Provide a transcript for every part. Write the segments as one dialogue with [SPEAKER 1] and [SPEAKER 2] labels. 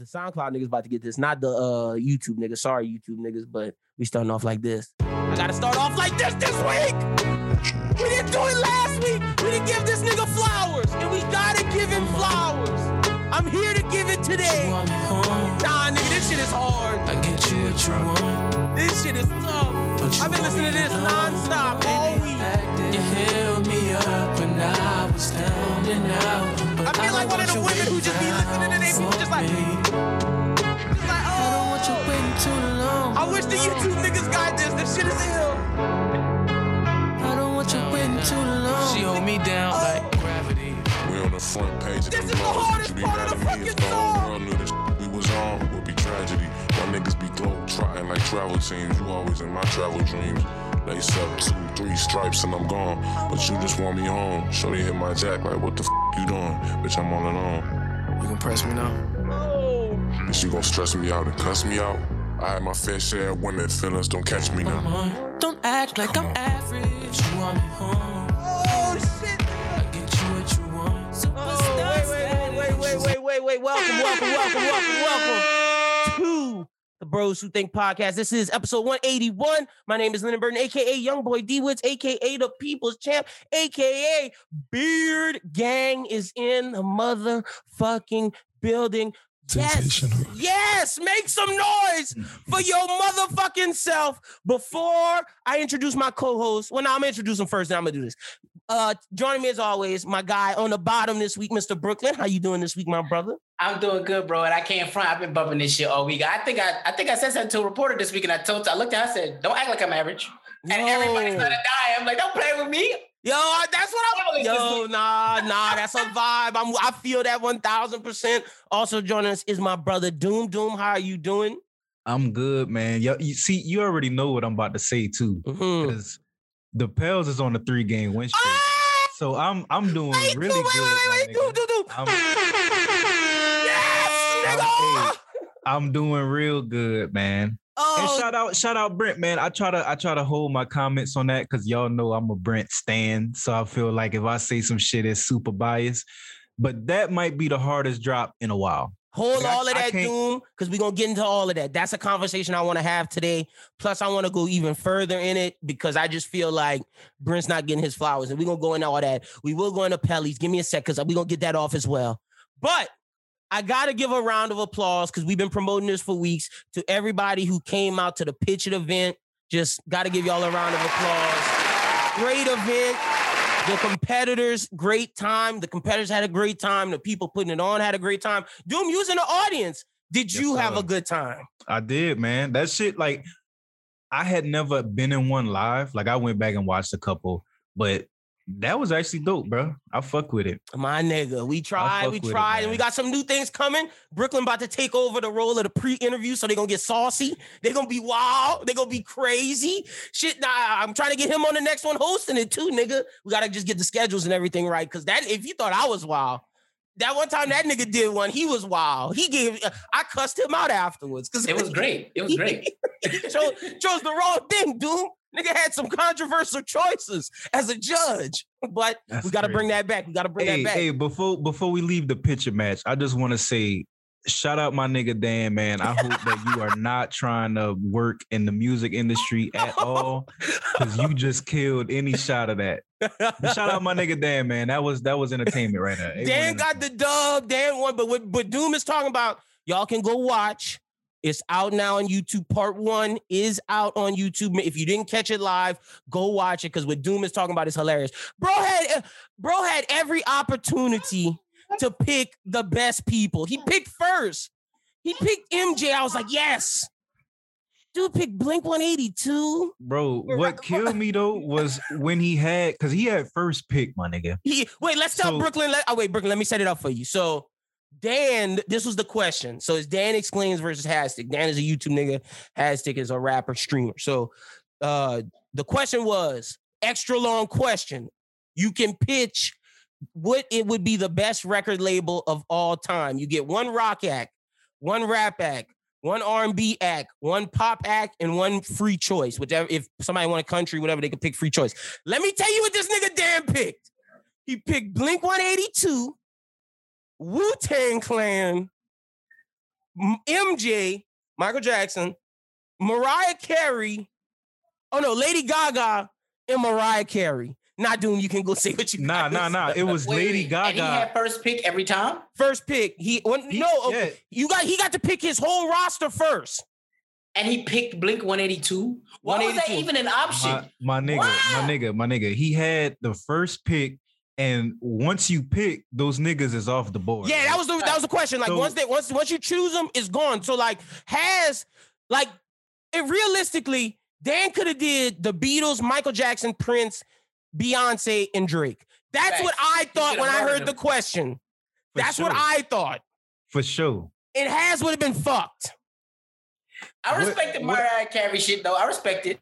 [SPEAKER 1] the SoundCloud niggas about to get this, not the uh YouTube niggas. Sorry, YouTube niggas, but we starting off like this. I gotta start off like this this week. We didn't do it last week. We didn't give this nigga flowers, and we gotta give him flowers. I'm here to give it today. Nah, nigga, this shit is hard.
[SPEAKER 2] I get you what you want.
[SPEAKER 1] This shit is tough. I've been listening to this nonstop all week.
[SPEAKER 2] You held me up when I was down and out.
[SPEAKER 1] I feel like one of the women who just be listening to their people just like, just like,
[SPEAKER 2] I don't
[SPEAKER 1] oh.
[SPEAKER 2] want you oh. waiting too long.
[SPEAKER 1] I wish the YouTube niggas got this. This shit is ill.
[SPEAKER 2] I don't want you waiting too long. She hold me down oh. like gravity.
[SPEAKER 3] We on the front page of
[SPEAKER 1] This
[SPEAKER 3] them
[SPEAKER 1] is the hardest
[SPEAKER 3] Would you be
[SPEAKER 1] part of the
[SPEAKER 3] at me if
[SPEAKER 1] fucking song.
[SPEAKER 3] world knew the we was on would be tragedy. My niggas be globe trotting like travel teams. You always in my travel dreams. They sell two, three stripes and I'm gone. But you just want me home. Shorty hit my jack like, what the f you doing? Bitch, I'm all alone.
[SPEAKER 2] You gon' press me now?
[SPEAKER 1] Oh.
[SPEAKER 3] Bitch, you gon' stress me out and cuss me out? I had my fair share of women feelings, don't catch me now.
[SPEAKER 2] Don't act like I'm average. You want me home.
[SPEAKER 1] Oh shit.
[SPEAKER 2] I get you what you want.
[SPEAKER 1] Oh, wait, wait, wait, wait, wait, wait, wait, wait. Welcome, welcome, welcome, welcome, welcome to the Bros Who Think podcast. This is episode 181. My name is Lennon Burton, aka Young Boy D Woods, aka the People's Champ, aka Beard Gang is in the motherfucking building. Yes, yes, make some noise for your motherfucking self before I introduce my co-host. Well, now I'm gonna introduce him first, then I'm gonna do this. Uh, joining me as always, my guy on the bottom this week, Mr. Brooklyn. How you doing this week, my brother?
[SPEAKER 4] I'm doing good, bro, and I can't front. I've been bumping this shit all week. I think I, I think I said something to a reporter this week, and I told, I looked at, her, I said, "Don't act like I'm average." And everybody's gonna die. I'm like, "Don't play with me."
[SPEAKER 1] Yo, that's what I'm. Always doing. Yo, nah, nah, that's a vibe. I'm. I feel that one thousand percent. Also joining us is my brother Doom. Doom, how are you doing?
[SPEAKER 5] I'm good, man. Yo, you see, you already know what I'm about to say too,
[SPEAKER 1] Mhm.
[SPEAKER 5] because the Pels is on a three game win streak.
[SPEAKER 1] Ah!
[SPEAKER 5] So I'm I'm doing
[SPEAKER 1] Wait,
[SPEAKER 5] really
[SPEAKER 1] wait,
[SPEAKER 5] good.
[SPEAKER 1] wait, wait,
[SPEAKER 5] nigga.
[SPEAKER 1] Doom, Doom.
[SPEAKER 5] I'm,
[SPEAKER 1] Yes,
[SPEAKER 5] I'm-
[SPEAKER 1] nigga.
[SPEAKER 5] I'm doing real good, man. And
[SPEAKER 1] Oh,
[SPEAKER 5] shout out, shout out Brent, man. I try to I try to hold my comments on that because y'all know I'm a Brent stan. So I feel like if I say some shit, it's super biased. But that might be the hardest drop in a while.
[SPEAKER 1] Hold
[SPEAKER 5] I-
[SPEAKER 1] all of that, Doom, because we're gonna get into all of that. That's a conversation I want to have today. Plus, I want to go even further in it because I just feel like Brent's not getting his flowers, and we're gonna go into all that. We will go into Pelly's. Give me a sec, because we're gonna get that off as well. But I gotta give a round of applause because we've been promoting this for weeks to everybody who came out to the pitch it event. Just gotta give y'all a round of applause. Great event. The competitors, great time. The competitors had a great time. The people putting it on had a great time. Doom, using the audience. Did
[SPEAKER 5] Yes,
[SPEAKER 1] you have
[SPEAKER 5] sir.
[SPEAKER 1] a good time?
[SPEAKER 5] I did, man. That shit, like, I had never been in one live. Like, I went back and watched a couple, but that was actually dope, bro. I fuck with it.
[SPEAKER 1] My nigga, we tried, we
[SPEAKER 5] with it,
[SPEAKER 1] tried, and we got some new things coming. Brooklyn about to take over the role of the pre-interview, so they're gonna get saucy. They're gonna be wild. They're gonna be crazy. Shit, nah, I'm trying to get him on the next one hosting it too, nigga. We gotta just get the schedules and everything right. Cause that if you thought I was wild, that one time that nigga did one, he was wild. He gave I cussed him out afterwards. Cause
[SPEAKER 4] It was great. It was great.
[SPEAKER 1] chose, chose the wrong thing, dude. Nigga had some controversial choices as a judge. But
[SPEAKER 5] That's
[SPEAKER 1] we gotta bring that back. We gotta bring
[SPEAKER 5] Hey,
[SPEAKER 1] that back.
[SPEAKER 5] hey, before before we leave the picture match, I just want to say, shout out my nigga Dan, man. I hope that you are not trying to work in the music industry at all, because you just killed any shot of that. But shout out my nigga Dan, man. That was that was entertainment right there.
[SPEAKER 1] Dan got the dub. Dan won, but what but Doom is talking about, y'all can go watch. It's out now on YouTube. Part one is out on YouTube. If you didn't catch it live, go watch it because what Doom is talking about is hilarious. Bro had uh, bro had every opportunity to pick the best people. He picked first. He picked MJ. I was like, yes. Dude picked Blink 182.
[SPEAKER 5] Bro, what killed me though was when he had because he had first pick, my nigga.
[SPEAKER 1] He wait, let's tell
[SPEAKER 5] So-
[SPEAKER 1] Brooklyn. Let, oh wait, Brooklyn, let me set it up for you. So Dan, this was the question. So it's Dan explains versus Hastic. Dan is a YouTube nigga. Hastic is a rapper streamer. So uh the question was extra long question. You can pitch what it would be the best record label of all time. You get one rock act, one rap act, one R&B act, one pop act, and one free choice. Whichever, if somebody want a country, whatever, they can pick free choice. Let me tell you what this nigga Dan picked. He picked Blink 182, Wu Tang Clan, MJ, Michael Jackson, Mariah Carey. Oh no, Lady Gaga and Mariah Carey. Not doing. You can go say what you.
[SPEAKER 5] Nah,
[SPEAKER 1] gotta
[SPEAKER 5] nah, nah. It was
[SPEAKER 4] Wait,
[SPEAKER 5] Lady
[SPEAKER 4] wait, And he
[SPEAKER 5] Gaga.
[SPEAKER 4] had first pick every time.
[SPEAKER 1] First pick. He when,
[SPEAKER 5] He-
[SPEAKER 1] no.
[SPEAKER 5] yeah.
[SPEAKER 1] You got he got to pick his whole roster first.
[SPEAKER 4] And he picked Blink 182. Why was that even an option?
[SPEAKER 5] My, my nigga,
[SPEAKER 4] Wow.
[SPEAKER 5] my nigga, my nigga. He had the first pick, and once you pick, those niggas is off the board.
[SPEAKER 1] Yeah, that was the that was the question. Like
[SPEAKER 5] So-
[SPEAKER 1] once they once once you choose them, it's gone. So like has like it realistically, Dan could have did the Beatles, Michael Jackson, Prince, Beyonce, and Drake. That's
[SPEAKER 4] Facts.
[SPEAKER 1] what I thought when I
[SPEAKER 4] murdered
[SPEAKER 1] heard the question.
[SPEAKER 5] For
[SPEAKER 1] That's what. I thought.
[SPEAKER 5] for sure.
[SPEAKER 1] It has would have been fucked.
[SPEAKER 4] I
[SPEAKER 5] What-
[SPEAKER 4] respect the
[SPEAKER 5] what-
[SPEAKER 4] Mariah Carey shit though. I respect it.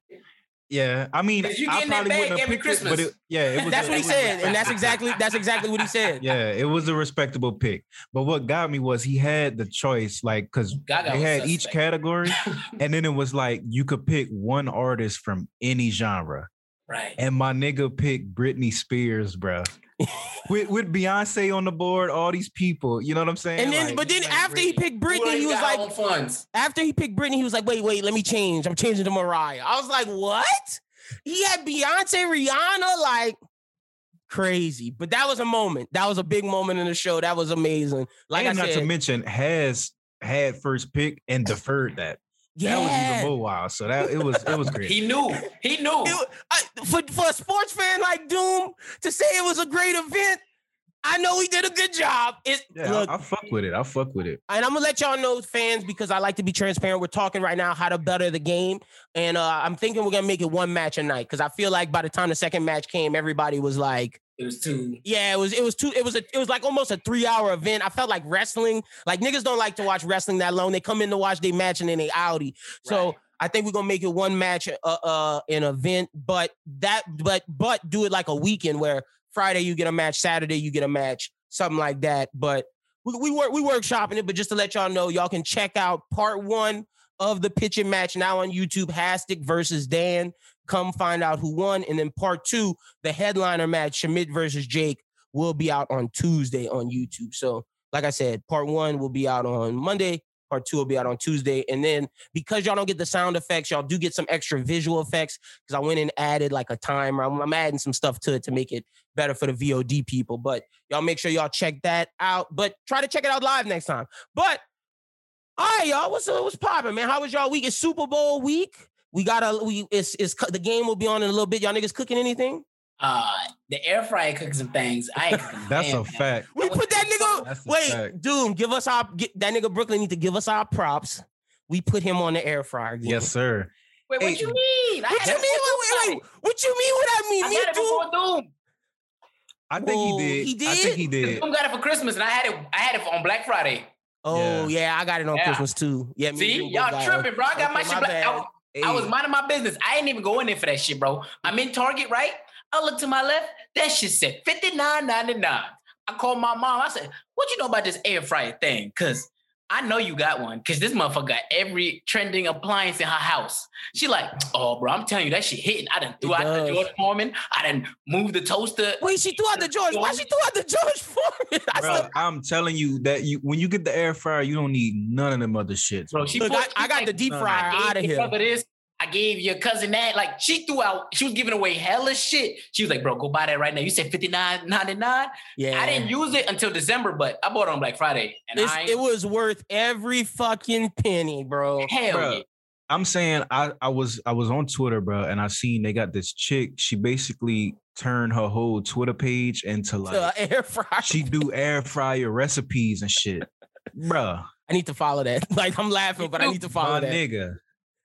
[SPEAKER 5] Yeah, I mean,
[SPEAKER 4] you
[SPEAKER 5] I probably
[SPEAKER 4] bag
[SPEAKER 5] wouldn't have
[SPEAKER 4] every
[SPEAKER 5] picked it, but
[SPEAKER 4] Christmas.
[SPEAKER 5] it, yeah, it was.
[SPEAKER 1] That's
[SPEAKER 5] a-
[SPEAKER 1] what he said, and that's exactly that's exactly what he said.
[SPEAKER 5] Yeah, it was a respectable pick. But what got me was he had the choice, like, because they had each category, and then it was like you could pick one artist from any genre.
[SPEAKER 4] Right.
[SPEAKER 5] And my nigga picked Britney Spears, bruh. with with Beyonce on the board, all these people, you know what I'm saying?
[SPEAKER 1] And then,
[SPEAKER 5] Like,
[SPEAKER 1] but then
[SPEAKER 4] like
[SPEAKER 1] after he picked
[SPEAKER 4] Who
[SPEAKER 1] Britney, he was like,
[SPEAKER 4] funds.
[SPEAKER 1] after he picked Britney, he was like, wait, wait, let me change. I'm changing to Mariah. I was like, what? He had Beyonce, Rihanna, like crazy. But that was a moment. That was a big moment in the show. That was amazing. Like
[SPEAKER 5] and
[SPEAKER 1] I
[SPEAKER 5] not
[SPEAKER 1] said,
[SPEAKER 5] to mention has had first pick and deferred that.
[SPEAKER 1] Yeah.
[SPEAKER 5] That was even more wild. So that it was it was great.
[SPEAKER 4] He knew. He knew.
[SPEAKER 1] It I- for, for a sports fan like Doom to say it was a great event, I know he did a good job. It,
[SPEAKER 5] yeah,
[SPEAKER 1] look,
[SPEAKER 5] I, I fuck with it. I fuck with it.
[SPEAKER 1] and I'm gonna let y'all know, fans, because I like to be transparent. We're talking right now how to better the game, and uh, I'm thinking we're gonna make it one match a night because I feel like by the time the second match came, everybody was like,
[SPEAKER 4] It was too.
[SPEAKER 1] "Yeah, it was, it was too, it was a, it was like almost a three hour event." I felt like wrestling, like niggas don't like to watch wrestling that long. They come in to watch they match and then they outie. So
[SPEAKER 4] Right.
[SPEAKER 1] I think we're gonna make it one match, uh, uh, an event, but that, but, but do it like a weekend where Friday you get a match, Saturday you get a match, something like that. But we, we work, we workshopping it. But just to let y'all know, y'all can check out part one of the pitching match now on YouTube. Hastic versus Dan. Come find out who won, and then part two, the headliner match, Schmidt versus Jake, will be out on Tuesday on YouTube. So, like I said, part one will be out on Monday. Part two will be out on Tuesday. And then because y'all don't get the sound effects, y'all do get some extra visual effects because I went and added like a timer. I'm, I'm adding some stuff to it to make it better for the VOD people. But y'all make sure y'all check that out. But try to check it out live next time. But all right, y'all, what's what's popping, man? How was y'all week? It's Super Bowl week. We got a we it's it's the game will be on in a little bit. Y'all niggas cooking anything?
[SPEAKER 4] Uh, the air fryer cooking some things. I.
[SPEAKER 5] That's a fact.
[SPEAKER 1] We put that nigga.
[SPEAKER 5] That's
[SPEAKER 1] Wait,
[SPEAKER 5] fact.
[SPEAKER 1] dude, give us our get, that nigga Brooklyn need to give us our props. We put him on the air fryer. Again.
[SPEAKER 5] Yes, sir.
[SPEAKER 4] Wait, what
[SPEAKER 5] Hey,
[SPEAKER 4] you mean?
[SPEAKER 1] What you mean? Wait, wait, wait. What you mean? What I mean?
[SPEAKER 4] I
[SPEAKER 1] Me
[SPEAKER 4] had it
[SPEAKER 1] too.
[SPEAKER 4] before Doom.
[SPEAKER 5] I think
[SPEAKER 1] Whoa,
[SPEAKER 5] he did.
[SPEAKER 1] he
[SPEAKER 5] I think he did.
[SPEAKER 4] Doom got it for Christmas, and I had it. I had it on Black Friday.
[SPEAKER 1] Oh yeah. I got it on
[SPEAKER 4] Yeah.
[SPEAKER 1] Christmas too. Yeah, me
[SPEAKER 4] See,
[SPEAKER 1] you both
[SPEAKER 4] y'all tripping, bro. I got my
[SPEAKER 1] Okay,
[SPEAKER 4] shit.
[SPEAKER 1] my
[SPEAKER 4] Black. I, I was minding my business. I ain't even going in for that shit, bro. I'm in Target, right? I look to my left. That shit said fifty nine ninety nine. I called my mom. I said, "What you know about this air fryer thing?" Cause I know you got one. Cause this motherfucker got every trending appliance in her house. She like, "Oh, bro, I'm telling you that shit hitting." I done threw
[SPEAKER 1] It
[SPEAKER 4] out the. George Foreman. I done moved the toaster.
[SPEAKER 1] Wait, she threw out the George. Why she threw out the George Foreman? I
[SPEAKER 5] Bro,
[SPEAKER 1] still,
[SPEAKER 5] I'm telling you that you when you get the air fryer, you don't need none of them other shits.
[SPEAKER 4] Bro,
[SPEAKER 5] Bro,
[SPEAKER 4] she
[SPEAKER 1] look,
[SPEAKER 4] put-
[SPEAKER 1] I,
[SPEAKER 4] she
[SPEAKER 1] I got
[SPEAKER 4] like,
[SPEAKER 1] the deep fryer out of
[SPEAKER 4] your
[SPEAKER 1] here.
[SPEAKER 4] brother this. I gave your cousin that. Like she threw out, she was giving away hella shit. She was like, bro, go buy that right now. You said 59.99.
[SPEAKER 1] Yeah,
[SPEAKER 4] I didn't use it until December, but I bought it on Black Friday. And I
[SPEAKER 1] it was worth every fucking penny, bro.
[SPEAKER 4] hell
[SPEAKER 5] Bro,
[SPEAKER 4] yeah.
[SPEAKER 5] I'm saying I I was I was on Twitter, bro, and I seen they got this chick. She basically turned her whole Twitter page into like
[SPEAKER 1] To a air fryer.
[SPEAKER 5] she do air fryer recipes and shit, Bruh,
[SPEAKER 1] I need to follow that. Like I'm laughing, but I need to follow
[SPEAKER 5] My
[SPEAKER 1] that.
[SPEAKER 5] nigga,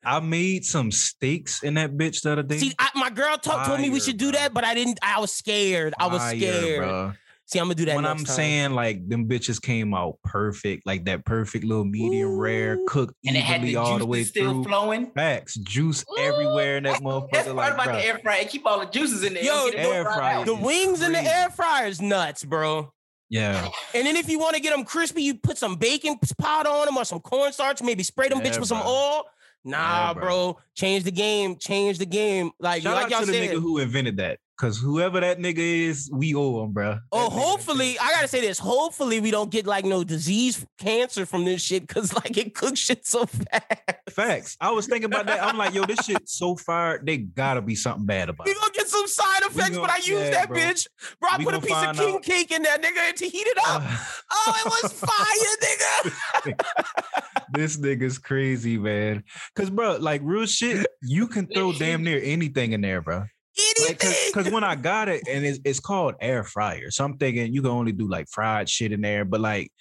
[SPEAKER 5] I made some steaks in that bitch the other day.
[SPEAKER 1] See, I, my girl to- told me we should do
[SPEAKER 5] bro.
[SPEAKER 1] that, but I didn't. I was scared. I was
[SPEAKER 5] Fire,
[SPEAKER 1] scared.
[SPEAKER 5] bruh.
[SPEAKER 1] See, I'm gonna do that.
[SPEAKER 5] when
[SPEAKER 1] next
[SPEAKER 5] I'm
[SPEAKER 1] time.
[SPEAKER 5] saying like them bitches came out perfect, like that perfect little medium rare, cooked
[SPEAKER 4] And it had the
[SPEAKER 5] evenly all the way
[SPEAKER 4] still
[SPEAKER 5] through.
[SPEAKER 4] flowing.
[SPEAKER 5] Facts, juice
[SPEAKER 4] Ooh,
[SPEAKER 5] everywhere in that motherfucker.
[SPEAKER 4] That's
[SPEAKER 5] motherfucker.
[SPEAKER 4] part
[SPEAKER 5] Like,
[SPEAKER 4] about
[SPEAKER 5] bruh.
[SPEAKER 4] the air fryer. Keep all the juices in there.
[SPEAKER 1] Yo,
[SPEAKER 4] Don't get it
[SPEAKER 5] air fryer
[SPEAKER 1] the wings in the air fryer is nuts, bro.
[SPEAKER 5] yeah,
[SPEAKER 1] And then if you want to get them crispy, you put some bacon powder on them or some cornstarch. Maybe spray them bitch
[SPEAKER 5] Yeah,
[SPEAKER 1] with some oil. Nah,
[SPEAKER 5] Yeah,
[SPEAKER 1] bro.
[SPEAKER 5] bro.
[SPEAKER 1] Change the game. Change the game. Like
[SPEAKER 5] shout
[SPEAKER 1] like
[SPEAKER 5] out
[SPEAKER 1] y'all
[SPEAKER 5] to the
[SPEAKER 1] said.
[SPEAKER 5] nigga who invented that. Cause whoever that nigga is, we owe him, bro.
[SPEAKER 1] Oh, hopefully, I gotta say this. Hopefully, we don't get like no disease, cancer from this shit, cause like it cooks shit so fast.
[SPEAKER 5] Facts. I was thinking about that. I'm like, yo, this shit so far, they gotta be something bad about
[SPEAKER 1] We gonna get some side effects,
[SPEAKER 5] gonna-
[SPEAKER 1] but I use
[SPEAKER 5] yeah,
[SPEAKER 1] that
[SPEAKER 5] bro.
[SPEAKER 1] bitch. Bro, I
[SPEAKER 5] We
[SPEAKER 1] put a piece of king
[SPEAKER 5] out.
[SPEAKER 1] cake in there, nigga, to heat it up. oh, it was fire, nigga.
[SPEAKER 5] this nigga's crazy, man. Cause bro, like real shit, you can throw damn near anything in there, bro.
[SPEAKER 1] Anything.
[SPEAKER 5] Like, cause, 'cause when I got it, and it's, it's called air fryer. So I'm thinking you can only do like fried shit in there, but like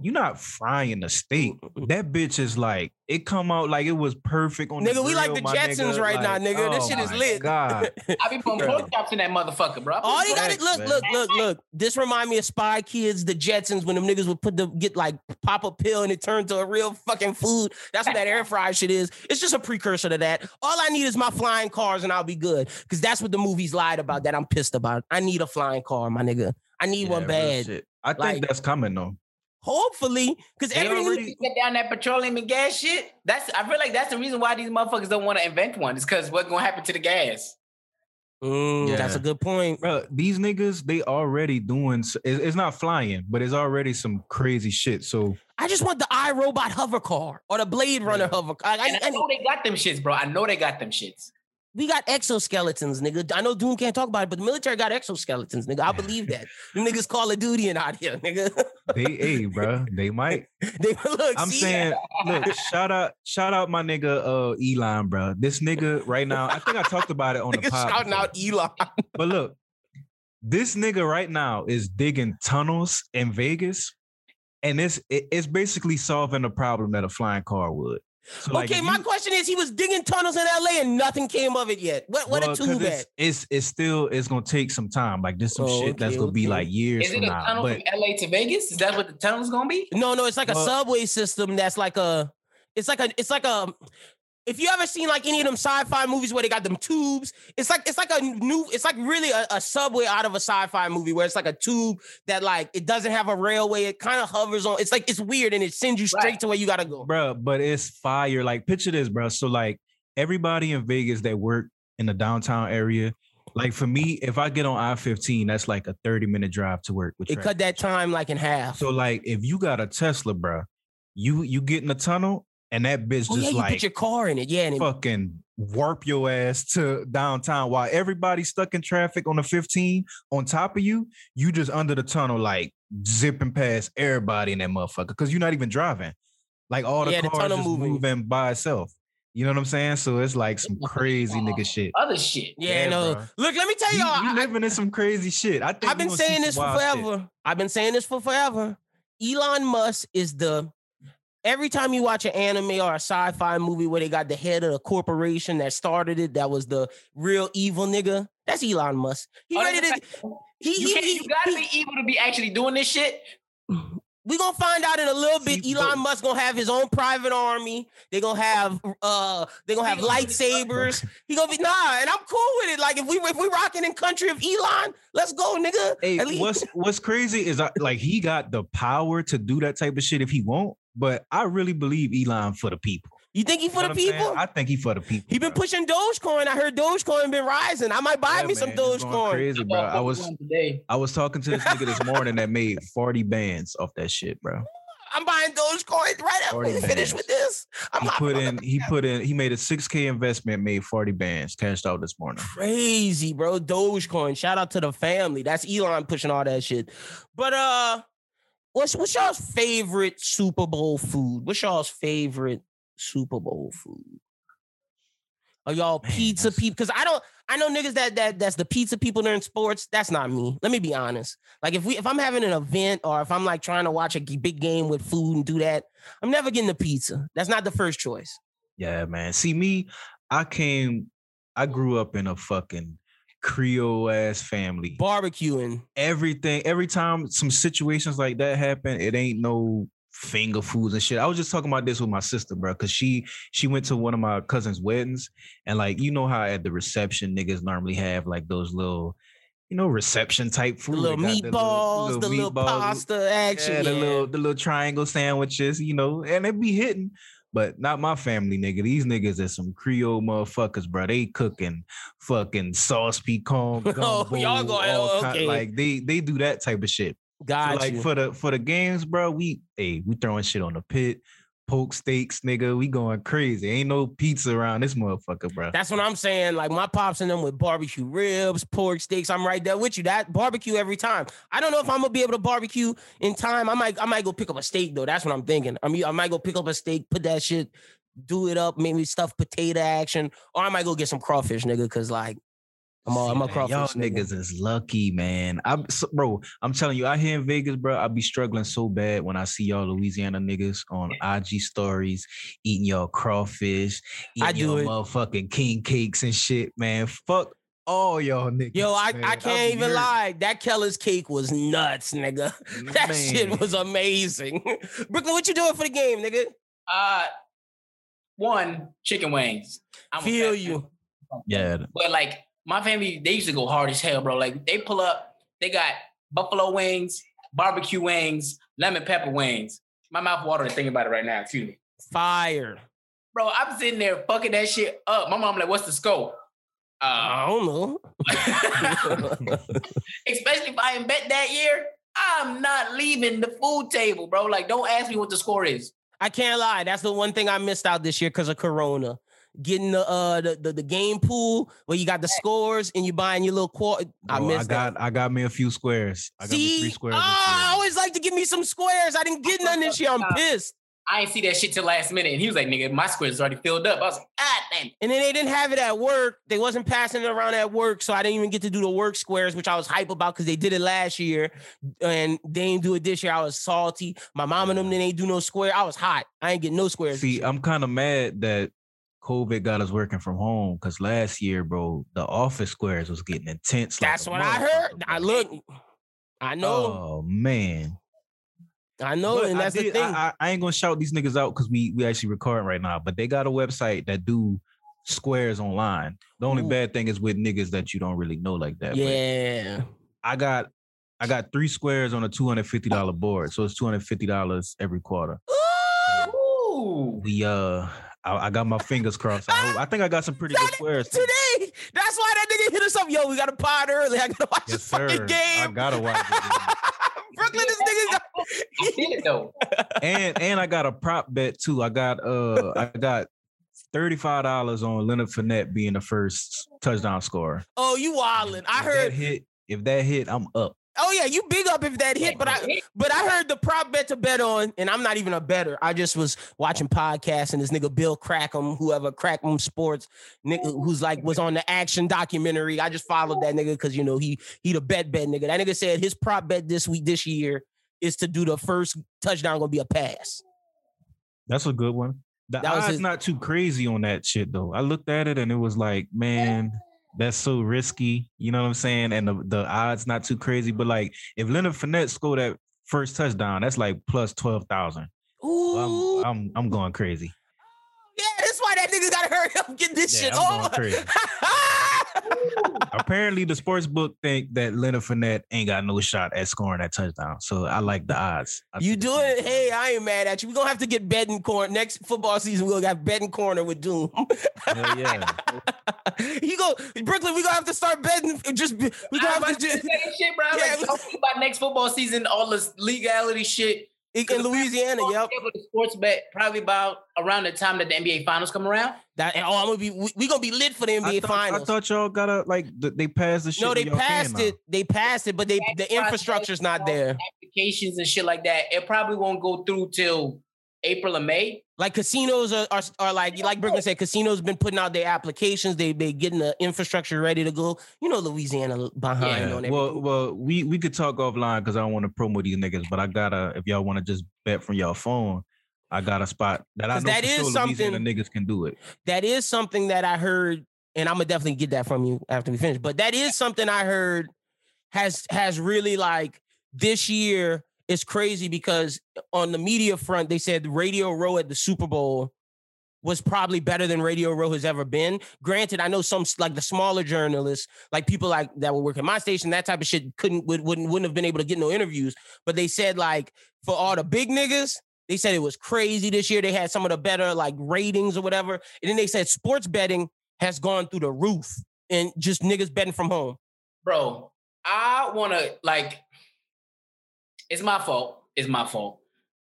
[SPEAKER 5] you're not frying the steak. That bitch is like it come out like it was perfect on the
[SPEAKER 1] Nigga, we like the Jetsons
[SPEAKER 5] nigga.
[SPEAKER 1] right now,
[SPEAKER 5] Like,
[SPEAKER 1] nigga. This
[SPEAKER 5] oh
[SPEAKER 1] shit is lit.
[SPEAKER 5] God,
[SPEAKER 4] I be putting
[SPEAKER 5] Bro.
[SPEAKER 4] pork chops in that motherfucker, bro.
[SPEAKER 1] All you gotta look,
[SPEAKER 5] man.
[SPEAKER 1] look, look, look. This remind me of Spy Kids, the Jetsons, when them niggas would put the get like pop a pill and it turned to a real fucking food. That's what that air fryer shit is. It's just a precursor to that. All I need is my flying cars and I'll be good. Cause that's what the movies lied about. That I'm pissed about. I need a flying car, my nigga. I need
[SPEAKER 5] Yeah,
[SPEAKER 1] one bad.
[SPEAKER 5] shit. I think
[SPEAKER 1] Like-
[SPEAKER 5] that's coming though.
[SPEAKER 1] Hopefully, because
[SPEAKER 5] They
[SPEAKER 1] every
[SPEAKER 5] already-
[SPEAKER 4] get down that petroleum and gas shit. That's I feel like that's the reason why these motherfuckers don't want to invent one. Is because what's gonna happen to the gas?
[SPEAKER 1] Mm, that's a good point.
[SPEAKER 5] Bro, these niggas, they already doing. It's, it's not flying, but it's already some crazy shit. So
[SPEAKER 1] I just want the iRobot hover car or the Blade Runner
[SPEAKER 5] Yeah.
[SPEAKER 1] hover car. I,
[SPEAKER 4] I
[SPEAKER 1] I-
[SPEAKER 4] know they got them shits, bro. I know they got them shits.
[SPEAKER 1] We got exoskeletons, nigga. I know Doom can't talk about it, but the military got exoskeletons, nigga. I believe that. Them niggas Call of Duty and out here, nigga.
[SPEAKER 5] they, hey, bro, they might.
[SPEAKER 1] they look.
[SPEAKER 5] I'm saying, look, shout out, shout out my nigga uh Elon, bro. This nigga right now, I think I talked about it on the
[SPEAKER 1] niggas
[SPEAKER 5] pod.
[SPEAKER 1] shouting out Elon.
[SPEAKER 5] But look, this nigga right now is digging tunnels in Vegas, and it's it- it's basically solving a problem that a flying car would. So,
[SPEAKER 1] okay,
[SPEAKER 5] if
[SPEAKER 1] my
[SPEAKER 5] you-
[SPEAKER 1] question is, he was digging tunnels in LA and nothing came of it yet. What? What
[SPEAKER 5] well,
[SPEAKER 1] a
[SPEAKER 5] 'cause
[SPEAKER 1] tube
[SPEAKER 5] it's, it's it's still it's gonna take some time. Like this some
[SPEAKER 1] Oh,
[SPEAKER 5] shit that's gonna be like years
[SPEAKER 4] Is
[SPEAKER 5] from
[SPEAKER 4] it a
[SPEAKER 5] now.
[SPEAKER 4] tunnel
[SPEAKER 5] But
[SPEAKER 4] from LA to Vegas? Is that what the tunnel's gonna be?
[SPEAKER 1] No, no, it's like a subway system that's like a. It's like a. It's like a. If you ever seen like any of them sci-fi movies where they got them tubes, it's like it's like a new. It's like really a, a subway out of a sci-fi movie where it's like a tube that like it doesn't have a railway. It kind of hovers on. It's like it's weird and it sends you straight
[SPEAKER 4] Right.
[SPEAKER 1] to where you gotta go.
[SPEAKER 5] bro, but it's fire. Like picture this, bro. So like everybody in Vegas that work in the downtown area, like for me, if I get on I-15, that's like a 30 minute drive to work. With
[SPEAKER 1] It
[SPEAKER 5] traffic.
[SPEAKER 1] cut that time like in half.
[SPEAKER 5] So like if you got a Tesla, bro, you you get in the tunnel and that bitch
[SPEAKER 1] oh yeah,
[SPEAKER 5] just
[SPEAKER 1] you
[SPEAKER 5] like
[SPEAKER 1] put your car in it. Yeah, and it,
[SPEAKER 5] fucking warp your ass to downtown while everybody's stuck in traffic on the 15 on top of you, you just under the tunnel like zipping past everybody in that motherfucker because you're not even driving. Like all the
[SPEAKER 1] Yeah,
[SPEAKER 5] cars
[SPEAKER 1] tunnel
[SPEAKER 5] just
[SPEAKER 1] moving.
[SPEAKER 5] moving. by itself. You know what I'm saying? So it's like some crazy nigga shit.
[SPEAKER 4] Other shit.
[SPEAKER 1] yeah,
[SPEAKER 5] yeah,
[SPEAKER 1] no.
[SPEAKER 5] bro.
[SPEAKER 1] Look, let me tell y'all.
[SPEAKER 5] we
[SPEAKER 1] I-
[SPEAKER 5] living in some crazy shit. I think
[SPEAKER 1] I've been saying this for
[SPEAKER 5] wild shit.
[SPEAKER 1] forever. I've been saying this for forever. Elon Musk is the every time you watch an anime or a sci-fi movie where they got the head of the corporation that started it, that was the real evil nigga. That's Elon Musk. He
[SPEAKER 4] Oh,
[SPEAKER 1] ready
[SPEAKER 4] that's
[SPEAKER 1] to he,
[SPEAKER 4] You,
[SPEAKER 1] he, he-
[SPEAKER 4] you gotta
[SPEAKER 1] he-
[SPEAKER 4] be evil to be actually doing this shit.
[SPEAKER 1] we gonna find out in a little bit.
[SPEAKER 5] See,
[SPEAKER 1] Elon Musk gonna have his own private army. They gonna have uh they gonna have
[SPEAKER 4] He gonna do this
[SPEAKER 1] lightsabers. He gonna be nah, and I'm cool with it. Like if we if we rocking in country of Elon, let's go, nigga.
[SPEAKER 5] Hey, what's what's crazy is I, like he got the power to do that type of shit if he want, but I really believe Elon for the people.
[SPEAKER 1] You think he for
[SPEAKER 5] You know
[SPEAKER 1] the
[SPEAKER 5] I'm saying?
[SPEAKER 1] people?
[SPEAKER 5] I think he for the people.
[SPEAKER 1] He been
[SPEAKER 5] bro.
[SPEAKER 1] pushing Dogecoin. I heard Dogecoin been rising. I might buy
[SPEAKER 5] Yeah,
[SPEAKER 1] me some
[SPEAKER 5] man, going
[SPEAKER 1] Dogecoin.
[SPEAKER 5] Crazy, bro. I was. I was talking to this nigga this morning that made 40 bands off that shit, bro.
[SPEAKER 1] I'm buying Dogecoin right after we
[SPEAKER 5] 40
[SPEAKER 1] finish with this. I'm
[SPEAKER 5] He put in he put in he made a 6k investment, made 40 bands, cashed out this morning.
[SPEAKER 1] crazy, bro. Dogecoin. Shout out to the family. That's Elon pushing all that shit. But uh, what's what's y'all's favorite Super Bowl food? What's y'all's favorite Super Bowl food? Are y'all pizza people? Because I don't. I know niggas that that that's the pizza people during sports. That's not me. Let me be honest. Like if we if I'm having an event or if I'm like trying to watch a big game with food and do that, I'm never getting the pizza. That's not the first choice.
[SPEAKER 5] Yeah, man. See me, I came, I grew up in a fucking Creole ass family.
[SPEAKER 1] Barbecuing.
[SPEAKER 5] everything every time some situations like that happen it ain't no finger foods and shit i was just talking about this with my sister bro because she she went to one of my cousin's weddings and like you know how at the reception niggas normally have like those little you know reception type
[SPEAKER 1] The
[SPEAKER 5] food
[SPEAKER 1] little
[SPEAKER 5] They got
[SPEAKER 1] meatballs, the little
[SPEAKER 5] meatballs,
[SPEAKER 1] pasta action.
[SPEAKER 5] yeah, the
[SPEAKER 1] yeah.
[SPEAKER 5] little the little triangle sandwiches you know and it be hitting but not my family, nigga. These niggas are some Creole motherfuckers, bro. They cooking fucking sauce piquante.
[SPEAKER 1] Oh, y'all go- oh,
[SPEAKER 5] kind- like they they do that type of shit. So,
[SPEAKER 1] Got
[SPEAKER 5] like
[SPEAKER 1] you.
[SPEAKER 5] for the for the games, bro, we hey, we throwing shit on the pit, poke steaks, nigga. We going crazy. Ain't no pizza around this motherfucker, bro.
[SPEAKER 1] That's what I'm saying. Like my pops and them with barbecue ribs, pork steaks. I'm right there with you. That barbecue every time. I don't know if I'm gonna be able to barbecue in time. I might I might go pick up a steak though. That's what I'm thinking. I mean, I might go pick up a steak, put that shit, do it up, maybe stuff potato action, or I might go get some crawfish, nigga. Cause like I'm a,
[SPEAKER 5] See,
[SPEAKER 1] I'm a
[SPEAKER 5] man,
[SPEAKER 1] crawfish.
[SPEAKER 5] Y'all
[SPEAKER 1] nigga.
[SPEAKER 5] niggas is lucky, man. I'm so, bro. I'm telling you, out here in Vegas, bro, I be struggling so bad when I see y'all Louisiana niggas on IG stories eating y'all crawfish, eating
[SPEAKER 1] I do
[SPEAKER 5] your
[SPEAKER 1] it.
[SPEAKER 5] motherfucking king cakes and shit, man. Fuck all y'all niggas.
[SPEAKER 1] Yo, I,
[SPEAKER 5] man.
[SPEAKER 1] I can't even
[SPEAKER 5] hurt.
[SPEAKER 1] lie. That Keller's cake was nuts, nigga. That
[SPEAKER 5] Man.
[SPEAKER 1] shit was amazing. Brooklyn, what you doing for the game, nigga?
[SPEAKER 4] Uh, one chicken wings. I'm
[SPEAKER 1] Feel you.
[SPEAKER 4] fan.
[SPEAKER 5] Yeah,
[SPEAKER 4] But like my family, they used to go hard as hell, bro. Like they pull up, they got buffalo wings, barbecue wings, lemon pepper wings. My mouth watering thinking about it right now. Excuse me,
[SPEAKER 1] Fire.
[SPEAKER 4] bro. I'm sitting there fucking that shit up. My mom like, "What's the scope?"
[SPEAKER 1] I
[SPEAKER 4] Uh,
[SPEAKER 1] don't know.
[SPEAKER 4] especially if I bet that year, I'm not leaving the food table, bro. Like, don't ask me what the score is.
[SPEAKER 1] I can't lie. That's the one thing I missed out this year because of Corona. Getting the uh the, the the game pool where you got the scores and you buying your little quarter. I
[SPEAKER 5] Bro,
[SPEAKER 1] missed
[SPEAKER 5] I got I got me a few squares. I got me
[SPEAKER 1] See,
[SPEAKER 5] three squares.
[SPEAKER 1] oh, I always like to give me some squares. I didn't get none this year. I'm pissed.
[SPEAKER 4] I ain't see that shit till last minute, and he was like, "Nigga, my square's already filled up." I was like, "God damn." it."
[SPEAKER 1] And then they didn't have it at work. They wasn't passing it around at work, so I didn't even get to do the work squares, which I was hype about because they did it last year, and they didn't do it this year. I was salty. My mom and them they ain't do no square. I was hot. I ain't get no squares.
[SPEAKER 5] See. I'm kind of mad that COVID got us working from home because last year, bro, the office squares was getting intense.
[SPEAKER 1] That's
[SPEAKER 5] a
[SPEAKER 1] what I heard. I look. I know.
[SPEAKER 5] Oh man.
[SPEAKER 1] I know,
[SPEAKER 5] But
[SPEAKER 1] and that's the thing.
[SPEAKER 5] I, I, ain't gonna shout these niggas out because we we actually recording right now, but they got a website that do squares online. The only
[SPEAKER 1] Ooh.
[SPEAKER 5] bad thing is with niggas that you don't really know like that. but
[SPEAKER 1] yeah.
[SPEAKER 5] I got I got three squares on a two hundred fifty dollar board, so it's two hundred fifty dollars every quarter.
[SPEAKER 4] Ooh.
[SPEAKER 5] We uh, I, I got my fingers crossed. I, hope, I think I got some pretty good squares.
[SPEAKER 1] Today, that's why that nigga hit us up. Yo, we got a pod early. I gotta watch
[SPEAKER 5] Yes,
[SPEAKER 1] this fucking
[SPEAKER 5] sir. I gotta watch it.
[SPEAKER 1] Brooklyn, this nigga got.
[SPEAKER 4] I feel it though.
[SPEAKER 5] and and I got a prop bet too. I got uh I got thirty five dollars on Leonard Fournette being the first touchdown scorer.
[SPEAKER 1] Oh, you wildin'. I
[SPEAKER 5] If
[SPEAKER 1] heard.
[SPEAKER 5] that hit. If that hit, I'm up.
[SPEAKER 1] Oh yeah, you big up if that hit, but I but I heard the prop bet to bet on, and I'm not even a better. I just was watching podcasts and this nigga Bill Crackham, whoever Crackham Sports, nigga who's like was on the action documentary. I just followed that nigga because you know he he the bet bet nigga. That nigga said his prop bet this week this year is to do the first touchdown gonna be a pass.
[SPEAKER 5] That's a good one. The
[SPEAKER 1] That was
[SPEAKER 5] odds
[SPEAKER 1] his-
[SPEAKER 5] not too crazy on that shit though. I looked at it and it was like, man, that's so risky. You know what I'm saying? And the, the odds not too crazy. But like if Leonard Fournette scored that first touchdown, that's like plus twelve thousand.
[SPEAKER 1] Ooh,
[SPEAKER 5] I'm I'm I'm going crazy.
[SPEAKER 1] yeah, that's why that nigga gotta hurry up and get this
[SPEAKER 5] Yeah,
[SPEAKER 1] shit
[SPEAKER 5] I'm
[SPEAKER 1] on.
[SPEAKER 5] going crazy. Apparently, the sports book think that Leonard Fournette ain't got no shot at scoring that touchdown. So I like the odds. I
[SPEAKER 1] You
[SPEAKER 5] took
[SPEAKER 1] do it? Hey, I ain't mad at you. We're gonna have to get betting corner next football season. We're gonna have betting corner with Doom.
[SPEAKER 5] Hell yeah.
[SPEAKER 1] he go Brooklyn. We gonna have to start betting. Just be- we gonna have to
[SPEAKER 4] That
[SPEAKER 1] just
[SPEAKER 4] shit, bro.
[SPEAKER 1] Yeah,
[SPEAKER 4] like, hopefully by next football season, all this legality shit.
[SPEAKER 1] In Louisiana.
[SPEAKER 4] We'll
[SPEAKER 1] Yep.
[SPEAKER 4] be able to sports bet probably about around the time that the NBA finals come around.
[SPEAKER 1] That oh, I'm gonna be. We, we gonna be lit for the NBA
[SPEAKER 5] I thought, I thought y'all gotta like they passed the shit.
[SPEAKER 1] no, they passed
[SPEAKER 5] now.
[SPEAKER 1] it. They passed it, but they the infrastructure's not there.
[SPEAKER 4] Applications and shit like that. It probably won't go through till April or May.
[SPEAKER 1] Like casinos are, are, are like like Brooklyn said, casinos been putting out their applications. They they getting the infrastructure ready to go. You know, Louisiana behind
[SPEAKER 5] Yeah.
[SPEAKER 1] on
[SPEAKER 5] Well,
[SPEAKER 1] everything.
[SPEAKER 5] well, we we could talk offline because I don't want to promote these niggas, but I gotta if y'all want to just bet from your phone, I got a spot that I know
[SPEAKER 1] that
[SPEAKER 5] for
[SPEAKER 1] is
[SPEAKER 5] sure
[SPEAKER 1] something-
[SPEAKER 5] niggas can do it.
[SPEAKER 1] that is something that I heard, and I'm gonna definitely get that from you after we finish. But that is something I heard has has really like this year is crazy because on the media front they said Radio Row at the Super Bowl was probably better than Radio Row has ever been. Granted, I know some like the smaller journalists, like people like that would work at my station, that type of shit couldn't would, wouldn't wouldn't have been able to get no interviews. But they said like for all the big niggas, They said it was crazy this year. They had some of the better like ratings or whatever. And then they said sports betting has gone through the roof and just niggas betting from home.
[SPEAKER 4] Bro, I wanna like it's my fault. It's my fault.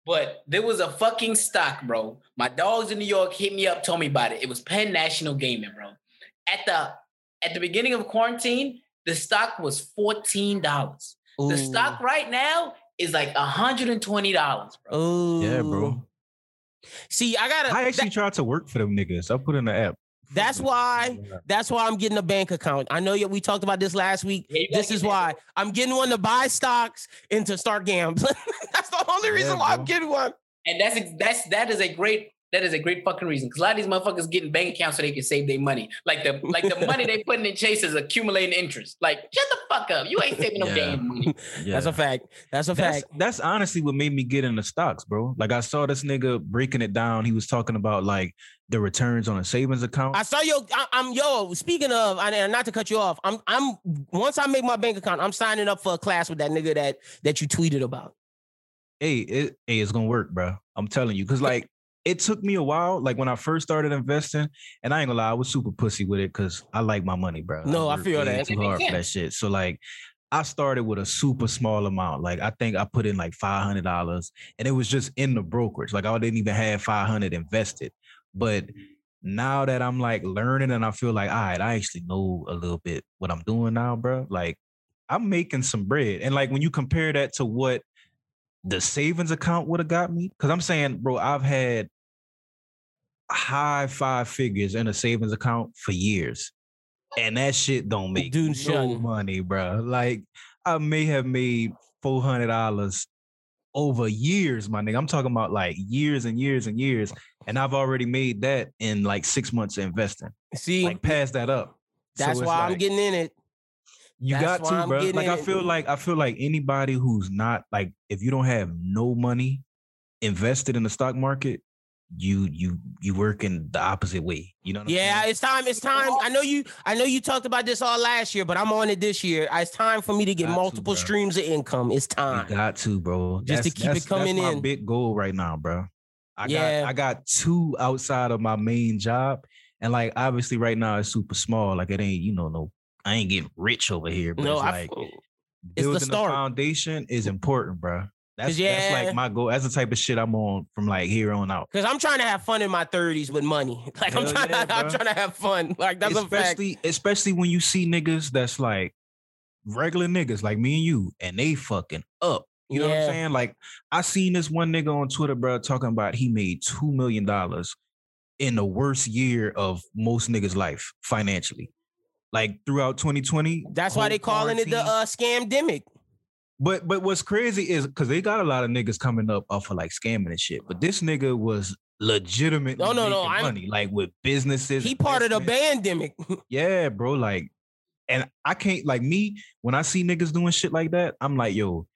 [SPEAKER 4] But there was a fucking stock, bro. My dogs in New York hit me up, told me about it. It was Penn National Gaming, bro. At the at the beginning of quarantine, the stock was fourteen dollars. The stock right now is like $120, bro.
[SPEAKER 1] Ooh.
[SPEAKER 5] Yeah, bro.
[SPEAKER 1] See, I gotta.
[SPEAKER 5] I actually
[SPEAKER 1] that-
[SPEAKER 5] tried to work for them niggas. I put in the app.
[SPEAKER 1] That's why. That's why I'm getting a bank account. I know you- we talked about this last week.
[SPEAKER 4] Yeah,
[SPEAKER 1] This is why
[SPEAKER 4] bro.
[SPEAKER 1] I'm getting one to buy stocks and to start gambling. that's the only reason
[SPEAKER 5] Yeah,
[SPEAKER 1] why I'm getting one.
[SPEAKER 4] And that's ex- that's that is a great that is a great fucking reason. Because a lot of these motherfuckers getting bank accounts so they can save their money. Like the like the money they putting in Chase is accumulating interest. Like, shut the fuck up. You ain't saving no
[SPEAKER 5] Yeah.
[SPEAKER 4] damn money.
[SPEAKER 1] That's a fact. That's a
[SPEAKER 5] That's,
[SPEAKER 1] fact.
[SPEAKER 5] that's honestly what made me get into stocks, bro. Like I saw this nigga breaking it down. He was talking about like the returns on a savings account.
[SPEAKER 1] I saw yo. I, I'm yo. Speaking of, and not to cut you off, I'm I'm once I make my bank account, I'm signing up for a class with that nigga that that you tweeted about.
[SPEAKER 5] hey, it, hey, it's gonna work, bro. I'm telling you, because like it took me a while. Like when I first started investing, and I ain't gonna lie, I was super pussy with it because I like my money, bro.
[SPEAKER 1] No, I
[SPEAKER 5] worked
[SPEAKER 1] feel that.
[SPEAKER 5] Too hard for that shit. So like. I started with a super small amount. Like I think I put in like five hundred dollars, and it was just in the brokerage. Like I didn't even have five hundred invested. But now that I'm like learning, and I feel like, all right, I actually know a little bit what I'm doing now, bro. Like I'm making some bread, and like when you compare that to what the savings account would have got me, because I'm saying, bro, I've had high five figures in a savings account for years, and that shit don't make
[SPEAKER 1] Dude,
[SPEAKER 5] no
[SPEAKER 1] shun.
[SPEAKER 5] money, bro. Like I may have made four hundred dollars over years, my nigga. I'm talking about like years and years and years, and I've already made that in like six months of investing.
[SPEAKER 1] See,
[SPEAKER 5] Like pass that up.
[SPEAKER 1] That's
[SPEAKER 5] it's
[SPEAKER 1] why I'm getting in it.
[SPEAKER 5] you
[SPEAKER 1] That's
[SPEAKER 5] got to, bro. Like I
[SPEAKER 1] it.
[SPEAKER 5] feel like I feel like anybody who's not like if you don't have no money invested in the stock market, you you you work in the opposite way. You know
[SPEAKER 1] Yeah, it's time. It's time. I know you. I know you talked about this all last year, but I'm on it this year. It's time for me to get
[SPEAKER 5] Got to,
[SPEAKER 1] multiple
[SPEAKER 5] bro.
[SPEAKER 1] streams of income. It's time.
[SPEAKER 5] You got to, bro.
[SPEAKER 1] Just to keep it coming
[SPEAKER 5] that's my
[SPEAKER 1] in.
[SPEAKER 5] big goal right now, bro. I
[SPEAKER 1] Yeah.
[SPEAKER 5] got I got two outside of my main job, and like obviously right now it's super small. Like it ain't you know no I ain't getting rich over here, but
[SPEAKER 1] no,
[SPEAKER 5] it's
[SPEAKER 1] I.
[SPEAKER 5] like
[SPEAKER 1] it's the
[SPEAKER 5] building
[SPEAKER 1] start.
[SPEAKER 5] foundation is important, bro. That's
[SPEAKER 1] yeah.
[SPEAKER 5] like my goal. That's the type of shit I'm on from like here on out.
[SPEAKER 1] Cause I'm trying to have fun in my 30s with money. Like I'm trying,
[SPEAKER 5] yeah,
[SPEAKER 1] I'm trying to have fun. Like that's a fact.
[SPEAKER 5] especially especially when you see niggas that's like regular niggas like me and you, and they fucking up. You know what I'm saying? Like I seen this one nigga on Twitter, bro, talking about he made two million dollars in the worst year of most niggas' life financially. Like throughout 2020.
[SPEAKER 1] That's why they calling it the uh scamdemic.
[SPEAKER 5] But but what's crazy is because they got a lot of niggas coming up off of like scamming and shit. But this nigga was legitimate.
[SPEAKER 1] No, no, no, I'm-
[SPEAKER 5] money like with businesses.
[SPEAKER 1] He part of the pandemic.
[SPEAKER 5] Yeah, bro. Like, and I can't like me when I see niggas doing shit like that. I'm like, yo,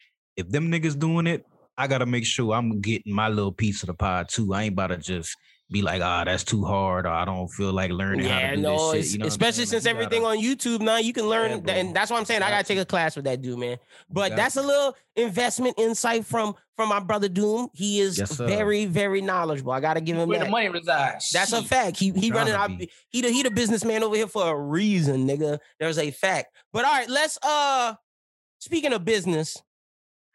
[SPEAKER 5] if them niggas doing it, I gotta make sure I'm getting my little piece of the pie too. I ain't about to just be like, ah, that's too hard, or I don't feel like learning how to do
[SPEAKER 1] no,
[SPEAKER 5] this shit. You know
[SPEAKER 1] especially since
[SPEAKER 5] Like,
[SPEAKER 1] everything
[SPEAKER 5] gotta-
[SPEAKER 1] on YouTube now, you can learn,
[SPEAKER 5] Yeah,
[SPEAKER 1] and that's what I'm saying. I
[SPEAKER 5] Got
[SPEAKER 1] gotta take a class with that dude, man. But
[SPEAKER 5] got
[SPEAKER 1] that's a little investment insight from from my brother Doom. He is
[SPEAKER 5] Yes,
[SPEAKER 1] very, very knowledgeable. I gotta give him
[SPEAKER 4] Where
[SPEAKER 1] that.
[SPEAKER 4] the money resides.
[SPEAKER 1] That's a
[SPEAKER 4] Shit.
[SPEAKER 1] fact. He he running
[SPEAKER 5] Tryna
[SPEAKER 1] out. He the he the businessman over here for a reason, nigga. There's a fact. But all right, let's uh speaking of business,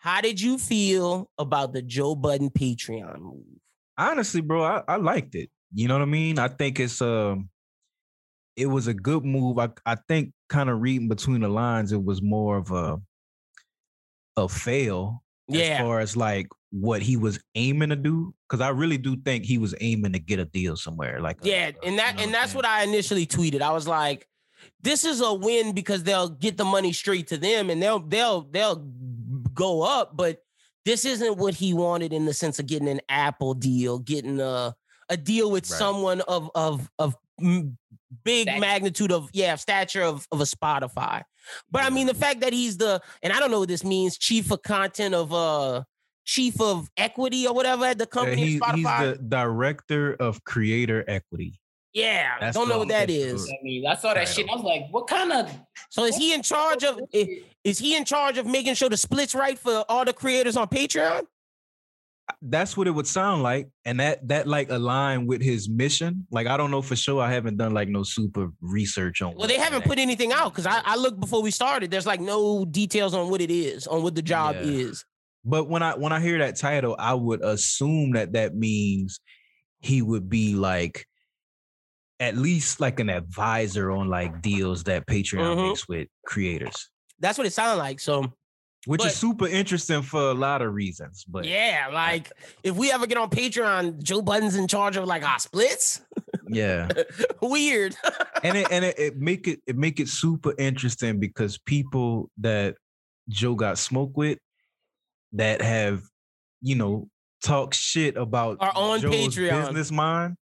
[SPEAKER 1] how did you feel about the Joe Budden Patreon move?
[SPEAKER 5] honestly, bro, I, I liked it. You know what I mean? I think it's um it was a good move. I I think kind of reading between the lines, it was more of a a fail as far as like what he was aiming to do. Cause I really do think he was aiming to get a deal somewhere. Like
[SPEAKER 1] Yeah,
[SPEAKER 5] a-
[SPEAKER 1] and
[SPEAKER 5] you
[SPEAKER 1] that
[SPEAKER 5] know
[SPEAKER 1] and that's what I initially tweeted. I was like, this is a win because they'll get the money straight to them and they'll they'll they'll go up, but this isn't what he wanted in the sense of getting an Apple deal, getting a a deal with
[SPEAKER 5] Right.
[SPEAKER 1] someone of of of big
[SPEAKER 4] Stature.
[SPEAKER 1] magnitude of yeah stature of of a Spotify. But I mean the fact that he's the and I don't know what this means, chief of content of uh chief of equity or whatever at the
[SPEAKER 5] Yeah,
[SPEAKER 1] company
[SPEAKER 5] he-
[SPEAKER 1] Spotify.
[SPEAKER 5] he's the director of creator equity.
[SPEAKER 1] yeah,
[SPEAKER 5] That's
[SPEAKER 1] don't know what that is.
[SPEAKER 4] I mean, I saw that shit. and I was like, what kind of
[SPEAKER 1] So is he in charge of i- is he in charge of making sure the splits right for all the creators on Patreon?
[SPEAKER 5] that's what it would sound like, and that that like align with his mission. Like I don't know for sure. I haven't done like no super research on.
[SPEAKER 1] Well, they haven't put anything out because I, I looked before we started. There's like no details on what it is, on what the job
[SPEAKER 5] Yeah.
[SPEAKER 1] is.
[SPEAKER 5] But when I when I hear that title, I would assume that that means he would be like at least like an advisor on like deals that Patreon
[SPEAKER 1] Mhm.
[SPEAKER 5] makes with creators,
[SPEAKER 1] That's what it sounded like. So
[SPEAKER 5] which
[SPEAKER 1] But-
[SPEAKER 5] is super interesting for a lot of reasons. But
[SPEAKER 1] yeah, like if we ever get on Patreon, Joe Budden's in charge of like our splits.
[SPEAKER 5] yeah.
[SPEAKER 1] Weird.
[SPEAKER 5] and it and it, it make it it make it super interesting because people that Joe got smoked with that have you know talk shit about
[SPEAKER 1] Are on
[SPEAKER 5] Joe's
[SPEAKER 1] Patreon.
[SPEAKER 5] business mind.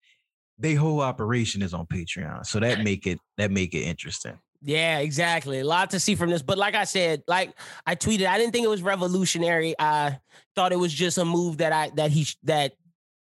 [SPEAKER 5] They whole operation is on Patreon, so that make it that make it interesting.
[SPEAKER 1] Yeah, exactly. A lot to see from this. But like I said, like I tweeted, I didn't think it was revolutionary. I thought it was just a move that I that he that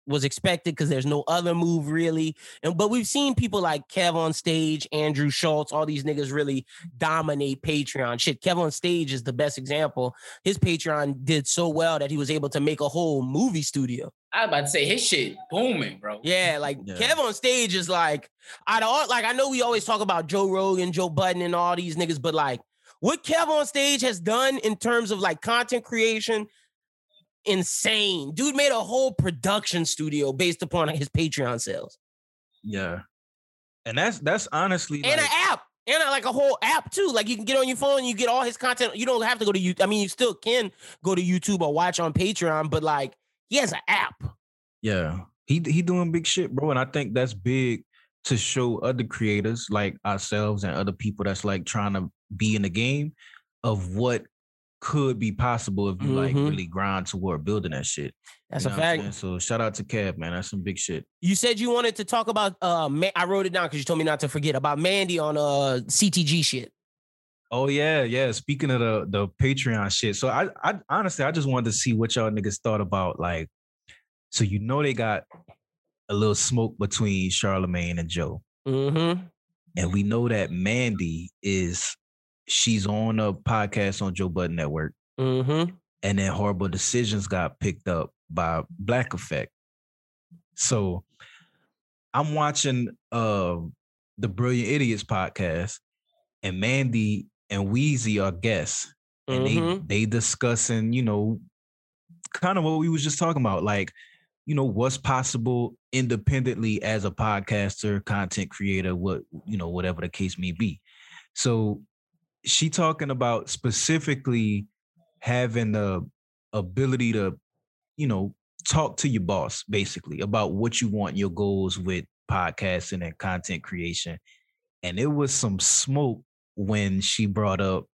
[SPEAKER 1] was expected because there's no other move really. And but we've seen people like Kev on stage, Andrew Schulz, all these niggas really dominate Patreon. Shit, Kev on stage is the best example. His Patreon did so well that he was able to make a whole movie studio.
[SPEAKER 4] I was about to say his shit booming, bro.
[SPEAKER 1] Yeah, like
[SPEAKER 5] Yeah.
[SPEAKER 1] Kev on stage is like, out of all, like I know we always talk about Joe Rogan, Joe Budden, and all these niggas, but like what Kev on stage has done in terms of like content creation, insane. Dude made a whole production studio based upon his Patreon sales
[SPEAKER 5] Yeah, and that's that's honestly
[SPEAKER 1] and
[SPEAKER 5] like,
[SPEAKER 1] an app. And a, like a whole app too. Like you can get on your phone, you get all his content. You don't have to go to you. I mean, you still can go to YouTube or watch on Patreon, but like he has an app.
[SPEAKER 5] Yeah, he he doing big shit, bro, and I think that's big to show other creators like ourselves and other people that's like trying to be in the game of what could be possible if you like
[SPEAKER 1] Mhm.
[SPEAKER 5] really grind toward building that shit.
[SPEAKER 1] That's
[SPEAKER 5] You
[SPEAKER 1] a
[SPEAKER 5] know I'm
[SPEAKER 1] fact.
[SPEAKER 5] So shout out to Kev, man. That's some big shit.
[SPEAKER 1] You said you wanted to talk about uh I wrote it down because you told me not to forget about Mandy on uh CTG shit.
[SPEAKER 5] Oh yeah, yeah. Speaking of the the Patreon shit, so I I honestly I just wanted to see what y'all niggas thought about like. So you know they got a little smoke between Charlamagne and Joe.
[SPEAKER 1] Mm-hmm.
[SPEAKER 5] and we know that Mandy is she's on a podcast on Joe Budden Network,
[SPEAKER 1] Mm-hmm.
[SPEAKER 5] and then Horrible Decisions got picked up by Black Effect. So I'm watching uh the Brilliant Idiots podcast, and Mandy and Wheezy are guests, and
[SPEAKER 1] Mhm.
[SPEAKER 5] they they discussing, you know, kind of what we was just talking about, like, you know, what's possible independently as a podcaster, content creator, what you know, whatever the case may be. So she talking about specifically having the ability to, you know, talk to your boss basically about what you want your goals with podcasting and content creation. And it was some smoke when she brought up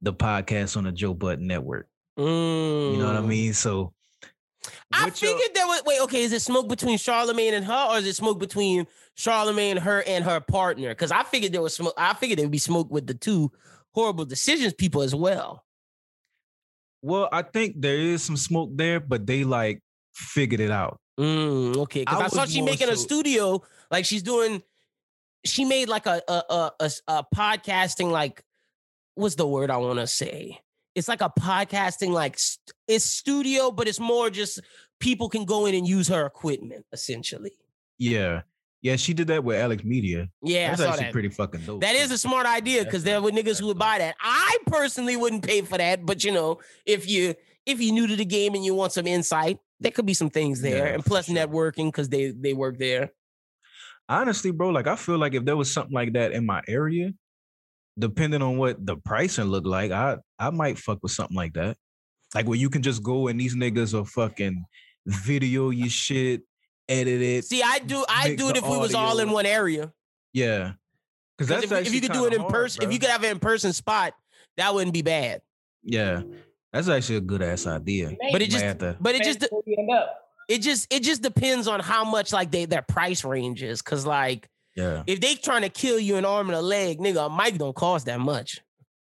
[SPEAKER 5] the podcast on the Joe Budden Network. You know what I
[SPEAKER 1] Mm.
[SPEAKER 5] mean? So
[SPEAKER 1] I figured there was wait, okay, is it smoke between Charlamagne and her, or is it smoke between Charlamagne, her, and her partner? Because I figured there was smoke. I figured there would be smoke with the two horrible decisions people as well.
[SPEAKER 5] Well, I think there is some smoke there, but they like figured it out.
[SPEAKER 1] Mm, okay, because
[SPEAKER 5] I
[SPEAKER 1] I, saw she making a studio, like she's doing. She made like a a a a podcasting like, what's the word I want to say? It's like a podcasting like st- it's studio, but it's more just people can go in and use her equipment essentially.
[SPEAKER 5] Yeah. Yeah, she did that with Alex Media.
[SPEAKER 1] Yeah,
[SPEAKER 5] That's actually
[SPEAKER 1] that.
[SPEAKER 5] pretty fucking dope.
[SPEAKER 1] That is a smart idea because there were niggas who would buy that. I personally wouldn't pay for that, but you know, if you if you're new to the game and you want some insight, there could be some things there,
[SPEAKER 5] Yeah,
[SPEAKER 1] and plus
[SPEAKER 5] sure.
[SPEAKER 1] networking because they they work there.
[SPEAKER 5] Honestly, bro, like I feel like if there was something like that in my area, depending on what the pricing looked like, I I might fuck with something like that. Like where you can just go and these niggas are fucking video your shit, edit it.
[SPEAKER 1] See, I do I do it
[SPEAKER 5] the
[SPEAKER 1] if we was all in one area.
[SPEAKER 5] Yeah. because that's
[SPEAKER 1] if, you- if you could do it in person, if you could have an in person spot, that wouldn't be bad.
[SPEAKER 5] Yeah. That's actually a good ass idea.
[SPEAKER 1] But it just
[SPEAKER 5] to-
[SPEAKER 1] but it just
[SPEAKER 4] end up.
[SPEAKER 1] It just it just depends on how much like they their price range is. Cause like
[SPEAKER 5] yeah.
[SPEAKER 1] if they trying to kill you an arm and a leg, nigga, a mic don't cost that much.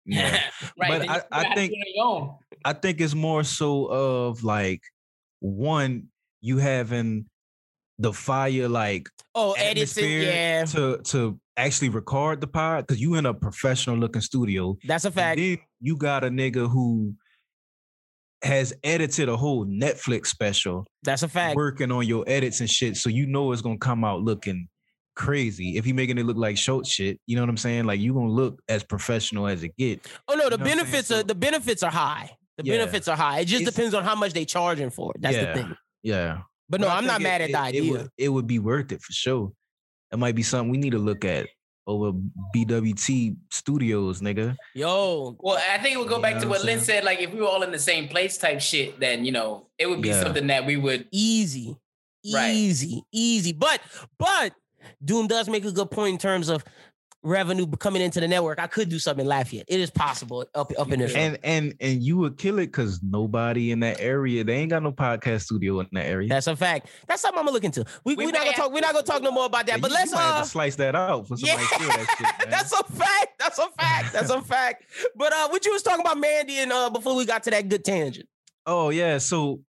[SPEAKER 5] Yeah.
[SPEAKER 4] right.
[SPEAKER 5] But I- I think-
[SPEAKER 4] do it on your own.
[SPEAKER 5] I think it's more so of like one, you having the fire like
[SPEAKER 1] Oh,
[SPEAKER 5] Edison,
[SPEAKER 1] yeah,
[SPEAKER 5] to to actually record the pod because you in a professional looking studio.
[SPEAKER 1] that's a fact.
[SPEAKER 5] you got a nigga who has edited a whole Netflix special,
[SPEAKER 1] That's a fact.
[SPEAKER 5] working on your edits and shit. So you know it's gonna come out looking crazy. If he making it look like short shit, you know what I'm saying? Like you gonna look as professional as it get.
[SPEAKER 1] Oh no, the
[SPEAKER 5] You know what I'm saying?
[SPEAKER 1] benefits are the benefits are high. The
[SPEAKER 5] Yeah.
[SPEAKER 1] benefits are high. It just
[SPEAKER 5] It's-
[SPEAKER 1] depends on how much they charging for it. That's
[SPEAKER 5] Yeah.
[SPEAKER 1] the thing.
[SPEAKER 5] Yeah.
[SPEAKER 1] But no, I'm not
[SPEAKER 5] think
[SPEAKER 1] mad
[SPEAKER 5] it-
[SPEAKER 1] at the idea.
[SPEAKER 5] It would, it would be worth it for sure. It might be something we need to look at over BWT Studios, nigga.
[SPEAKER 1] Yo,
[SPEAKER 4] Well, I think we'll go
[SPEAKER 5] You
[SPEAKER 4] back to
[SPEAKER 5] what
[SPEAKER 4] what Lynn said. Like, if we were all in the same place, type shit, then you know, it would be
[SPEAKER 5] Yeah.
[SPEAKER 4] something that we would.
[SPEAKER 1] easy,
[SPEAKER 4] Right.
[SPEAKER 1] easy, easy. But but Doom does make a good point in terms of revenue coming into the network. I could do something in Lafayette. It is possible up up in this.
[SPEAKER 5] And and and you would kill it because nobody in that area, they ain't got no podcast studio in that area.
[SPEAKER 1] That's a fact. That's something I'm gonna look into. We
[SPEAKER 4] we,
[SPEAKER 1] we not gonna talk. We're not gonna talk no more about that.
[SPEAKER 5] Yeah,
[SPEAKER 1] but
[SPEAKER 5] you-
[SPEAKER 1] let's
[SPEAKER 5] you might have
[SPEAKER 1] uh.
[SPEAKER 5] to slice that out for somebody
[SPEAKER 1] Yeah,
[SPEAKER 5] to that shit,
[SPEAKER 1] that's a fact. That's a fact. That's a fact. But uh, what you was talking about, Mandy, and uh, before we got to that good tangent.
[SPEAKER 5] Oh yeah, so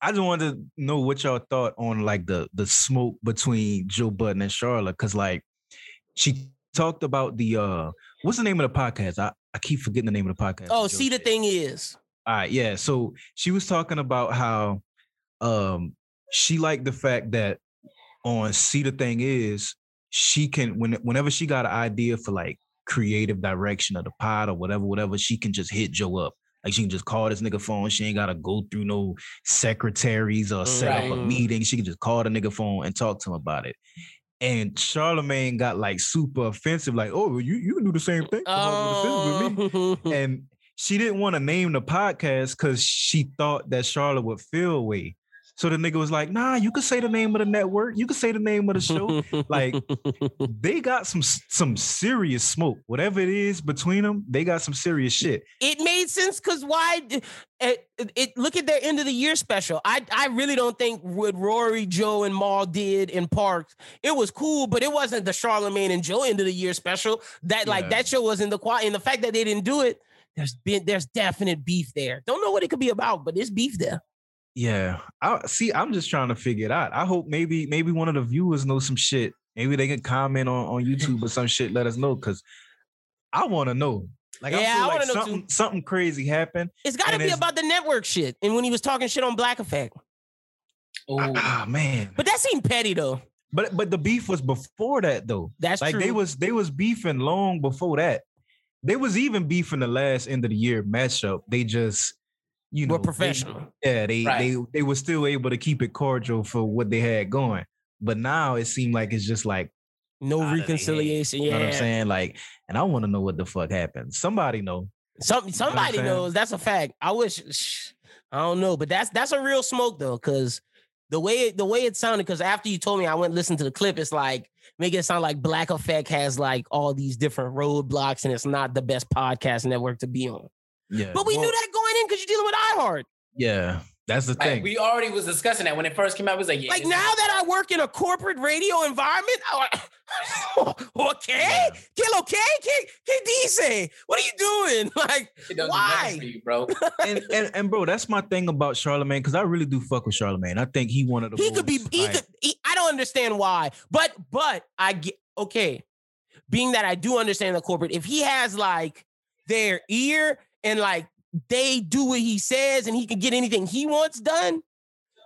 [SPEAKER 5] I just wanted to know what y'all thought on like the the smoke between Joe Budden and Charlotte, because like she talked about the uh what's the name of the podcast? I, I keep forgetting the name of the podcast.
[SPEAKER 1] Oh, see, the thing is,
[SPEAKER 5] All right, yeah. So she was talking about how um she liked the fact that on See the Thing Is, she can when whenever she got an idea for like creative direction of the pod or whatever, whatever, she can just hit Joe up. Like she can just call this nigga phone. She ain't gotta go through no secretaries or set up a meeting. She can just call the nigga phone and talk to him about it. And Charlamagne got like super offensive, like, oh, you, you can do the same thing. Come on with the business with me
[SPEAKER 1] oh,
[SPEAKER 5] and she didn't want to name the podcast because she thought that Charlotte would feel away. So the nigga was like, "Nah, you could say the name of the network. You could say the name of the show." like they got some some serious smoke. Whatever it is between them, they got some serious shit.
[SPEAKER 1] it made sense because why? It, eh, it, it- look at their end of the year special. I I really don't think what Rory, Joe, and Mal did in Parks. It was cool, but it wasn't the Charlamagne and Joe end of the year special. That like
[SPEAKER 5] Yeah.
[SPEAKER 1] that show was in the quiet. And the fact that they didn't do it, there's been there's definite beef there. Don't know what it could be about, but there's beef there.
[SPEAKER 5] Yeah, I see. I'm just trying to figure it out. I hope maybe maybe one of the viewers knows some shit. Maybe they can comment on on YouTube or some shit. Let us know because I want to know. Like
[SPEAKER 1] Yeah,
[SPEAKER 5] I feel
[SPEAKER 1] I
[SPEAKER 5] like
[SPEAKER 1] wanna know too.
[SPEAKER 5] something something crazy happened.
[SPEAKER 1] It's got to be about the network shit. And when he was talking shit on Black Effect.
[SPEAKER 5] Ah man,
[SPEAKER 1] but that seemed petty though.
[SPEAKER 5] but but the beef was before that though.
[SPEAKER 1] That's
[SPEAKER 5] like
[SPEAKER 1] true.
[SPEAKER 5] they was they was beefing long before that. They was even beefing the last end of the year matchup. They just you know
[SPEAKER 1] We're
[SPEAKER 5] they-
[SPEAKER 1] professional.
[SPEAKER 5] yeah, they
[SPEAKER 4] Right.
[SPEAKER 5] they they were still able to keep it cordial for what they had going. But now it seemed like it's just like
[SPEAKER 1] no reconciliation.
[SPEAKER 5] you know what I'm saying? Like, and I want to know what the fuck happened. Somebody know.
[SPEAKER 1] Some somebody
[SPEAKER 5] saying?
[SPEAKER 1] knows. That's a fact. I wish. I don't know, but that's that's a real smoke though, because the way it, the way it sounded. Because after you told me, I went and listened to the clip. It's like making it sound like Black Effect has like all these different roadblocks, and it's not the best podcast network to be on.
[SPEAKER 5] Yeah.
[SPEAKER 1] But we
[SPEAKER 5] Well,
[SPEAKER 1] knew that going in because you're dealing with iHeart.
[SPEAKER 5] Yeah, that's the
[SPEAKER 4] Like,
[SPEAKER 5] thing.
[SPEAKER 4] we already was discussing that when it first came out. It was like, yeah,
[SPEAKER 1] Like now that I work in a corporate radio environment, I, okay, kill okay, K, KD say, what are you doing? Like,
[SPEAKER 4] it don't
[SPEAKER 1] why?
[SPEAKER 4] for you, bro.
[SPEAKER 5] and, and and bro, that's my thing about Charlamagne because I really do fuck with Charlamagne. I think he one of the
[SPEAKER 1] he could be he
[SPEAKER 5] like-
[SPEAKER 1] could he, i don't understand why but but i get okay being that i do understand the corporate if he has like their ear and like they do what he says and he can get anything he wants done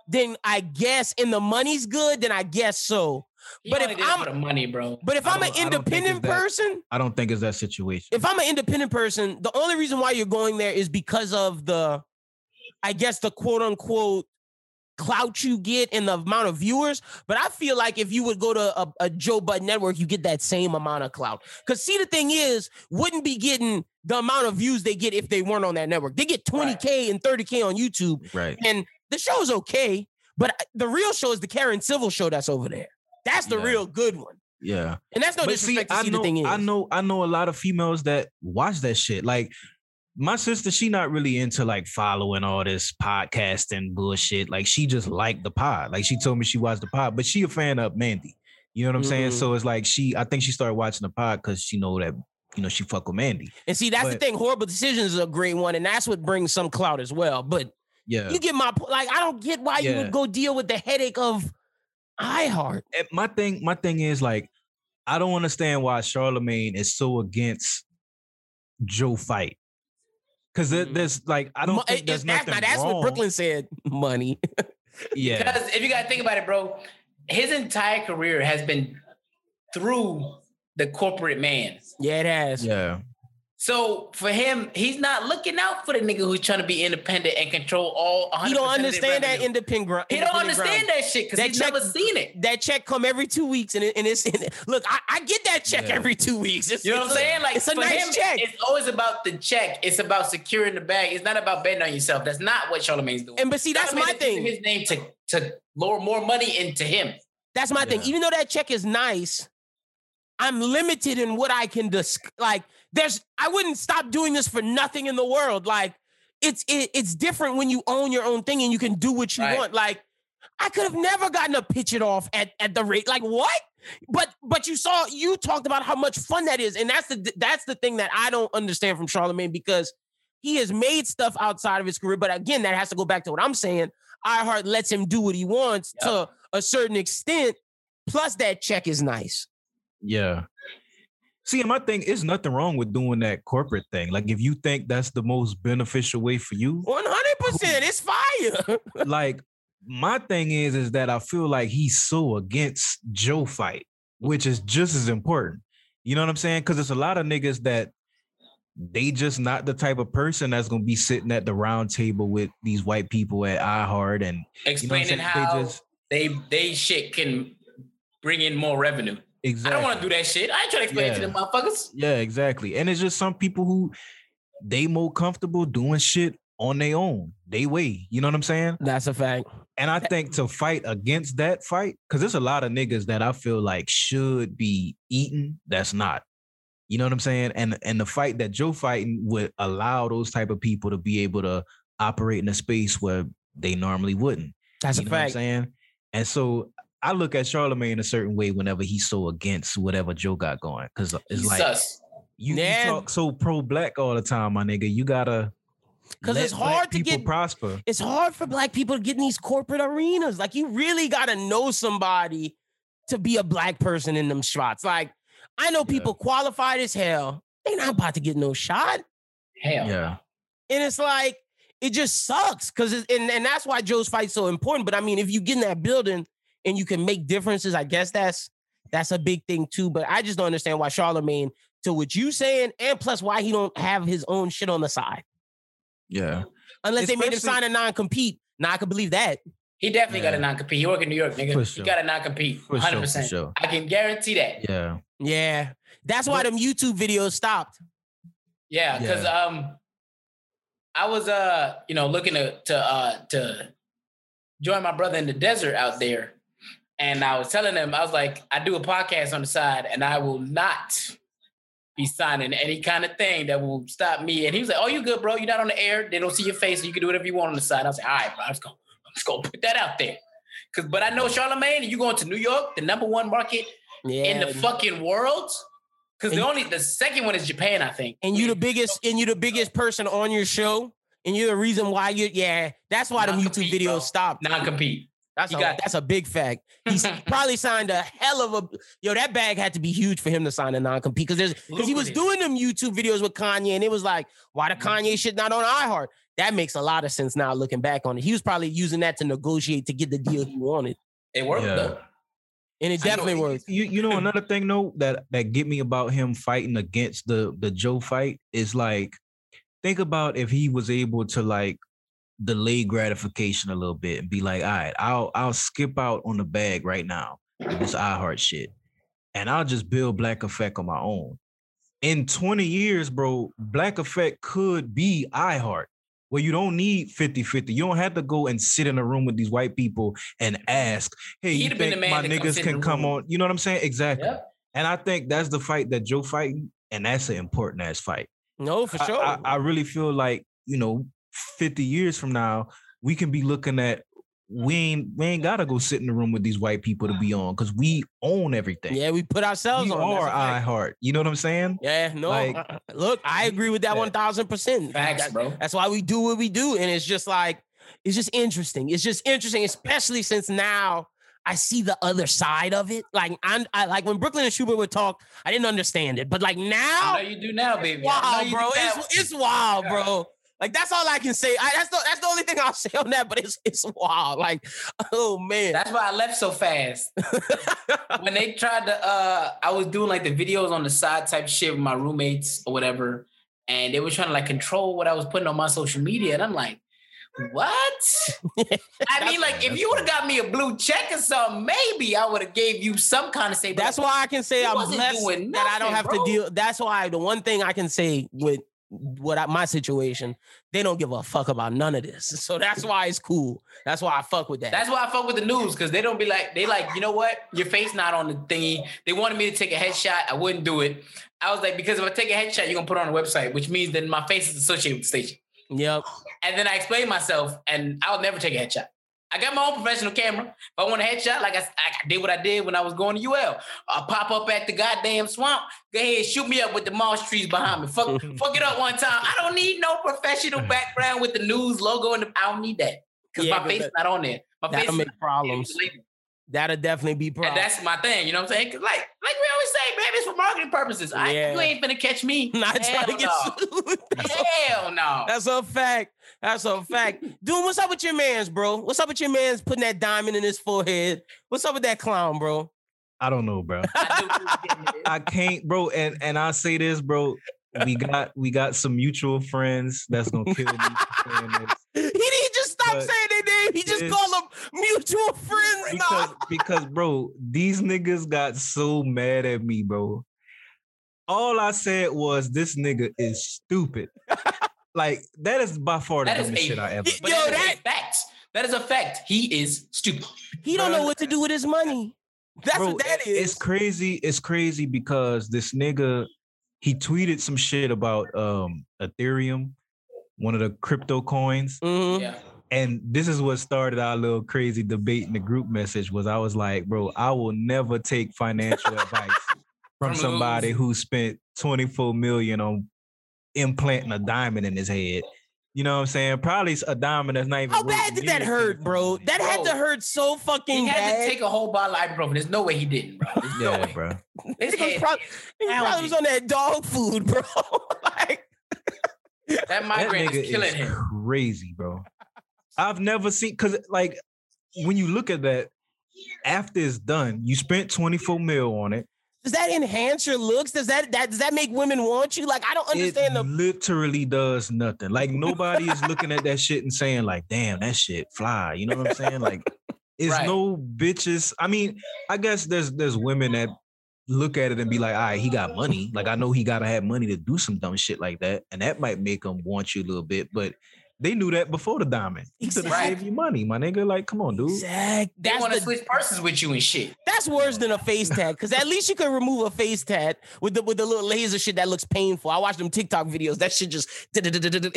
[SPEAKER 1] then i guess and the money's good then i guess so
[SPEAKER 4] He
[SPEAKER 1] But if I'm-
[SPEAKER 4] for the money, bro.
[SPEAKER 1] but if
[SPEAKER 5] I
[SPEAKER 1] i'm an
[SPEAKER 5] don't- I don't
[SPEAKER 1] independent
[SPEAKER 5] that-
[SPEAKER 1] person
[SPEAKER 5] I don't think it's that situation.
[SPEAKER 1] if I'm an independent person, the only reason why you're going there is because of the, I guess the quote unquote clout you get and the amount of viewers. But I feel like if you would go to a, a Joe Bud network, you get that same amount of clout. Because see, the thing is, wouldn't be getting the amount of views they get if they weren't on that network. They get 20K and 30K on YouTube,
[SPEAKER 5] right.
[SPEAKER 1] and the show's okay. But uh, the real show is the Karen Civil show that's over there. That's the
[SPEAKER 5] Yeah.
[SPEAKER 1] real good one.
[SPEAKER 5] Yeah.
[SPEAKER 1] And that's no
[SPEAKER 5] but see,
[SPEAKER 1] disrespect to
[SPEAKER 5] I
[SPEAKER 1] see
[SPEAKER 5] know,
[SPEAKER 1] the thing is.
[SPEAKER 5] I know, I know a lot of females that watch that shit. Like my sister, she not really into like following all this podcasting bullshit. Like she just liked the pod. Like she told me she watched the pod, but she a fan of Mandy. You know what I'm saying?
[SPEAKER 1] Mhm.
[SPEAKER 5] So it's like she, I think she started watching the pod because she know that you know she fuck with Mandy.
[SPEAKER 1] And see, that's the thing. Horrible decisions is a great one, and that's what brings some clout as well. But
[SPEAKER 5] Yeah.
[SPEAKER 1] you get my point. like, I don't get why you would go deal with the headache of iHeart.
[SPEAKER 5] And my thing, my thing is like, I don't understand why Charlamagne is so against Joe fight. Because
[SPEAKER 4] Mm.
[SPEAKER 5] there's like I don't think there's
[SPEAKER 1] that's,
[SPEAKER 5] nothing
[SPEAKER 1] now, that's
[SPEAKER 5] wrong.
[SPEAKER 1] what Brooklyn said. Money.
[SPEAKER 5] Yeah,
[SPEAKER 4] Because if you gotta think about it, bro, his entire career has been through the corporate man.
[SPEAKER 1] Yeah, it has.
[SPEAKER 5] yeah,
[SPEAKER 4] So for him, he's not looking out for the nigga who's trying to be independent and control all. 100%
[SPEAKER 1] He don't
[SPEAKER 4] of
[SPEAKER 1] understand that independent ground.
[SPEAKER 4] He don't understand that shit because
[SPEAKER 1] That
[SPEAKER 4] he's
[SPEAKER 1] check-
[SPEAKER 4] never seen it.
[SPEAKER 1] That check come every two weeks, and, it, and it's and look. I, I get that check
[SPEAKER 5] Yeah.
[SPEAKER 1] every two weeks. It's,
[SPEAKER 4] You know what I'm saying? Like
[SPEAKER 1] it's a
[SPEAKER 4] for
[SPEAKER 1] nice
[SPEAKER 4] him,
[SPEAKER 1] check.
[SPEAKER 4] It's always about the check. It's about securing the bag. It's not about betting on yourself. That's not what Charlamagne's doing.
[SPEAKER 1] And but see, that's
[SPEAKER 4] Charlamagne
[SPEAKER 1] my thing.
[SPEAKER 4] His name to to lure more money into him.
[SPEAKER 1] That's my thing. Even though that check is nice, I'm limited in what I can disc. Like, there's, I wouldn't stop doing this for nothing in the world. Like, it's it, it's different when you own your own thing and you can do what you
[SPEAKER 4] Right.
[SPEAKER 1] want. Like, I could have never gotten to pitch it off at at the rate. Like, what? But but you saw you talked about how much fun that is, and that's the that's the thing that I don't understand from Charlamagne because he has made stuff outside of his career. But again, that has to go back to what I'm saying. iHeart lets him do what he wants
[SPEAKER 4] Yep.
[SPEAKER 1] to a certain extent. Plus, that check is nice.
[SPEAKER 5] Yeah. See, my thing is nothing wrong with doing that corporate thing. Like, if you think that's the most beneficial way for you,
[SPEAKER 1] One hundred percent, it's fire.
[SPEAKER 5] like my thing is is that I feel like he's so against Joe fight, which is just as important. You know what I'm saying? Because there's a lot of niggas that they just not the type of person that's gonna be sitting at the round table with these white people at iHeart and you know
[SPEAKER 4] Explaining how
[SPEAKER 5] they just
[SPEAKER 4] they they shit can bring in more revenue. I don't want to do that shit. I ain't trying to explain it to
[SPEAKER 5] Yeah.
[SPEAKER 4] them motherfuckers.
[SPEAKER 5] Yeah, exactly. And it's just some people who they more comfortable doing shit on their own, they way. You know what I'm saying?
[SPEAKER 1] That's a fact.
[SPEAKER 5] And I think to fight against that fight, because there's a lot of niggas that I feel like should be eaten, that's not. You know what I'm saying? And and the fight that Joe fighting would allow those type of people to be able to operate in a space where they normally wouldn't.
[SPEAKER 1] That's
[SPEAKER 5] you
[SPEAKER 1] a
[SPEAKER 5] know what I'm
[SPEAKER 1] fact.
[SPEAKER 5] saying? And so I look at Charlamagne a certain way whenever he's so against whatever Joe got going. Cause it's
[SPEAKER 4] He's
[SPEAKER 5] like
[SPEAKER 4] sus.
[SPEAKER 5] you, you talk so pro black all the time, my nigga. You gotta because
[SPEAKER 1] it's
[SPEAKER 5] black
[SPEAKER 1] hard to get-
[SPEAKER 5] prosper.
[SPEAKER 1] It's hard for black people to get in these corporate arenas. Like you really gotta know somebody to be a black person in them shots. Like I know
[SPEAKER 5] Yeah.
[SPEAKER 1] people qualified as hell. They not about to get no shot.
[SPEAKER 4] Hell.
[SPEAKER 5] Yeah.
[SPEAKER 1] And it's like, it just sucks. Cause and, and that's why Joe's fight's so important. But I mean, if you get in that building and you can make differences, I guess that's that's a big thing too. But I just don't understand why Charlamagne, to what you saying, and plus why he don't have his own shit on the side.
[SPEAKER 5] Yeah.
[SPEAKER 1] Unless they made him sign a non-compete. Now I can believe that.
[SPEAKER 4] He definitely got
[SPEAKER 5] Yeah.
[SPEAKER 4] a non-compete. He work in New York, nigga.
[SPEAKER 5] For
[SPEAKER 4] He got a non-compete.
[SPEAKER 5] For
[SPEAKER 4] 100 percent
[SPEAKER 5] sure.
[SPEAKER 4] I can guarantee that.
[SPEAKER 5] Yeah.
[SPEAKER 1] Yeah. That's why them YouTube videos stopped.
[SPEAKER 4] Yeah, because um, I was uh, you know, looking to to uh to join my brother in the desert out there, and I was telling him I was like, I do a podcast on the side, and I will not be signing any kind of thing that will stop me. And he was like, Oh, you good, bro? You're not on the air. They don't see your face, so you can do whatever you want on the side. I was like, All right, bro, let's go. Let's go put that out there. Cause, but I know Charlamagne, and you going to New York, the number one market
[SPEAKER 1] Yeah.
[SPEAKER 4] in the fucking world. Cause the only the second one is Japan, I think.
[SPEAKER 1] and you the biggest and you the biggest person on your show. And you're the reason why you yeah, that's why the YouTube videos
[SPEAKER 4] bro.
[SPEAKER 1] stopped.
[SPEAKER 4] non-compete.
[SPEAKER 1] That's
[SPEAKER 4] You
[SPEAKER 1] a,
[SPEAKER 4] got-
[SPEAKER 1] that's a big fact. He's he probably signed a hell of a yo. That bag had to be huge for him to sign a non-compete because there's because he was doing them YouTube videos with Kanye, and it was like, why the mm-hmm. Kanye shit not on iHeart? That makes a lot of sense now looking back on it. He was probably using that to negotiate to get the deal he wanted,
[SPEAKER 4] It worked
[SPEAKER 5] Yeah.
[SPEAKER 4] though.
[SPEAKER 1] and it
[SPEAKER 4] I know
[SPEAKER 1] definitely
[SPEAKER 4] he-
[SPEAKER 1] worked.
[SPEAKER 5] You you know another thing though that that get me about him fighting against the the Joe fight is like think about if he was able to like delay gratification a little bit and be like, all right, I'll I'll skip out on the bag right now with this iHeart shit. And I'll just build Black Effect on my own. In 20 years, bro, Black Effect could be iHeart. Where you don't need 50-50. You don't have to go and sit in a room with these white people and ask, hey,
[SPEAKER 4] He'd
[SPEAKER 5] you think my niggas can come on? You know what I'm saying? Exactly.
[SPEAKER 4] Yep.
[SPEAKER 5] And I think that's the fight that Joe fighting, and that's an important ass fight.
[SPEAKER 1] No, for
[SPEAKER 5] I-
[SPEAKER 1] sure.
[SPEAKER 5] I, I really feel like you know, 50 years from now, we can be looking at we ain't we ain't gotta go sit in the room with these white people to be on because we own everything.
[SPEAKER 1] yeah, we put ourselves
[SPEAKER 5] we
[SPEAKER 1] on. That's
[SPEAKER 5] are
[SPEAKER 1] a
[SPEAKER 5] iHeart. You know what I'm saying?
[SPEAKER 1] Yeah, no.
[SPEAKER 5] Like-
[SPEAKER 1] uh, look, I agree with that one thousand percent.
[SPEAKER 4] Facts, bro.
[SPEAKER 1] That's why we do what we do. And it's just like, it's just interesting. It's just interesting, especially since now I see the other side of it. Like I'm I like when Brooklyn and Schubert would talk, I didn't understand it. But like
[SPEAKER 4] I
[SPEAKER 1] now,
[SPEAKER 4] know you do now, baby.
[SPEAKER 1] Wow, bro. It's it's wild, bro. Like that's all I can say. I, that's the that's the only thing I'll say on that. But it's it's wild. Like, oh man.
[SPEAKER 4] That's why I left so fast. when they tried to, uh, I was doing like the videos on the side type shit with my roommates or whatever, and they were trying to like control what I was putting on my social media, and I'm like, what? I mean, like if you would have got me a blue check or something, maybe I would have gave you some kind of say.
[SPEAKER 1] That's why I can say I'm blessed
[SPEAKER 4] doing
[SPEAKER 1] that I don't have
[SPEAKER 4] nothing,
[SPEAKER 1] to deal. That's why the one thing I can say with what I, my situation, they don't give a fuck about none of this. So that's why it's cool. That's why I fuck with that.
[SPEAKER 4] That's why I fuck with the news because they don't be like they like you know what your face not on the thingy. They wanted me to take a headshot. I wouldn't do it. I was like because if I take a headshot, you're gonna put it on the website, which means then my face is associated with the station.
[SPEAKER 1] yep.
[SPEAKER 4] And then I explained myself, and I would never take a headshot. I got my own professional camera. If I want a headshot, like I, I did what I did when I was going to UL, I'll pop up at the goddamn swamp. Go ahead, shoot me up with the moss trees behind me. Fuck, fuck it up one time. I don't need no professional background with the news logo, and I don't need that because
[SPEAKER 1] Yeah,
[SPEAKER 4] my face
[SPEAKER 1] that-
[SPEAKER 4] not on there. My face
[SPEAKER 1] That'll
[SPEAKER 4] is
[SPEAKER 1] make problems. That'll definitely be
[SPEAKER 4] And
[SPEAKER 1] problems.
[SPEAKER 4] that's my thing, you know what I'm saying? 'Cause like, like we always say, man, it's for marketing purposes. I,
[SPEAKER 1] Yeah.
[SPEAKER 4] you ain't finna catch me.
[SPEAKER 1] Not
[SPEAKER 4] Hell
[SPEAKER 1] trying to get
[SPEAKER 4] no.
[SPEAKER 1] sued.
[SPEAKER 4] Hell no.
[SPEAKER 1] That's a fact. That's a fact. Dude, what's up with your man's, bro? What's up with your man's putting that diamond in his forehead? What's up with that clown, bro?
[SPEAKER 5] I don't know, bro.
[SPEAKER 4] I knew you was getting this.
[SPEAKER 5] I can't, bro. And and I say this, bro. We got we got some mutual friends that's gonna kill me for saying this.
[SPEAKER 1] He didn't just stop
[SPEAKER 5] But
[SPEAKER 1] saying their name. He just called them mutual friends.
[SPEAKER 5] because
[SPEAKER 1] now.
[SPEAKER 5] because bro, these niggas got so mad at me, bro. All I said was this nigga is stupid. like that is by far the
[SPEAKER 4] That is
[SPEAKER 5] dumbest shit I ever.
[SPEAKER 4] But
[SPEAKER 1] Yo,
[SPEAKER 4] that is
[SPEAKER 1] that-
[SPEAKER 4] a fact. That is a fact. He is stupid.
[SPEAKER 1] He don't know what to do with his money. That's
[SPEAKER 5] Bro,
[SPEAKER 1] what that is.
[SPEAKER 5] it-
[SPEAKER 1] is.
[SPEAKER 5] Crazy. It's crazy because this nigga he tweeted some shit about um Ethereum, one of the crypto coins.
[SPEAKER 1] Mhm.
[SPEAKER 4] Yeah.
[SPEAKER 5] And this is what started our little crazy debate in the group message was I was like, bro, I will never take financial advice from
[SPEAKER 4] From
[SPEAKER 5] somebody who spent 24 million on implanting a diamond in his head. You know what I'm saying? Probably a diamond that's not even
[SPEAKER 1] How bad did that hurt, bro?
[SPEAKER 5] million.
[SPEAKER 1] That had to hurt so fucking
[SPEAKER 4] He had
[SPEAKER 1] bad.
[SPEAKER 4] to take a whole bottle of ibuprofen. There's no way he didn't, bro. There's no
[SPEAKER 5] Yeah,
[SPEAKER 4] way.
[SPEAKER 5] bro.
[SPEAKER 4] His
[SPEAKER 1] He was
[SPEAKER 4] head-
[SPEAKER 1] prob- he probably was on that dog food, bro. like,
[SPEAKER 4] that
[SPEAKER 5] That
[SPEAKER 4] migraine
[SPEAKER 5] nigga
[SPEAKER 4] is killing
[SPEAKER 5] is
[SPEAKER 4] him.
[SPEAKER 5] crazy, bro. I've never seen because like when you look at that after it's done, you spent 24 mil on it.
[SPEAKER 1] Does that enhance your looks? Does that that does that make women want you? Like, I don't understand
[SPEAKER 5] it
[SPEAKER 1] the
[SPEAKER 5] literally does nothing. Like nobody is looking at that shit and saying like, "Damn, that shit fly." You know what I'm saying? Like, it's
[SPEAKER 4] Right.
[SPEAKER 5] no bitches. I mean, I guess there's there's women that look at it and be like, "All right, he got money. Like, I know he gotta have money to do some dumb shit like that, and that might make him want you a little bit." But they knew that before the diamond. He could have
[SPEAKER 4] Exactly.
[SPEAKER 5] saved you money, my nigga. Like, come on, dude.
[SPEAKER 1] exact.
[SPEAKER 4] They
[SPEAKER 1] That's
[SPEAKER 4] want to
[SPEAKER 1] the
[SPEAKER 4] switch purses with you and shit.
[SPEAKER 1] That's worse than a face tat, because at least you can remove a face tat with the with the little laser shit that looks painful. I watch them TikTok videos. That shit just and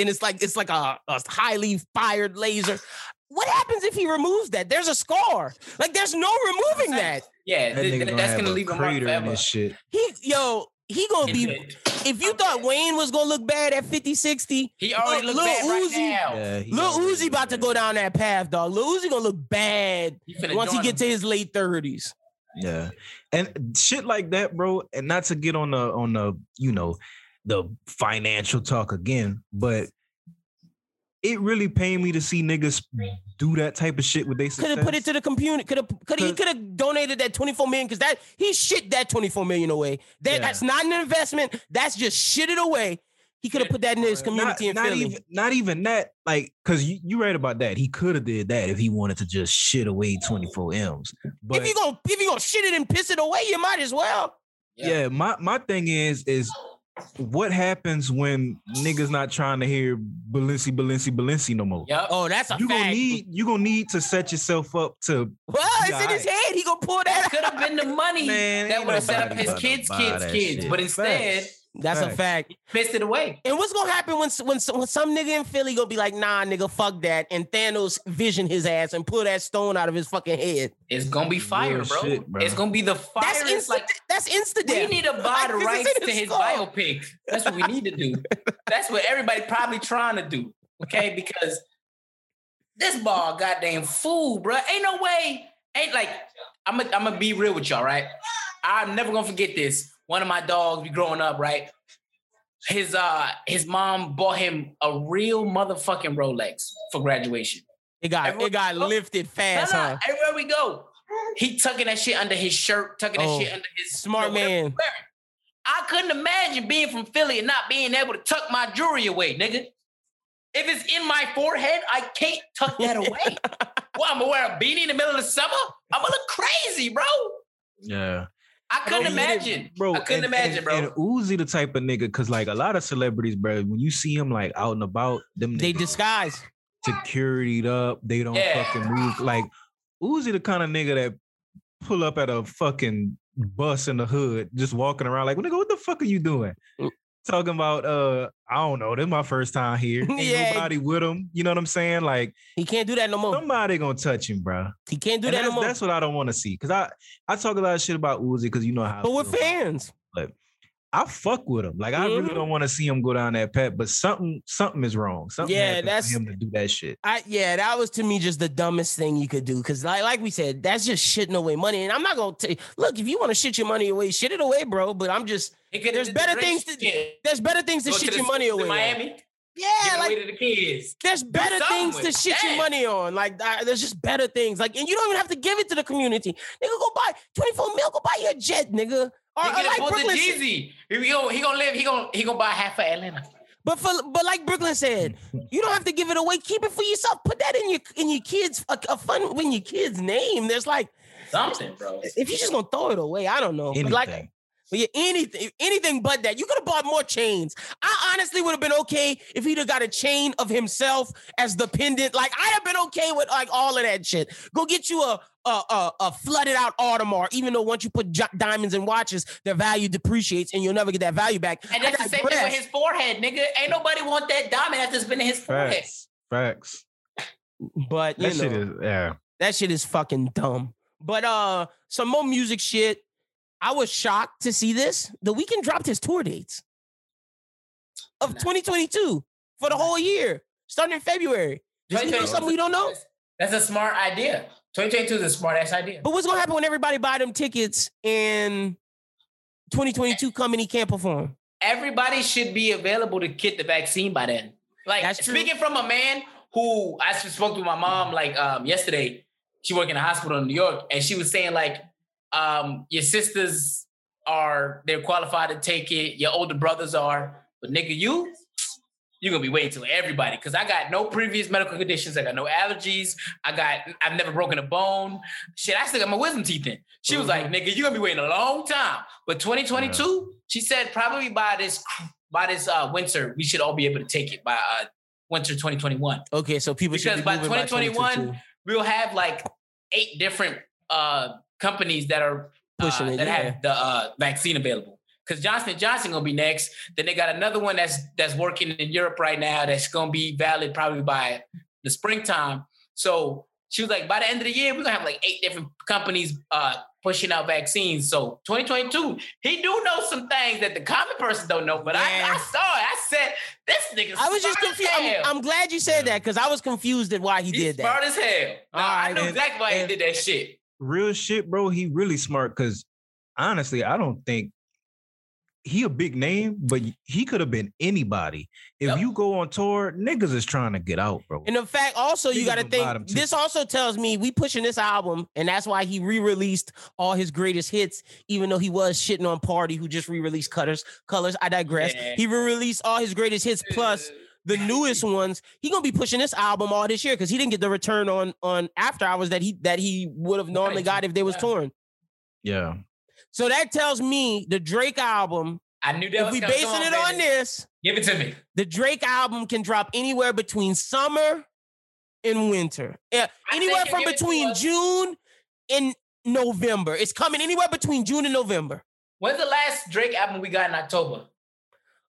[SPEAKER 1] it's like it's like a, a highly fired laser. What happens if he removes that? There's a scar. Like there's no removing that.
[SPEAKER 4] Yeah,
[SPEAKER 5] That
[SPEAKER 4] th-
[SPEAKER 5] nigga
[SPEAKER 4] th-
[SPEAKER 5] gonna
[SPEAKER 4] that's gonna leave a mark
[SPEAKER 5] crater in
[SPEAKER 4] forever.
[SPEAKER 5] this shit.
[SPEAKER 1] He yo, he gonna
[SPEAKER 4] And
[SPEAKER 1] be
[SPEAKER 4] it-
[SPEAKER 1] if you thought Wayne was gonna look bad at 50, 60,
[SPEAKER 4] He already
[SPEAKER 1] Lil-
[SPEAKER 4] look
[SPEAKER 1] Lil
[SPEAKER 4] bad right now.
[SPEAKER 5] Yeah, he
[SPEAKER 1] Lil Uzi about to go down that path, dog. Lil Uzi gonna look bad
[SPEAKER 4] He
[SPEAKER 1] once he
[SPEAKER 4] join
[SPEAKER 1] get to his late 30s.
[SPEAKER 5] Yeah. And shit like that, bro. And not to get on the on the, you know, the financial talk again, but it really pained me to see niggas do that type of shit with they
[SPEAKER 1] Could have put it to the community. Could have could he could have donated that 24 million because that he shit that 24 million away. That
[SPEAKER 5] Yeah.
[SPEAKER 1] that's not an investment. That's just shit it away. He could have put that in his community in
[SPEAKER 5] not, not
[SPEAKER 1] Philly.
[SPEAKER 5] even not even that. Like, cause you, you right about that. He could have did that if he wanted to just shit away 24 M's. But
[SPEAKER 1] if you gonna if you gonna shit it and piss it away, you might as well.
[SPEAKER 5] yeah, my my thing is is what happens when niggas not trying to hear Balenci, Balenci, Balenci no more?
[SPEAKER 4] Yep.
[SPEAKER 1] Oh, that's a
[SPEAKER 5] You gonna need you gonna need to set yourself up to
[SPEAKER 1] well, it's in his head. He gonna pull
[SPEAKER 4] That
[SPEAKER 1] that.
[SPEAKER 4] could have been the money
[SPEAKER 5] Man,
[SPEAKER 4] that would have set up his kids, kids, kids.
[SPEAKER 5] shit.
[SPEAKER 4] But instead,
[SPEAKER 5] Facts.
[SPEAKER 1] That's a fact.
[SPEAKER 4] pissed it away.
[SPEAKER 1] And what's gonna happen when when some, when some nigga in Philly gonna be like, nah, nigga, fuck that, and Thanos vision his ass and pull that stone out of his fucking head.
[SPEAKER 4] It's gonna be fire,
[SPEAKER 5] Real
[SPEAKER 4] bro.
[SPEAKER 5] shit, bro.
[SPEAKER 4] It's gonna be the fire.
[SPEAKER 1] That's instant.
[SPEAKER 4] like
[SPEAKER 1] that's instant.
[SPEAKER 4] we need to buy
[SPEAKER 1] Like,
[SPEAKER 4] the
[SPEAKER 1] this
[SPEAKER 4] rights to
[SPEAKER 1] his
[SPEAKER 4] his
[SPEAKER 1] skull.
[SPEAKER 4] biopic. That's what we need to do. That's what everybody probably trying to do. Okay, because this ball goddamn fool, bro. Ain't no way. Ain't like I'm gonna I'm gonna be real with y'all, right? I'm never gonna forget this. One of my dogs be growing up, right? his uh his mom bought him a real motherfucking Rolex for graduation.
[SPEAKER 1] It got
[SPEAKER 4] Everyone-
[SPEAKER 1] it got lifted fast,
[SPEAKER 4] Nah, nah,
[SPEAKER 1] huh?
[SPEAKER 4] Everywhere we go, he tucking that shit under his shirt, tucking
[SPEAKER 1] Oh,
[SPEAKER 4] that shit under his
[SPEAKER 1] smart
[SPEAKER 4] whatever
[SPEAKER 1] man.
[SPEAKER 4] I couldn't imagine being from Philly and not being able to tuck my jewelry away, nigga. If it's in my forehead, I can't tuck that away. what, I'm gonna wear a beanie in the middle of the summer? I'm gonna look crazy, bro.
[SPEAKER 5] Yeah.
[SPEAKER 4] I couldn't
[SPEAKER 1] don't it,
[SPEAKER 4] imagine,
[SPEAKER 5] bro.
[SPEAKER 4] I couldn't
[SPEAKER 5] and,
[SPEAKER 4] imagine,
[SPEAKER 5] and,
[SPEAKER 4] bro.
[SPEAKER 5] And Uzi the type of nigga, cause like a lot of celebrities, bro, when you see him like out and about, them
[SPEAKER 1] They
[SPEAKER 5] niggas
[SPEAKER 1] disguise.
[SPEAKER 5] securityed up, they don't
[SPEAKER 4] Yeah.
[SPEAKER 5] fucking move. Like Uzi the kind of nigga that pull up at a fucking bus in the hood, just walking around like, nigga, what the fuck are you doing? Talking about uh, I don't know, this is my first time here. Ain't
[SPEAKER 1] Yeah.
[SPEAKER 5] nobody with him. You know what I'm saying? Like
[SPEAKER 1] He can't do that no more.
[SPEAKER 5] somebody gonna touch him, bro.
[SPEAKER 1] He can't do
[SPEAKER 5] And
[SPEAKER 1] that no
[SPEAKER 5] that's,
[SPEAKER 1] more.
[SPEAKER 5] that's what I don't want to see. Cause I I talk a lot of shit about Uzi because you know how.
[SPEAKER 1] But we're
[SPEAKER 5] fans.
[SPEAKER 1] fans.
[SPEAKER 5] I fuck with him. Like I really
[SPEAKER 1] Mhm.
[SPEAKER 5] don't want to see him go down that path. But something something is wrong. Something
[SPEAKER 1] Yeah,
[SPEAKER 5] happened for
[SPEAKER 1] that's-
[SPEAKER 5] him to do that shit.
[SPEAKER 1] I yeah, that was to me just the dumbest thing you could do. Cause like like we said, that's just shitting away money. And I'm not gonna take look, if you want to shit your money away, shit it away, bro. But I'm just
[SPEAKER 4] He could've
[SPEAKER 1] there's
[SPEAKER 4] did the
[SPEAKER 1] better things to-
[SPEAKER 4] shit.
[SPEAKER 1] there's better things to
[SPEAKER 4] Go
[SPEAKER 1] shit
[SPEAKER 4] the
[SPEAKER 1] your money away.
[SPEAKER 4] Miami.
[SPEAKER 1] Yeah,
[SPEAKER 4] Give it
[SPEAKER 1] like
[SPEAKER 4] away to the kids.
[SPEAKER 1] there's better things to
[SPEAKER 4] with
[SPEAKER 1] shit your money on. Like uh, there's just better things. Like, and you don't even have to give it to the community. Nigga, go buy 24 mil, go buy your jet, nigga. Or,
[SPEAKER 4] He
[SPEAKER 1] or
[SPEAKER 4] could have
[SPEAKER 1] like
[SPEAKER 4] the
[SPEAKER 1] Brooklyn said-
[SPEAKER 4] Jeezy. He gonna he gonna live. He gonna he gonna buy half of Atlanta.
[SPEAKER 1] But for but like Brooklyn said, you don't have to give it away. Keep it for yourself. Put that in your in your kids a, a fun when your kid's name. There's like
[SPEAKER 4] Something, bro.
[SPEAKER 1] if you're just gonna throw it away, I don't know. But
[SPEAKER 5] Anything.
[SPEAKER 1] like but yeah, anything, anything but that. You could have bought more chains. I honestly would have been okay if he'd have got a chain of himself as the pendant. Like I'd have been okay with like all of that shit. Go get you a a a, a flooded out Audemars, even though once you put j- diamonds in watches, their value depreciates and you'll never get that value back.
[SPEAKER 4] And that's the same thing with his forehead, nigga. Ain't nobody want that diamond after it's been in his forehead.
[SPEAKER 5] Facts. Facts.
[SPEAKER 1] But you
[SPEAKER 5] That
[SPEAKER 1] know,
[SPEAKER 5] shit is yeah.
[SPEAKER 1] That shit is fucking dumb. But uh some more music shit. I was shocked to see this. The Weeknd dropped his tour dates of
[SPEAKER 4] Nice.
[SPEAKER 1] 2022 for the whole year, starting in February. Does he know something we don't know?
[SPEAKER 4] That's a smart idea. 2022 is a smart ass idea.
[SPEAKER 1] But what's gonna happen when everybody buy them tickets and 2022 come and he can't perform?
[SPEAKER 4] Everybody should be available to get the vaccine by then. Like
[SPEAKER 1] That's true.
[SPEAKER 4] speaking from a man who I spoke to my mom like um yesterday. She worked in a hospital in New York, and she was saying like, um, your sisters are they're qualified to take it. Your older brothers are, but nigga, you you're gonna be waiting till everybody because I got no previous medical conditions. I got no allergies. I got I've never broken a bone. Shit, I still got my wisdom teeth in. She was like, nigga, you're gonna be waiting a long time. But 2022, she said probably by this by this uh, winter, we should all be able to take it by uh, winter 2021.
[SPEAKER 1] Okay, so people should
[SPEAKER 4] Because
[SPEAKER 1] be
[SPEAKER 4] by 2021,
[SPEAKER 1] 2022.
[SPEAKER 4] We'll have like eight different uh, companies that are uh,
[SPEAKER 1] Pushing it,
[SPEAKER 4] that
[SPEAKER 1] yeah.
[SPEAKER 4] have the uh, vaccine available. Because Johnson Johnson gonna be next. Then they got another one that's that's working in Europe right now. That's gonna be valid probably by the springtime. So she was like, by the end of the year, we're gonna have like eight different companies uh, pushing out vaccines. So 2022, he do know some things that the common person don't know. But I,
[SPEAKER 1] Yeah.
[SPEAKER 4] I saw it. I said, this nigga.
[SPEAKER 1] I was just
[SPEAKER 4] smart as
[SPEAKER 1] confused. I'm. I'm glad you said that because I was confused at why he
[SPEAKER 4] He's
[SPEAKER 1] did
[SPEAKER 4] smart
[SPEAKER 1] that.
[SPEAKER 4] as hell. Nah,
[SPEAKER 1] All
[SPEAKER 4] I
[SPEAKER 1] right,
[SPEAKER 4] know
[SPEAKER 1] and-
[SPEAKER 4] exactly why
[SPEAKER 5] and-
[SPEAKER 4] he did that shit.
[SPEAKER 5] Real shit, bro. He really smart because honestly, I don't think he a big name, but he could have been anybody. If
[SPEAKER 4] Yep.
[SPEAKER 5] you go on tour, niggas is trying to get out, bro.
[SPEAKER 1] And in fact, also you got to
[SPEAKER 5] will buy them
[SPEAKER 1] think. This also tells me we pushing this album, and that's why he re-released all his greatest hits, even though he was shitting on Party, who just re-released Cutters. Colors. I digress.
[SPEAKER 4] Yeah.
[SPEAKER 1] He re-released all his greatest hits plus the newest ones. He gonna be pushing this album all this year because he didn't get the return on on After Hours that he that he would have normally
[SPEAKER 4] Right.
[SPEAKER 1] got if they was
[SPEAKER 4] Yeah.
[SPEAKER 1] touring.
[SPEAKER 5] yeah.
[SPEAKER 1] So that tells me the Drake album.
[SPEAKER 4] I knew that
[SPEAKER 1] If
[SPEAKER 4] was
[SPEAKER 1] we basing
[SPEAKER 4] come
[SPEAKER 1] it on
[SPEAKER 4] baby.
[SPEAKER 1] this,
[SPEAKER 4] Give it to me.
[SPEAKER 1] the Drake album can drop anywhere between summer and winter. Yeah, anywhere from
[SPEAKER 4] give it to
[SPEAKER 1] between June and November. It's coming anywhere between June and November.
[SPEAKER 4] When's the last Drake album we got in October?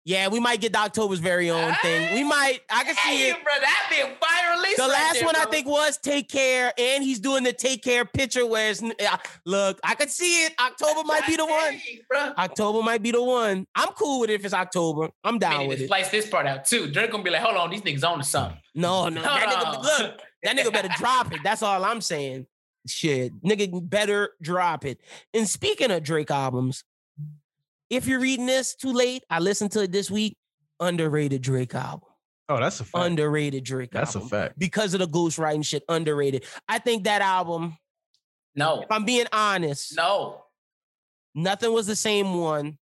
[SPEAKER 1] Yeah, we might get the October's very own thing. We might. I can see
[SPEAKER 4] Hey,
[SPEAKER 1] it.
[SPEAKER 4] bro, that be a fire release.
[SPEAKER 1] The
[SPEAKER 4] right
[SPEAKER 1] last
[SPEAKER 4] there,
[SPEAKER 1] one I think was Take Care, and he's doing the Take Care picture where it's uh, look. I could see it. October might be the one.
[SPEAKER 4] Bro.
[SPEAKER 1] October might be the one. I'm cool with it if it's October. I'm
[SPEAKER 4] I
[SPEAKER 1] down with it.
[SPEAKER 4] splice this part out too. Drake gonna be like, hold on, these niggas on to something.
[SPEAKER 1] No, no, that nigga, look, that nigga better drop it. That's all I'm saying. Shit, nigga better drop it. And speaking of Drake albums, if you're reading this too late, I listened to it this week. underrated Drake album.
[SPEAKER 5] Oh, that's a fact.
[SPEAKER 1] Underrated Drake
[SPEAKER 5] that's a fact.
[SPEAKER 1] Because of the ghostwriting shit, underrated. I think that album,
[SPEAKER 4] No,
[SPEAKER 1] if I'm being honest,
[SPEAKER 4] no.
[SPEAKER 1] nothing was the same one.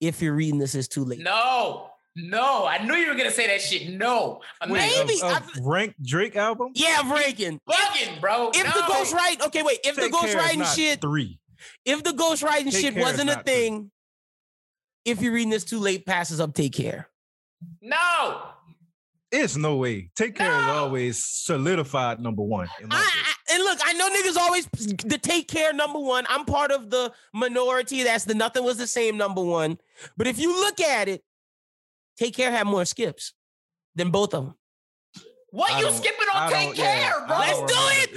[SPEAKER 1] If you're reading this, it's too late.
[SPEAKER 4] No, no. I knew you were gonna say that shit. No,
[SPEAKER 1] Wait,
[SPEAKER 4] Imagine
[SPEAKER 1] Maybe.
[SPEAKER 5] Of,
[SPEAKER 1] I-
[SPEAKER 5] of ranked Drake album.
[SPEAKER 1] Yeah, Breaking.
[SPEAKER 4] bugging, bro.
[SPEAKER 1] If
[SPEAKER 4] no.
[SPEAKER 1] the ghostwriting, okay, wait. If the
[SPEAKER 5] Take Care is
[SPEAKER 1] ghostwriting
[SPEAKER 5] not
[SPEAKER 1] shit,
[SPEAKER 5] three.
[SPEAKER 1] If the ghostwriting
[SPEAKER 5] Take
[SPEAKER 1] shit wasn't a
[SPEAKER 5] not three.
[SPEAKER 1] thing, if you're reading this too late, passes up. Take care.
[SPEAKER 4] no,
[SPEAKER 5] It's no way. Take care is always solidified number one.
[SPEAKER 1] I. I- and look, I know niggas always the take care number one. I'm part of the minority that's the nothing was the same number one. But if you look at it, take care had more skips than both of them.
[SPEAKER 4] What
[SPEAKER 5] I
[SPEAKER 4] you skipping
[SPEAKER 5] I
[SPEAKER 4] on? Take
[SPEAKER 5] don't- yeah,
[SPEAKER 4] care, bro.
[SPEAKER 1] Let's do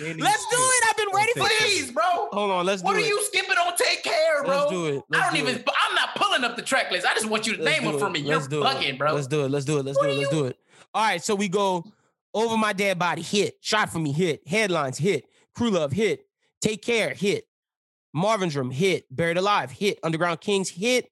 [SPEAKER 1] it. Let's do it. I've been ready for
[SPEAKER 4] these, bro.
[SPEAKER 1] Hold on, let's do it.
[SPEAKER 4] What
[SPEAKER 1] do
[SPEAKER 4] are
[SPEAKER 1] it.
[SPEAKER 4] you skipping on? Take care, bro.
[SPEAKER 1] Let's do it.
[SPEAKER 4] I
[SPEAKER 1] Let's
[SPEAKER 4] don't
[SPEAKER 1] do
[SPEAKER 4] even.
[SPEAKER 1] it.
[SPEAKER 4] I'm not pulling up the track list. I just want you to
[SPEAKER 1] Let's
[SPEAKER 4] name them
[SPEAKER 1] it.
[SPEAKER 4] for me. You're
[SPEAKER 1] Let's do it.
[SPEAKER 4] bugging, bro.
[SPEAKER 1] Let's do it. Let's do it. Let's
[SPEAKER 4] What
[SPEAKER 1] do it. Let's do it. All right, so we go over my dead body. Hit. Shot for me. Hit. Headlines. Hit. Crew love. Hit. Take care. Hit. Marvin's room. Hit. Buried alive. Hit. Underground Kings. Hit.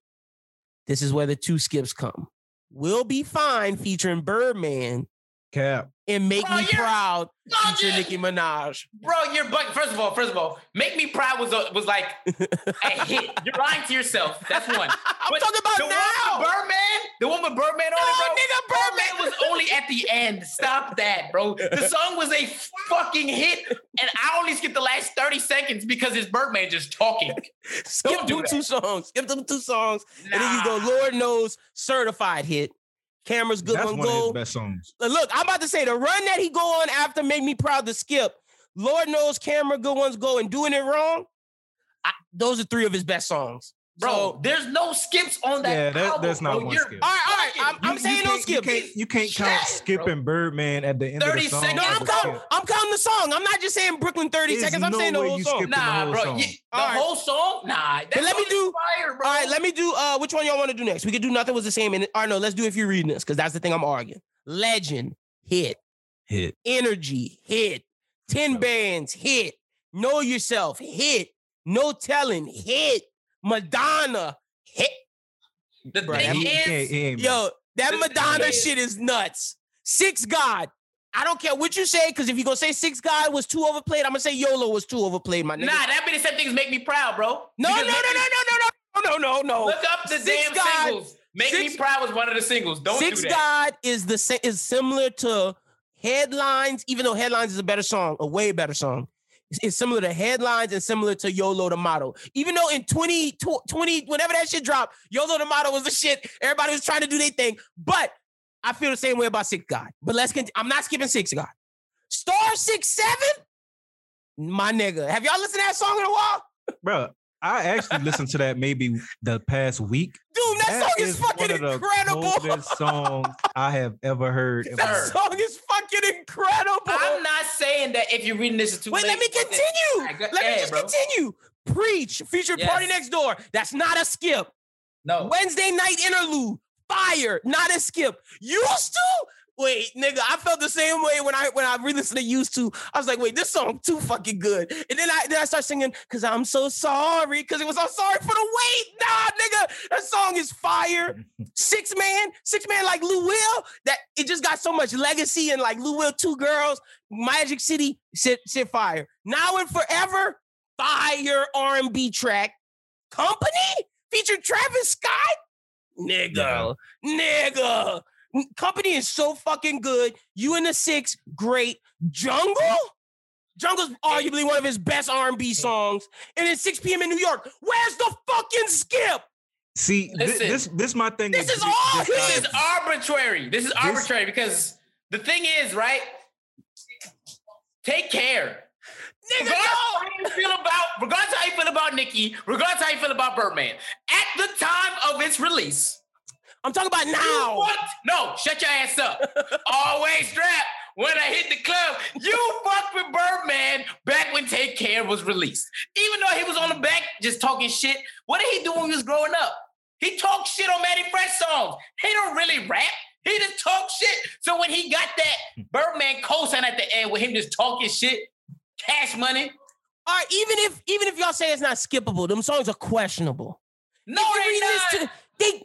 [SPEAKER 1] This is where the two skips come. We'll be fine featuring Birdman
[SPEAKER 5] Cap.
[SPEAKER 1] and make
[SPEAKER 4] Bro,
[SPEAKER 1] me proud
[SPEAKER 4] No,
[SPEAKER 1] featuring
[SPEAKER 4] yeah.
[SPEAKER 1] Nicki Minaj.
[SPEAKER 4] Bro, you're bugging. First of all, first of all, make me proud was a, was like a hit. You're lying to yourself. That's one.
[SPEAKER 1] I'm
[SPEAKER 4] But
[SPEAKER 1] talking about
[SPEAKER 4] the
[SPEAKER 1] now.
[SPEAKER 4] one with Birdman, the one with Birdman on
[SPEAKER 1] No,
[SPEAKER 4] it, bro.
[SPEAKER 1] nigga, Birdman-
[SPEAKER 4] was only at the end. Stop that, bro. The song was a fucking hit, and I only skipped the last 30 seconds because it's Birdman just talking.
[SPEAKER 1] Skip
[SPEAKER 4] Don't do
[SPEAKER 1] two songs. Skip them two songs. And then you go, Lord knows, certified hit. Camera's good
[SPEAKER 5] That's
[SPEAKER 1] one
[SPEAKER 5] one of his
[SPEAKER 1] go.
[SPEAKER 5] best songs.
[SPEAKER 1] Look, I'm about to say the run that he go on after make me proud to skip. Lord knows camera good ones go and doing it wrong. I, those are three of his best songs.
[SPEAKER 4] Bro,
[SPEAKER 1] So-
[SPEAKER 4] there's no skips on that.
[SPEAKER 5] Yeah, that-
[SPEAKER 4] album,
[SPEAKER 5] that's not
[SPEAKER 4] bro.
[SPEAKER 5] one
[SPEAKER 4] You're
[SPEAKER 5] skip.
[SPEAKER 1] all right, all right. I'm,
[SPEAKER 4] bugging.
[SPEAKER 1] I'm saying no
[SPEAKER 5] can't-
[SPEAKER 1] skip.
[SPEAKER 5] You can't, you can't count
[SPEAKER 4] Shit,
[SPEAKER 5] skipping Birdman at the end
[SPEAKER 4] 30
[SPEAKER 5] of the song.
[SPEAKER 4] seconds.
[SPEAKER 1] no, I'm
[SPEAKER 5] a
[SPEAKER 1] counting. I'm counting the song. I'm not just saying Brooklyn 30
[SPEAKER 5] There's
[SPEAKER 1] seconds. I'm
[SPEAKER 5] no
[SPEAKER 1] saying the whole song.
[SPEAKER 4] Nah, bro.
[SPEAKER 5] song.
[SPEAKER 4] You, the
[SPEAKER 1] All right.
[SPEAKER 4] whole song? Nah. That
[SPEAKER 1] let me do-
[SPEAKER 4] Fire, bro.
[SPEAKER 1] All right, let me do uh which one y'all want to do next? We could do nothing was the same. And all right, no, let's do if you're reading this, because that's the thing I'm arguing. Legend, hit.
[SPEAKER 5] Hit.
[SPEAKER 1] Energy, hit. 10 bands, hit. Know yourself, hit. No telling, hit. Madonna, hit.
[SPEAKER 4] The
[SPEAKER 1] Bro,
[SPEAKER 4] thing
[SPEAKER 1] that-
[SPEAKER 5] He,
[SPEAKER 4] is,
[SPEAKER 5] he ain't, he ain't
[SPEAKER 1] Yo, that
[SPEAKER 4] The
[SPEAKER 1] Madonna shit is nuts. Six God. I don't care what you say, because if you're gonna say Six God was too overplayed, I'm gonna say YOLO was too overplayed, my nigga.
[SPEAKER 4] nah, that be the same thing as Make Me Proud, bro.
[SPEAKER 1] no, no, no, no, no, no, no, no, no, no, no.
[SPEAKER 4] Look up the
[SPEAKER 1] Six
[SPEAKER 4] damn
[SPEAKER 1] God-
[SPEAKER 4] singles. Make
[SPEAKER 1] Six-
[SPEAKER 4] Me Proud was one of the singles. Don't
[SPEAKER 1] Six
[SPEAKER 4] do that.
[SPEAKER 1] God is the is similar to Headlines, even though Headlines is a better song, a way better song. It's, it's similar to Headlines and similar to YOLO the motto. Even though in 20, 20 whenever that shit dropped, YOLO the motto was the shit. Everybody was trying to do their thing. But I feel the same way about Six God. But let's get, I'm not skipping Six God. Star Six Seven, my nigga. Have y'all listened to that song in a while?
[SPEAKER 5] Bro, I actually listened to that maybe the past week.
[SPEAKER 1] Dude, that, song is, fucking
[SPEAKER 5] one of
[SPEAKER 1] incredible.
[SPEAKER 5] coldest songs I have ever heard. in my
[SPEAKER 1] that
[SPEAKER 4] Sir.
[SPEAKER 5] life.
[SPEAKER 1] song is fucking incredible.
[SPEAKER 4] I'm not saying that if you're reading this is too
[SPEAKER 1] Wait,
[SPEAKER 4] late.
[SPEAKER 1] let me continue.
[SPEAKER 4] Alright, go
[SPEAKER 1] let me just
[SPEAKER 4] bro.
[SPEAKER 1] continue. Preach, featured
[SPEAKER 4] Yes.
[SPEAKER 1] Party Next Door. That's not a skip.
[SPEAKER 4] No.
[SPEAKER 1] Wednesday night interlude. Fire, not a skip. Used to? Wait, nigga, I felt the same way when I when I re-listened to used to. I was like, wait, this song too fucking good. And then I then I start singing, cause I'm so sorry, cause it was I'm sorry for the wait. Nah, nigga, that song is fire. Six man, six man like Lou Will. That it just got so much legacy and like Lou Will, two girls, Magic City, shit, shit fire. Now and forever, fire R&B track. Company featured Travis Scott. Nigga, nigga. Company is so fucking good. You and the Six, great. Jungle, Jungle's arguably one of his best R&B songs. And it's 6 p.m. in New York. Where's the fucking skip?
[SPEAKER 5] See, thi-
[SPEAKER 4] Listen.
[SPEAKER 5] this this my thing.
[SPEAKER 1] This
[SPEAKER 5] with
[SPEAKER 1] is all
[SPEAKER 5] this
[SPEAKER 4] This is arbitrary. This is arbitrary because the thing is, right? Take care.
[SPEAKER 1] Nigga,
[SPEAKER 4] Regardless
[SPEAKER 1] no.
[SPEAKER 4] how you feel about, regardless how you feel about Nicki, regardless how you feel about Birdman, at the time of its release,
[SPEAKER 1] I'm talking about
[SPEAKER 4] you
[SPEAKER 1] now.
[SPEAKER 4] want- no, shut your ass up. Always strapped. When I hit the club, you fucked with Birdman back when Take Care was released. Even though he was on the back just talking shit, what did he do when he was growing up? He talked shit on Mannie Fresh songs. He don't really rap. He just talk shit. So when he got that Birdman co-sign at the end with him just talking shit, cash money,
[SPEAKER 1] All right, even if even if y'all say it's not skippable, them songs are questionable.
[SPEAKER 4] no, they not.
[SPEAKER 1] to, they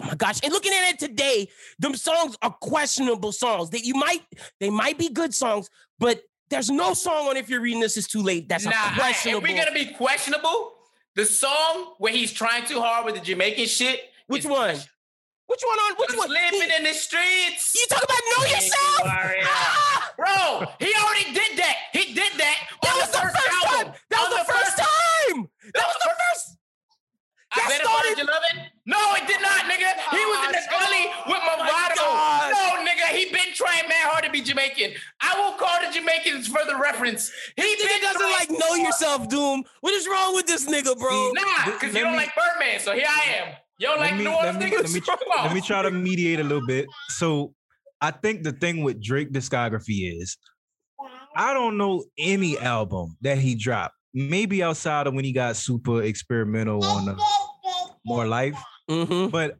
[SPEAKER 1] oh my gosh. And looking at it today, them songs are questionable songs. That you might they might be good songs, but there's no song on if you're reading this is too late. That's
[SPEAKER 4] Nah,
[SPEAKER 1] a
[SPEAKER 4] I-
[SPEAKER 1] questionable.
[SPEAKER 4] if we're gonna be questionable, the song where he's trying too hard with the Jamaican shit.
[SPEAKER 1] Which one? Which one on which
[SPEAKER 4] I'm
[SPEAKER 1] one?
[SPEAKER 4] living in the streets.
[SPEAKER 1] you talk about know yourself? Ah!
[SPEAKER 4] Bro, he so here I am. You don't like
[SPEAKER 5] let me,
[SPEAKER 4] New
[SPEAKER 5] let
[SPEAKER 4] Orleans
[SPEAKER 5] me,
[SPEAKER 4] niggas?
[SPEAKER 5] let me,
[SPEAKER 4] Come on.
[SPEAKER 5] let me try to mediate a little bit. So I think the thing with Drake discography is I don't know any album that he dropped. Maybe outside of when he got super experimental on the More Life,
[SPEAKER 1] Mm-hmm.
[SPEAKER 5] but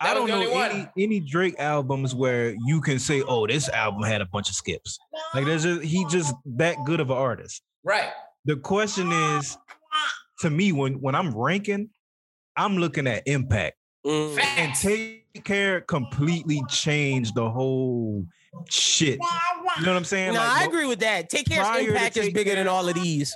[SPEAKER 5] I don't know any any Drake albums where you can say, "Oh, this album had a bunch of skips." Like there's just he just that good of an artist.
[SPEAKER 4] Right.
[SPEAKER 5] The question is, to me, when when I'm ranking, I'm looking at impact.
[SPEAKER 1] Mm.
[SPEAKER 5] and take care completely changed the whole shit. You know what I'm saying?
[SPEAKER 1] No,
[SPEAKER 5] Like,
[SPEAKER 1] I agree with that. Take Care's impact is bigger
[SPEAKER 5] Care-
[SPEAKER 1] than all of these.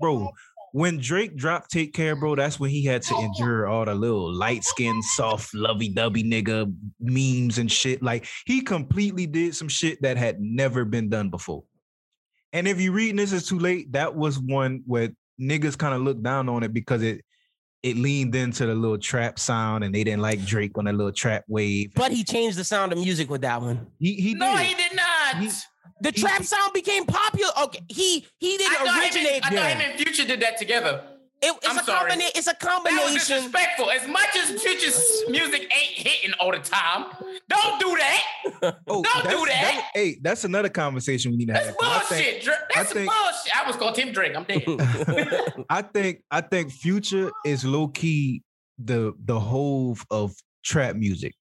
[SPEAKER 5] bro. When Drake dropped Take Care, bro, that's when he had to endure all the little light skinned, soft, lovey dovey nigga memes and shit. Like he completely did some shit that had never been done before. And if you reading this is too late, that was one where niggas kind of looked down on it because it it leaned into the little trap sound and they didn't like Drake on that little trap wave.
[SPEAKER 1] But he changed the sound of music with that one.
[SPEAKER 5] He he
[SPEAKER 4] No,
[SPEAKER 5] did.
[SPEAKER 4] he did not.
[SPEAKER 5] He-
[SPEAKER 1] The
[SPEAKER 5] He-
[SPEAKER 1] trap
[SPEAKER 5] he-
[SPEAKER 1] sound became popular. Okay, he he didn't
[SPEAKER 4] thought, him and,
[SPEAKER 1] originate.
[SPEAKER 4] I thought him and Future did that together.
[SPEAKER 1] It, it's
[SPEAKER 4] I'm
[SPEAKER 1] a
[SPEAKER 4] sorry.
[SPEAKER 1] combina- It's a
[SPEAKER 4] That was
[SPEAKER 1] combination.
[SPEAKER 4] disrespectful. As much as Future's music ain't hitting all the time, don't do that.
[SPEAKER 5] Oh,
[SPEAKER 4] Don't do
[SPEAKER 5] that's-
[SPEAKER 4] that.
[SPEAKER 5] Hey, that's another conversation we need to have.
[SPEAKER 4] That's
[SPEAKER 5] have. 'cause I think-
[SPEAKER 4] bullshit. That's
[SPEAKER 5] I think-
[SPEAKER 4] bullshit. I was called Tim Drake. I'm dead.
[SPEAKER 5] I think I think Future is low key the the whove of trap music.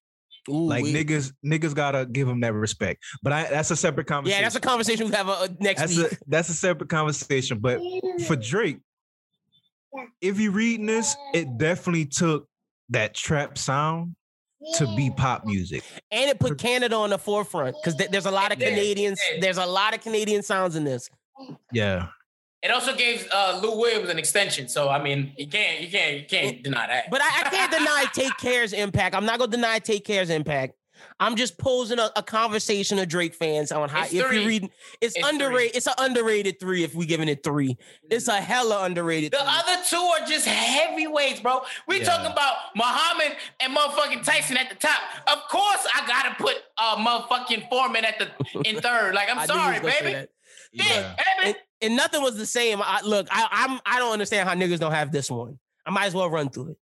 [SPEAKER 1] Ooh,
[SPEAKER 5] Like
[SPEAKER 1] we-
[SPEAKER 5] niggas niggas gotta give him that respect. But I that's a separate conversation.
[SPEAKER 1] Yeah, that's a conversation we have uh, next
[SPEAKER 5] that's
[SPEAKER 1] week.
[SPEAKER 5] a that's a separate conversation. But for Drake, if you're reading this, it definitely took that trap sound to be pop music.
[SPEAKER 1] and it put Canada on the forefront because there's a lot of
[SPEAKER 4] It did, it
[SPEAKER 1] Canadians. There's a lot of Canadian sounds in this.
[SPEAKER 5] Yeah.
[SPEAKER 4] it also gave uh, Lou Williams an extension. So I mean, you can't, you can't, you can't deny that.
[SPEAKER 1] But I, I can't deny Take Care's impact. I'm not gonna deny Take Care's impact. I'm just posing a, a conversation of Drake fans on how
[SPEAKER 4] It's
[SPEAKER 1] if
[SPEAKER 4] three.
[SPEAKER 1] you're reading, it's,
[SPEAKER 4] It's
[SPEAKER 1] underrated. It's an underrated three if we giving it three. It's a hella underrated.
[SPEAKER 4] The
[SPEAKER 1] three.
[SPEAKER 4] other two are just heavyweights, bro. We
[SPEAKER 5] Yeah.
[SPEAKER 4] talking about Muhammad and motherfucking Tyson at the top. Of course, I gotta put uh motherfucking Foreman at the in third. Like I'm
[SPEAKER 1] I knew you
[SPEAKER 4] sorry,
[SPEAKER 1] was gonna say
[SPEAKER 4] baby. Yeah,
[SPEAKER 5] Yeah.
[SPEAKER 1] And, and nothing was the same. I, look, I, I'm I don't understand how niggas don't have this one. I might as well run through it.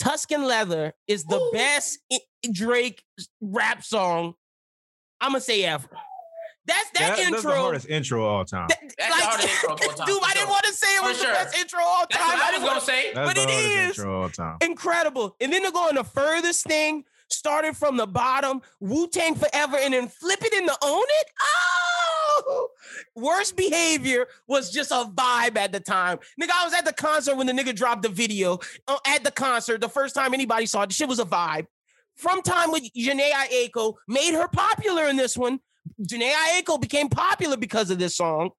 [SPEAKER 1] Tuscan Leather is the
[SPEAKER 4] Ooh.
[SPEAKER 1] best Drake rap song. I'm gonna say ever. That's that,
[SPEAKER 5] That-
[SPEAKER 1] intro.
[SPEAKER 5] That's the hardest intro of all time.
[SPEAKER 1] that-
[SPEAKER 4] That's the hardest intro of all time,
[SPEAKER 1] Dude,
[SPEAKER 4] for
[SPEAKER 1] I didn't want to say it
[SPEAKER 4] For
[SPEAKER 1] was
[SPEAKER 4] sure.
[SPEAKER 1] the best intro of all
[SPEAKER 4] That's
[SPEAKER 1] time.
[SPEAKER 4] what I was
[SPEAKER 1] didn't
[SPEAKER 4] gonna
[SPEAKER 1] wanna-
[SPEAKER 4] say.
[SPEAKER 5] That's
[SPEAKER 1] but
[SPEAKER 5] the
[SPEAKER 1] it
[SPEAKER 5] intro all time.
[SPEAKER 1] incredible. And then to go on the furthest thing, starting from the bottom, Wu Tang Forever, and then flip it into Own It. Worst behavior was just a vibe at the time. Nigga, I was at the concert when the nigga dropped the video uh, at the concert. The first time anybody saw it, the shit was a vibe. From time with Jhené Aiko made her popular in this one. Jhené Aiko became popular because of this song.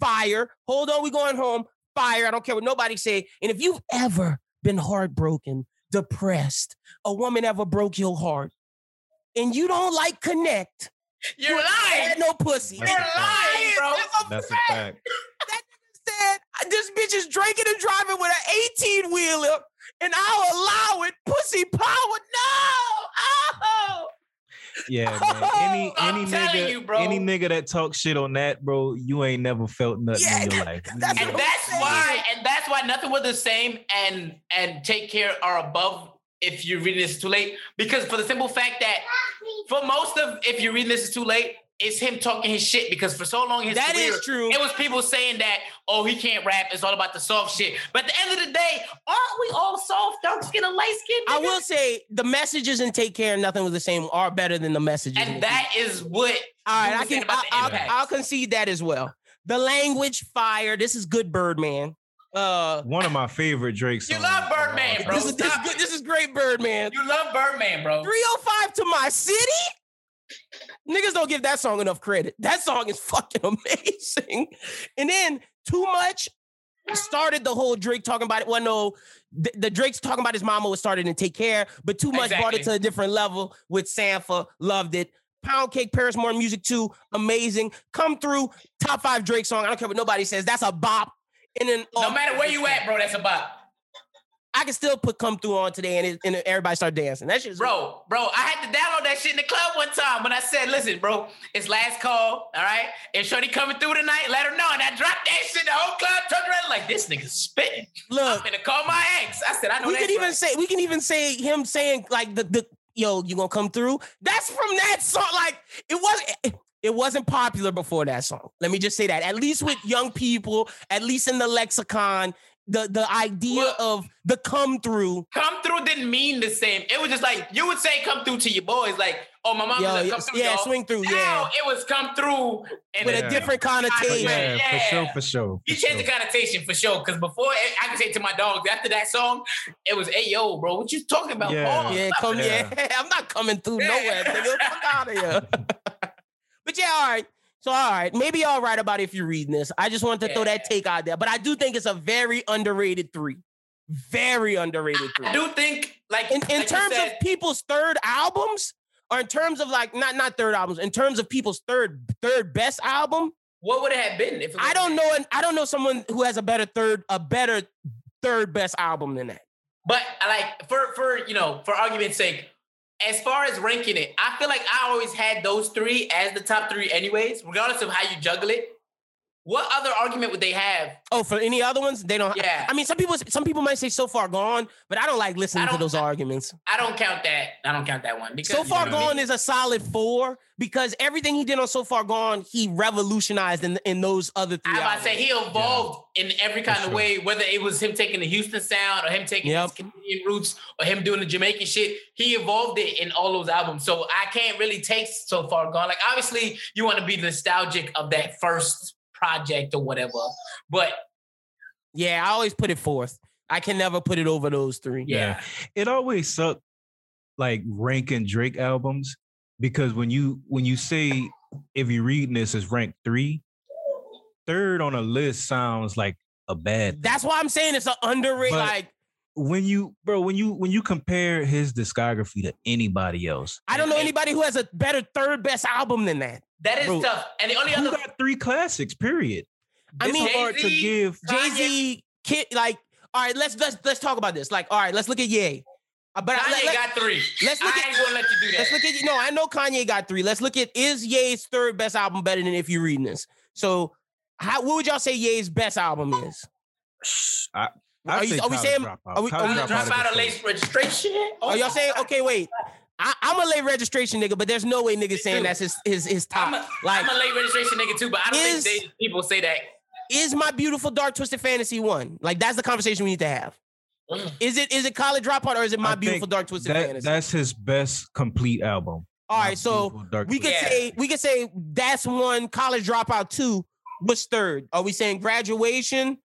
[SPEAKER 1] Fire. Hold on, we going home. Fire. I don't care what nobody say. And if you've ever been heartbroken, depressed, a woman ever broke your heart, and you don't like connect,
[SPEAKER 4] You're
[SPEAKER 1] you
[SPEAKER 4] lying.
[SPEAKER 1] had no pussy.
[SPEAKER 5] That's
[SPEAKER 4] You're lying, bro.
[SPEAKER 1] It's
[SPEAKER 5] That's a
[SPEAKER 1] fact.
[SPEAKER 5] fact.
[SPEAKER 1] Said this bitch is drinking and driving with an 18 wheeler, and I'll allow it. Pussy power. No. Oh.
[SPEAKER 5] Yeah, man. Oh. Any
[SPEAKER 4] I'm
[SPEAKER 5] any nigga,
[SPEAKER 4] you, bro.
[SPEAKER 5] any nigga that talks shit on that, bro, you ain't never felt nothing
[SPEAKER 1] Yeah,
[SPEAKER 5] in your life.
[SPEAKER 1] that's
[SPEAKER 4] and that's
[SPEAKER 1] saying.
[SPEAKER 4] why, and that's why nothing was the same and and take care are above if you're reading this too late. Because for the simple fact that for most of if you're reading this is too late, it's him talking his shit because for so long his
[SPEAKER 1] That
[SPEAKER 4] career,
[SPEAKER 1] is true.
[SPEAKER 4] It was people saying that, oh, he can't rap. It's all about the soft shit. But at the end of the day, aren't we all soft, dark skin, and light skin?
[SPEAKER 1] I will say the messages and Take Care and Nothing Was the Same are better than the messages.
[SPEAKER 4] And that is what
[SPEAKER 1] All right, I can. I, I'll. I'll concede that as well. The language, fire. This is good, Birdman. Uh,
[SPEAKER 5] One of my favorite Drake songs.
[SPEAKER 4] You love Birdman, bro.
[SPEAKER 1] this is this is,
[SPEAKER 4] Stop
[SPEAKER 1] good,
[SPEAKER 4] it.
[SPEAKER 1] this is great, Birdman.
[SPEAKER 4] You love Birdman, bro.
[SPEAKER 1] 305 to my city. Niggas don't give that song enough credit. That song is fucking amazing. And then too much started the whole Drake talking about it. Well, no, the, the Drake's talking about his mama was started to take care, but too much brought it to a different level with Sampha. Loved it. Pound Cake, Paris Morton Music 2, amazing. Come through, top five Drake song. I don't care what nobody says. That's a bop. And then
[SPEAKER 4] No matter where you at, bro, that's a bop.
[SPEAKER 1] I can still put Come Through on today and, it, and everybody start dancing. That shit's
[SPEAKER 4] Bro, bro, I had to download that shit in the club one time when I said, listen, bro, it's last call, all right? If Shorty coming through tonight, let her know. And I dropped that shit, the whole club turned around like, this nigga spitting.
[SPEAKER 1] Look, I'm
[SPEAKER 4] gonna call my ex. I said, I know
[SPEAKER 1] we can even
[SPEAKER 4] right.
[SPEAKER 1] say we can even say him saying like the the yo you gonna come through. That's from that song. Like it wasn't. It wasn't popular before that song. Let me just say that. At least with young people, at least in the lexicon, the the idea
[SPEAKER 4] Well-
[SPEAKER 1] of the come through.
[SPEAKER 4] Come through didn't mean the same. It was just like, you would say come through to your boys, like, oh, my mom
[SPEAKER 1] Yo,
[SPEAKER 4] was like,
[SPEAKER 1] yeah,
[SPEAKER 4] come through,
[SPEAKER 1] yeah,
[SPEAKER 4] y'all.
[SPEAKER 1] swing through,
[SPEAKER 4] Now
[SPEAKER 1] yeah,
[SPEAKER 4] it was come through and
[SPEAKER 1] with
[SPEAKER 5] Yeah.
[SPEAKER 1] a different connotation.
[SPEAKER 5] Yeah, for sure, for sure.
[SPEAKER 4] You
[SPEAKER 5] for
[SPEAKER 4] changed the connotation for sure. Because before eh, I could say to my dogs after that song, it was, hey yo, bro, what you talking about?
[SPEAKER 5] Yeah.
[SPEAKER 4] Pause.
[SPEAKER 1] Yeah, come
[SPEAKER 5] Yeah.
[SPEAKER 1] yeah. I'm not coming through
[SPEAKER 4] Yeah.
[SPEAKER 1] nowhere, nigga. Fuck out of here. but yeah, all right. So all right, maybe y'all right about it if you're reading this. I just wanted to throw that take out there, but I do think it's a very underrated three. Very underrated three.
[SPEAKER 4] I do think, like,
[SPEAKER 1] In, in
[SPEAKER 4] like
[SPEAKER 1] terms
[SPEAKER 4] said,
[SPEAKER 1] of people's third albums, or in terms of like not not third albums, in terms of people's third third best album,
[SPEAKER 4] what would it have been if it
[SPEAKER 1] I don't know. I don't know someone who has a better third a better third best album than that.
[SPEAKER 4] But like for for you know for argument's sake, as far as ranking it, I feel like I always had those three as the top three, anyways, regardless of how you juggle it. What other argument would they have?
[SPEAKER 1] Oh, for any other ones, they don't.
[SPEAKER 4] Yeah.
[SPEAKER 1] I mean, some people some people might say so far gone, but I don't like listening to
[SPEAKER 4] don't-
[SPEAKER 1] those arguments.
[SPEAKER 4] I don't count that. I don't count that one because
[SPEAKER 1] So far
[SPEAKER 4] you know what I
[SPEAKER 1] gone
[SPEAKER 4] mean?
[SPEAKER 1] is a solid four because everything he did on so far gone, he revolutionized in in those other three.
[SPEAKER 4] I'm about to say he evolved in every kind of way, whether it was him taking the Houston sound or him taking
[SPEAKER 1] Yep.
[SPEAKER 4] his Canadian roots or him doing the Jamaican shit. He evolved it in all those albums. So I can't really take so far gone. Like obviously you want to be nostalgic of that first project or whatever, but
[SPEAKER 1] yeah, I always put it fourth. I can never put it over those three.
[SPEAKER 4] yeah,
[SPEAKER 5] It always sucked like ranking Drake albums because when you when you say if you're reading this is ranked three, third on a list sounds like a bad.
[SPEAKER 1] That's why I'm saying it's an underrated.
[SPEAKER 5] But-
[SPEAKER 1] like
[SPEAKER 5] when you bro when you when you compare his discography to anybody else,
[SPEAKER 1] I don't know anybody who has a better third best album than that.
[SPEAKER 4] That is
[SPEAKER 5] Bro,
[SPEAKER 4] tough. And the only
[SPEAKER 5] who
[SPEAKER 4] other
[SPEAKER 5] got three classics? Period.
[SPEAKER 1] I
[SPEAKER 5] It's
[SPEAKER 1] mean-
[SPEAKER 5] hard to
[SPEAKER 4] Jay-Z,
[SPEAKER 5] give.
[SPEAKER 1] Jay Z, Kid, like, all right, let's let's let's talk about this. Like, all right, let's look at Ye. Uh, but I-
[SPEAKER 4] Kanye
[SPEAKER 1] let,
[SPEAKER 4] got three.
[SPEAKER 1] let's look
[SPEAKER 4] I
[SPEAKER 1] at-
[SPEAKER 4] ain't gonna let you do that.
[SPEAKER 1] let's look at no. I know Kanye got three. Let's look at is Ye's third best album better than if you're reading this. So, how what would y'all say Ye's best album is?
[SPEAKER 5] I,
[SPEAKER 1] Are
[SPEAKER 5] I'd
[SPEAKER 1] you-
[SPEAKER 5] say
[SPEAKER 1] are we saying-
[SPEAKER 5] Dropout.
[SPEAKER 1] are we-
[SPEAKER 5] College
[SPEAKER 1] are we-
[SPEAKER 5] Dropout
[SPEAKER 4] drop out of late registration. Oh
[SPEAKER 1] Are y'all saying okay? Wait, I, I'm a late registration nigga, but there's no way niggas saying that's his his his top.
[SPEAKER 4] I'm a,
[SPEAKER 1] like,
[SPEAKER 4] I'm a late registration nigga too, but I don't
[SPEAKER 1] Is-
[SPEAKER 4] think they, people say that.
[SPEAKER 1] is my beautiful dark twisted fantasy one? Like, that's the conversation we need to have. Is it is it college dropout or is it my
[SPEAKER 5] I
[SPEAKER 1] beautiful dark twisted
[SPEAKER 5] That,
[SPEAKER 1] fantasy?
[SPEAKER 5] that's his best complete album.
[SPEAKER 1] All right, My
[SPEAKER 5] so Dark
[SPEAKER 1] we could
[SPEAKER 4] Yeah.
[SPEAKER 1] say we could say that's one college dropout two. What's third? Are we saying graduation?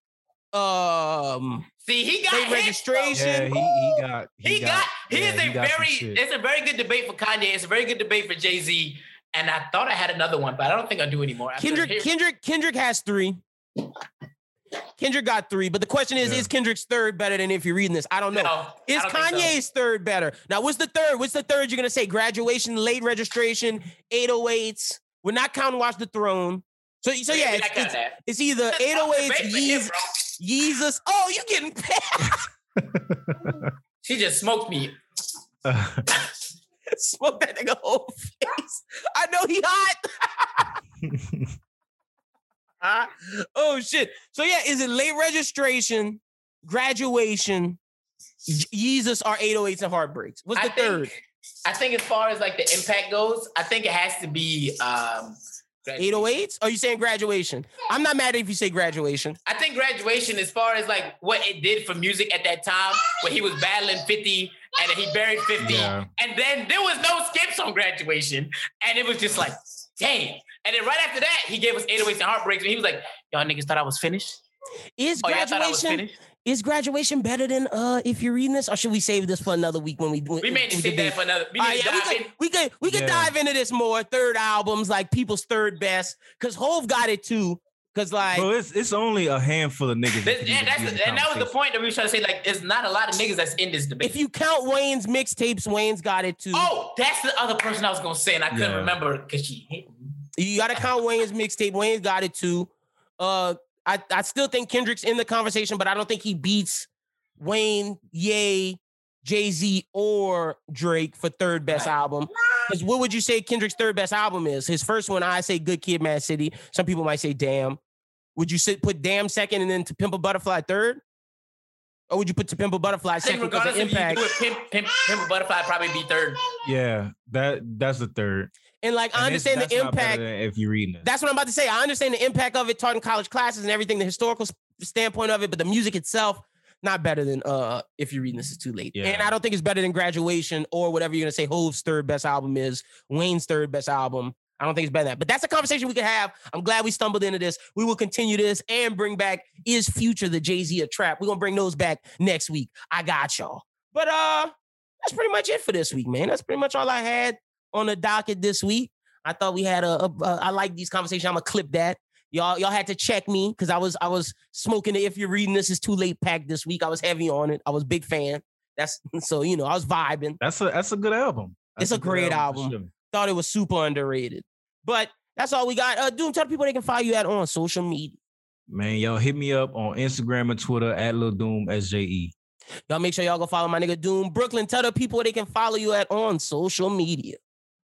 [SPEAKER 1] Um,
[SPEAKER 4] See, he got
[SPEAKER 1] Late registration.
[SPEAKER 5] Yeah, he, he got
[SPEAKER 4] He, got, he
[SPEAKER 5] yeah,
[SPEAKER 4] is a
[SPEAKER 5] he got
[SPEAKER 4] very it's a very good debate for Kanye. It's a very good debate for Jay Z. And I thought I had another one, but I don't think I do anymore. After
[SPEAKER 1] Kendrick
[SPEAKER 4] here-
[SPEAKER 1] Kendrick Kendrick has three. Kendrick got three, but the question is:
[SPEAKER 5] Yeah.
[SPEAKER 1] Is Kendrick's third better than if you're reading this? I don't know.
[SPEAKER 4] No,
[SPEAKER 1] Is
[SPEAKER 4] don't think so.
[SPEAKER 1] Kanye's third better? Now, what's the third? What's the third you're gonna say? Graduation, late registration, 808s. We're not counting Watch the Throne. So, so yeah,
[SPEAKER 4] we
[SPEAKER 1] it's, it's, it's either
[SPEAKER 4] That's
[SPEAKER 1] 808s,
[SPEAKER 4] debate for him,
[SPEAKER 1] Yeez,
[SPEAKER 4] bro.
[SPEAKER 1] Yeezus. Oh, you getting paid?
[SPEAKER 4] She just smoked me.
[SPEAKER 1] Smoke that nigga whole face. I know he hot. Ah, oh shit. So yeah, is it late registration, graduation, Yeezus or 808s and heartbreaks? What's the
[SPEAKER 4] I
[SPEAKER 1] third?
[SPEAKER 4] think, I think as far as like the impact goes, I think it has to be um
[SPEAKER 1] 808s? Are you saying graduation? I'm not mad if you say graduation.
[SPEAKER 4] I think graduation, as far as like what it did for music at that time, when he was battling 50 and he buried 50,
[SPEAKER 5] Yeah.
[SPEAKER 4] and then there was no skips on graduation, and it was just like, damn. And then right after that, he gave us 808s and heartbreaks, and he was like, y'all niggas thought I was finished.
[SPEAKER 1] Is
[SPEAKER 4] Oh yeah, I thought I was
[SPEAKER 1] graduation
[SPEAKER 4] finished.
[SPEAKER 1] Is graduation better than uh if you're reading this, or should we save this for another week when we when,
[SPEAKER 4] We may
[SPEAKER 1] when
[SPEAKER 4] just take that for another. We
[SPEAKER 1] All
[SPEAKER 4] need
[SPEAKER 1] right, yeah, we could,
[SPEAKER 4] in.
[SPEAKER 1] we could we could
[SPEAKER 5] Yeah.
[SPEAKER 1] dive into this more. Third albums, like people's third best, because Hove got it too. Because like
[SPEAKER 5] Bro, it's it's only a handful of niggas. that
[SPEAKER 4] This,
[SPEAKER 5] can
[SPEAKER 4] yeah, that's
[SPEAKER 5] be
[SPEAKER 4] the, and that was the point that we were trying to say. Like, there's not a lot of niggas that's in this debate.
[SPEAKER 1] if you count Wayne's mixtapes, Wayne's got it too.
[SPEAKER 4] oh, that's the other person I was gonna say, and I couldn't
[SPEAKER 5] Yeah.
[SPEAKER 4] remember because she hit me.
[SPEAKER 1] You gotta count Wayne's mixtape. Wayne's got it too. Uh, I, I still think Kendrick's in the conversation, but I don't think he beats Wayne, Ye, Jay Z, or Drake for third best
[SPEAKER 4] Right.
[SPEAKER 1] album. Because what would you say Kendrick's third best album is? His first one, I say Good Kid, Mad City. Some people might say Damn. Would you sit, put Damn second and then To Pimp a Butterfly third? Or would you put To Pimp a Butterfly second because of
[SPEAKER 4] regardless if you
[SPEAKER 1] impact?
[SPEAKER 4] do it, Pimp, Pimp, Pimp a Butterfly probably be third.
[SPEAKER 5] Yeah, that that's the third.
[SPEAKER 1] And like I
[SPEAKER 5] And
[SPEAKER 1] understand the
[SPEAKER 5] that's not better
[SPEAKER 1] impact.
[SPEAKER 5] If you're reading it,
[SPEAKER 1] That's what I'm about to say. I understand the impact of it, taught in college classes and everything, the historical standpoint of it, but the music itself, not better than uh if you're reading this is too late. And I don't think it's better than graduation or whatever you're gonna say Hove's third best album is, Wayne's third best album. I don't think it's better than that. But that's a conversation we could have. I'm glad we stumbled into this. We will continue this and bring back is future the Jay-Z a trap. We're gonna bring those back next week. I got y'all. But uh that's pretty much it for this week, man. That's pretty much all I had on the docket this week. I thought we had a, a, a I like these conversations. I'm gonna clip that. Y'all, y'all had to check me because I was I was smoking the if you're reading this is too late pack this week. I was heavy on it. I was big fan. That's so you know, I was vibing.
[SPEAKER 5] that's a that's a good album.
[SPEAKER 1] It's
[SPEAKER 5] That's
[SPEAKER 1] a great album.
[SPEAKER 5] sure.
[SPEAKER 1] Thought it was super underrated. But that's all we got. Uh Doom, tell the people they can follow you at on social media.
[SPEAKER 5] Man, y'all hit me up on Instagram and Twitter at Lil Doom SJE.
[SPEAKER 1] Y'all make sure y'all go follow my nigga Doom. Brooklyn, tell the people they can follow you at on social media.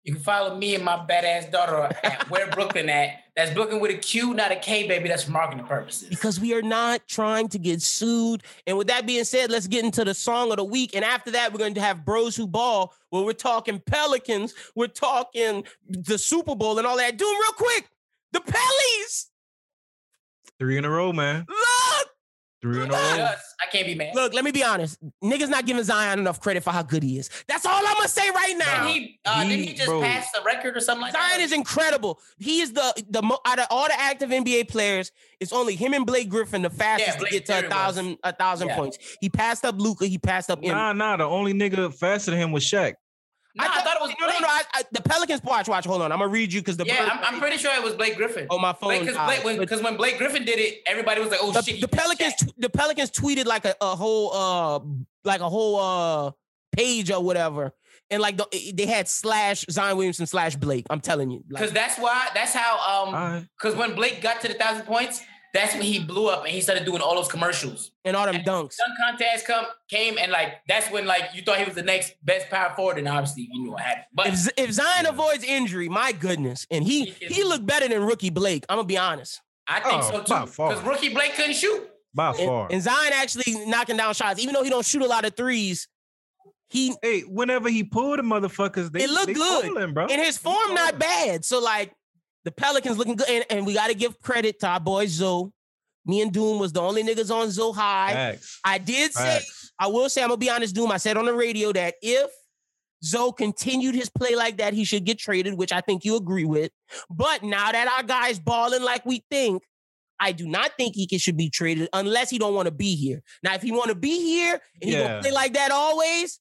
[SPEAKER 4] You can follow me and my badass daughter at where Brooklyn at. That's Brooklyn with a Q, not a K, baby. That's for marketing purposes.
[SPEAKER 1] because we are not trying to get sued. And with that being said, let's get into the song of the week. And after that, we're going to have Bros Who Ball, where we're talking Pelicans, we're talking the Super Bowl and all that. Do 'em real quick. The Pellies.
[SPEAKER 5] Three in a row, man.
[SPEAKER 1] Look,
[SPEAKER 5] Three in a row.
[SPEAKER 4] I can't be mad.
[SPEAKER 1] look. Let me be honest. Niggas not giving Zion enough credit for how good he is. That's all I'm gonna say right now.
[SPEAKER 4] Didn't he, uh,
[SPEAKER 5] He-
[SPEAKER 4] didn't he just
[SPEAKER 5] bro.
[SPEAKER 4] pass the record or something like
[SPEAKER 1] Zion is incredible. He is the the mo- out of all the active NBA players, it's only him and Blake Griffin the fastest
[SPEAKER 4] Blake
[SPEAKER 1] to get to a
[SPEAKER 4] Griffin was.
[SPEAKER 1] thousand a thousand
[SPEAKER 4] Yeah.
[SPEAKER 1] points. He passed up Luka. He passed up. Embiid.
[SPEAKER 5] Nah, nah. The only nigga faster than him was Shaq.
[SPEAKER 4] Nah, I thought it was
[SPEAKER 1] no, no, no. I, I, the Pelicans. Watch, watch. Hold on. I'm gonna read you because the
[SPEAKER 4] Yeah, I'm, I'm pretty sure it was Blake Griffin.
[SPEAKER 1] Oh my phone.
[SPEAKER 4] Because when, when Blake Griffin did it, everybody was like, "Oh
[SPEAKER 1] the,
[SPEAKER 4] shit!"
[SPEAKER 1] the Pelicans, tw- the Pelicans tweeted like a, a whole, uh, like a whole uh page or whatever, and like the, they had slash Zion Williamson slash Blake. I'm telling you, like,
[SPEAKER 4] Because that's why. That's how. Um.
[SPEAKER 5] All right.
[SPEAKER 4] Because when Blake got to the thousand points, that's when he blew up and he started doing all those commercials.
[SPEAKER 1] and all them
[SPEAKER 4] and-
[SPEAKER 1] dunks.
[SPEAKER 4] Dunk contest come came and like that's when like you thought he was the next best power forward, and obviously you knew what happened. But
[SPEAKER 1] If, Z- if Zion
[SPEAKER 5] Yeah.
[SPEAKER 1] avoids injury, my goodness, and he
[SPEAKER 4] He can-
[SPEAKER 1] he looked better than rookie Blake. I'm gonna be honest.
[SPEAKER 4] I think
[SPEAKER 5] Oh,
[SPEAKER 4] so too. Because rookie Blake couldn't shoot.
[SPEAKER 5] By
[SPEAKER 1] And,
[SPEAKER 5] far.
[SPEAKER 1] and Zion actually knocking down shots, even though he don't shoot a lot of threes. He
[SPEAKER 5] hey, whenever he pulled the motherfuckers, they
[SPEAKER 1] It looked
[SPEAKER 5] they
[SPEAKER 1] good.
[SPEAKER 5] falling, bro.
[SPEAKER 1] and his form not bad. So like the Pelicans looking good, and, and we got to give credit to our boy Zoe. Me and Doom was the only niggas on Zoe High. I did say. I will say, I'm gonna be honest, Doom. I said on the radio that if Zoe continued his play like that, he should get traded, which I think you agree with. But now that our guy's balling like we think, I do not think he can, should be traded unless he don't want to be here. Now, if he want to be here and he
[SPEAKER 5] Yeah.
[SPEAKER 1] gonna play like that always,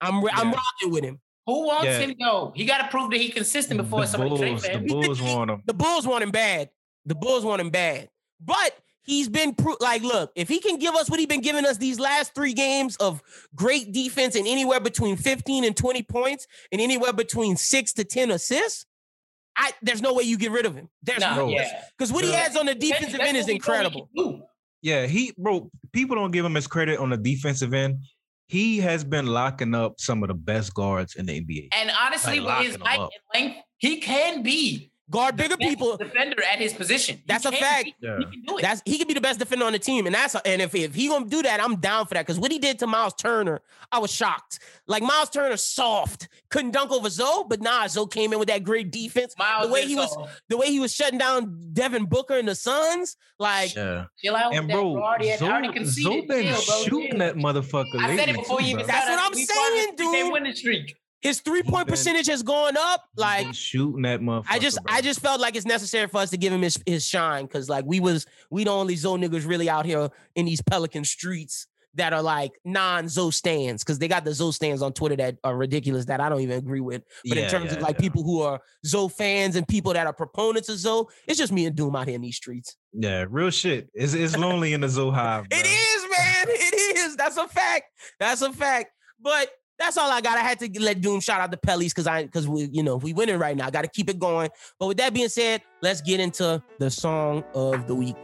[SPEAKER 1] I'm I'm rocking with him.
[SPEAKER 4] Who wants
[SPEAKER 5] Yeah.
[SPEAKER 4] him though? He got to prove that he consistent before
[SPEAKER 5] the
[SPEAKER 4] somebody
[SPEAKER 5] Bulls,
[SPEAKER 4] trades
[SPEAKER 5] the. Bulls want him.
[SPEAKER 1] The Bulls want him bad. The Bulls want him bad. But he's been pro- like, look, if he can give us what he's been giving us these last three games of great defense and anywhere between 15 and 20 points and anywhere between six to 10 assists, I there's no way you get rid of him. There's
[SPEAKER 4] Nah,
[SPEAKER 1] no
[SPEAKER 5] Bro.
[SPEAKER 4] yeah.
[SPEAKER 1] because what he has on the defensive
[SPEAKER 4] That's
[SPEAKER 1] end is
[SPEAKER 4] what we know he
[SPEAKER 1] incredible.
[SPEAKER 5] Yeah, he bro. People don't give him his credit on the defensive end. He has been locking up some of the best guards in the NBA.
[SPEAKER 4] And honestly,
[SPEAKER 5] Like
[SPEAKER 4] with his height and length, he can be
[SPEAKER 1] Guard bigger
[SPEAKER 4] best
[SPEAKER 1] people.
[SPEAKER 4] defender at his position. He
[SPEAKER 1] That's a fact.
[SPEAKER 4] be.
[SPEAKER 5] Yeah.
[SPEAKER 4] He can do it.
[SPEAKER 1] That's he could be the best defender on the team, and that's and if if he gonna do that, I'm down for that. Because what he did to Miles Turner, I was shocked. Like Miles Turner, soft, couldn't dunk over Zoe, but nah, Zoe came in with that great defense.
[SPEAKER 4] Miles
[SPEAKER 1] the way
[SPEAKER 4] is
[SPEAKER 1] he was,
[SPEAKER 4] soft.
[SPEAKER 1] the way he was shutting down Devin Booker and the Suns, like
[SPEAKER 5] Yeah,
[SPEAKER 4] Chill out
[SPEAKER 5] and
[SPEAKER 4] that,
[SPEAKER 5] bro,
[SPEAKER 4] bro.
[SPEAKER 5] Zoe. Zoe been
[SPEAKER 4] Chill, bro.
[SPEAKER 5] shooting
[SPEAKER 4] Chill.
[SPEAKER 5] that motherfucker.
[SPEAKER 4] I said it before you even
[SPEAKER 5] bro.
[SPEAKER 1] That's what I'm saying,
[SPEAKER 4] started- They win the streak.
[SPEAKER 1] His three point
[SPEAKER 5] been-
[SPEAKER 1] percentage has gone up. Like
[SPEAKER 5] shooting that motherfucker.
[SPEAKER 1] I just
[SPEAKER 5] bro.
[SPEAKER 1] I just felt like it's necessary for us to give him his, his shine because like we was we the only Zoe niggas really out here in these Pelican streets that are like non Zoe stands because they got the Zoe stands on Twitter that are ridiculous that I don't even agree with. But in
[SPEAKER 5] Yeah,
[SPEAKER 1] terms of like
[SPEAKER 5] yeah.
[SPEAKER 1] people who are Zoe fans and people that are proponents of Zoe, it's just me and Doom out here in these streets.
[SPEAKER 5] Yeah, real shit. It's it's lonely in the Zoo Hive.
[SPEAKER 1] It is, man. It is. That's a fact. That's a fact. But that's all I got. I had to let Doom shout out the Pellies because I because we, you know, we winning right now. I got to keep it going. But with that being said, let's get into the song of the week.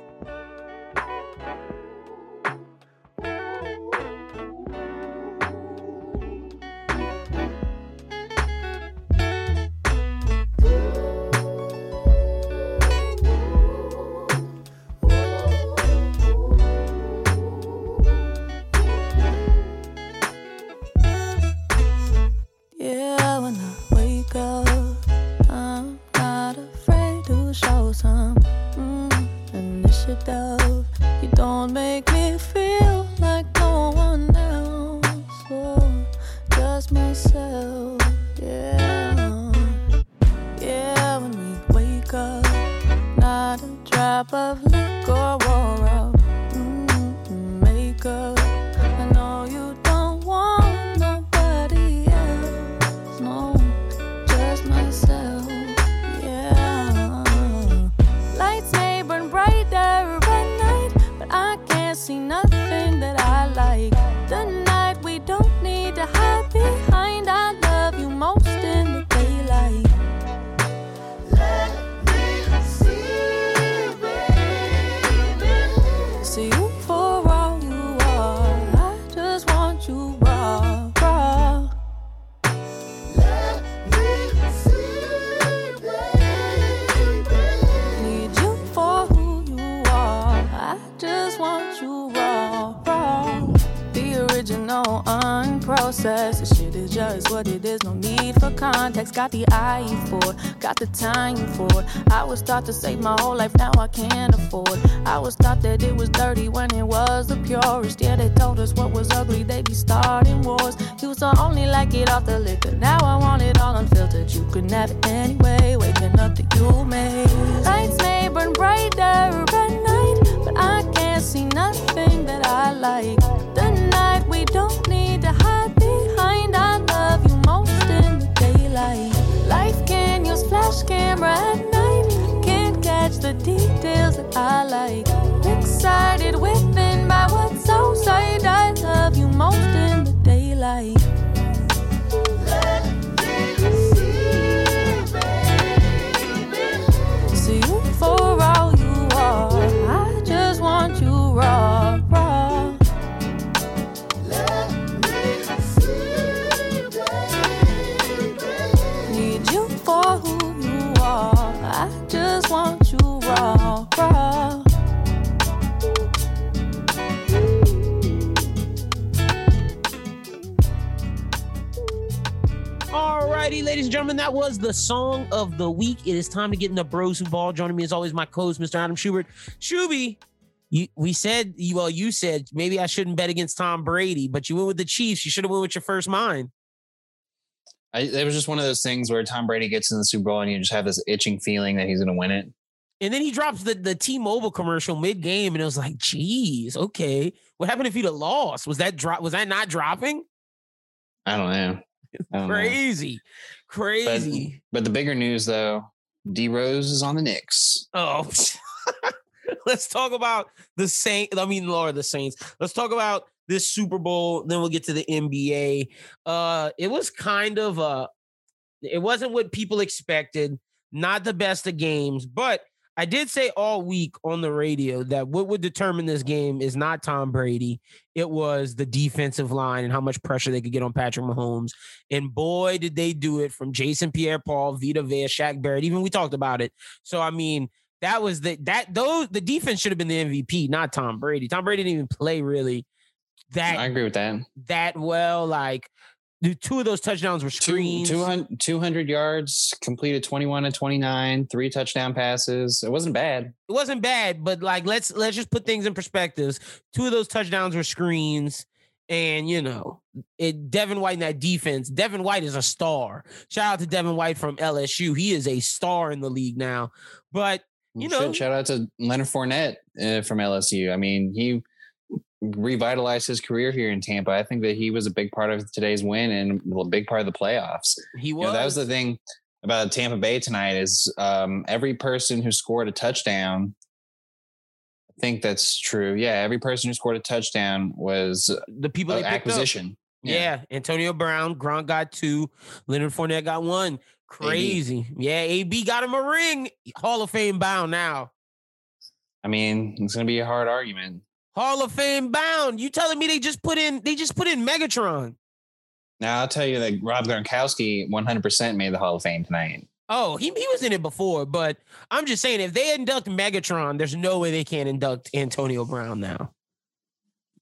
[SPEAKER 6] Context. Got the eye for got the time for. I was taught to save my whole life, now I can't afford. I was taught that it was dirty when it was the purest. Yeah, they told us what was ugly, they be starting wars. Used to only like it off the liquor, now I want it all unfiltered. You could have it anyway, waking up to you, made. Lights may burn brighter at night, but I can't see nothing that I like. I like. Excited within by what's outside. I love you most in the daylight.
[SPEAKER 1] Alrighty, ladies and gentlemen, that was the song of the week. It is time to get into Bros Who Ball. Joining me as always, my co-host, Mr. Adam Schubert. Shuby, you we said you well, you said maybe I shouldn't bet against Tom Brady, but you went with the Chiefs. You should have went with your first mind.
[SPEAKER 7] I, it was just one of those things where Tom Brady gets in the Super Bowl and you just have this itching feeling that he's going to win it.
[SPEAKER 1] And then he drops the, the T-Mobile commercial mid-game, and it was like, geez, okay. What happened if he'd have lost? Was that drop? Was that not dropping?
[SPEAKER 7] I don't know. Don't know.
[SPEAKER 1] Crazy, crazy.
[SPEAKER 7] But the bigger news, though, D Rose is on the Knicks.
[SPEAKER 1] Oh, let's talk about the Saint. I mean, Lord, the Saints. Let's talk about this Super Bowl. Then we'll get to the NBA. Uh, it was kind of uh it wasn't what people expected. Not the best of games, but I did say all week on the radio that what would determine this game is not Tom Brady. It was the defensive line and how much pressure they could get on Patrick Mahomes. And boy, did they do it from Jason Pierre-Paul, Vita Vea, Shaq Barrett. Even we talked about it. So I mean, that was the that those the defense should have been the MVP, not Tom Brady. Tom Brady didn't even play really that
[SPEAKER 7] I agree with that.
[SPEAKER 1] that well. Like two of those touchdowns were
[SPEAKER 7] Two,
[SPEAKER 1] screens.
[SPEAKER 7] 200, 200 yards, completed 21 and 29, three touchdown passes. It wasn't bad.
[SPEAKER 1] it wasn't bad, but like let's let's just put things in perspectives. Two of those touchdowns were screens, And you know, it Devin White in that defense. Devin White is a star. Shout out to Devin White from LSU. He is a star in the league now. But you know,
[SPEAKER 7] shout out to Leonard Fournette uh, from LSU. I mean, he revitalized his career here in Tampa. I think that he was a big part of today's win and a big part of the playoffs.
[SPEAKER 1] he was.
[SPEAKER 7] You know, that was the thing about Tampa Bay tonight is um, every person who scored a touchdown. I think that's true. Yeah, every person who scored a touchdown was
[SPEAKER 1] the people they picked up.
[SPEAKER 7] acquisition.
[SPEAKER 1] Yeah. Antonio Brown, Gronk got two, Leonard Fournette got one. Crazy. Yeah, AB got him a ring. Hall of Fame bound now.
[SPEAKER 7] I mean, it's going to be a hard argument.
[SPEAKER 1] Hall of Fame bound. You telling me they just put in they just put in Megatron?
[SPEAKER 7] Now I'll tell you that Rob Gronkowski 100% made the Hall of Fame tonight.
[SPEAKER 1] Oh, he, he was in it before, but I'm just saying if they induct Megatron, there's no way they can't induct Antonio Brown now.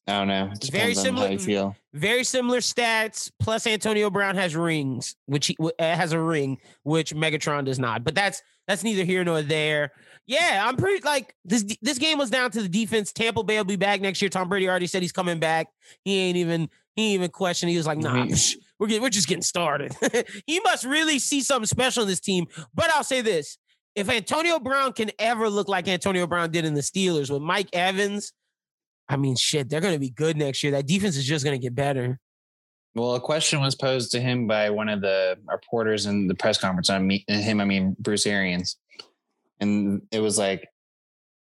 [SPEAKER 7] I don't know. It
[SPEAKER 1] Very similar-
[SPEAKER 7] How you feel?
[SPEAKER 1] Very similar stats. Plus, Antonio Brown has rings, which he uh, has a ring, which Megatron does not. But that's that's neither here nor there. Yeah, I'm pretty like this. This game was down to the defense. Tampa Bay will be back next year. Tom Brady already said he's coming back. He ain't even he ain't even questioned. He was like, nah,
[SPEAKER 7] Mhm.
[SPEAKER 1] psh, we're getting, we're just getting started. he must really see something special in this team. But I'll say this: if Antonio Brown can ever look like Antonio Brown did in the Steelers with Mike Evans, I mean, shit, they're going to be good next year. That defense is just going to get better.
[SPEAKER 7] Well, a question was posed to him by one of the reporters in the press conference. On him, I mean Bruce Arians, and it was like,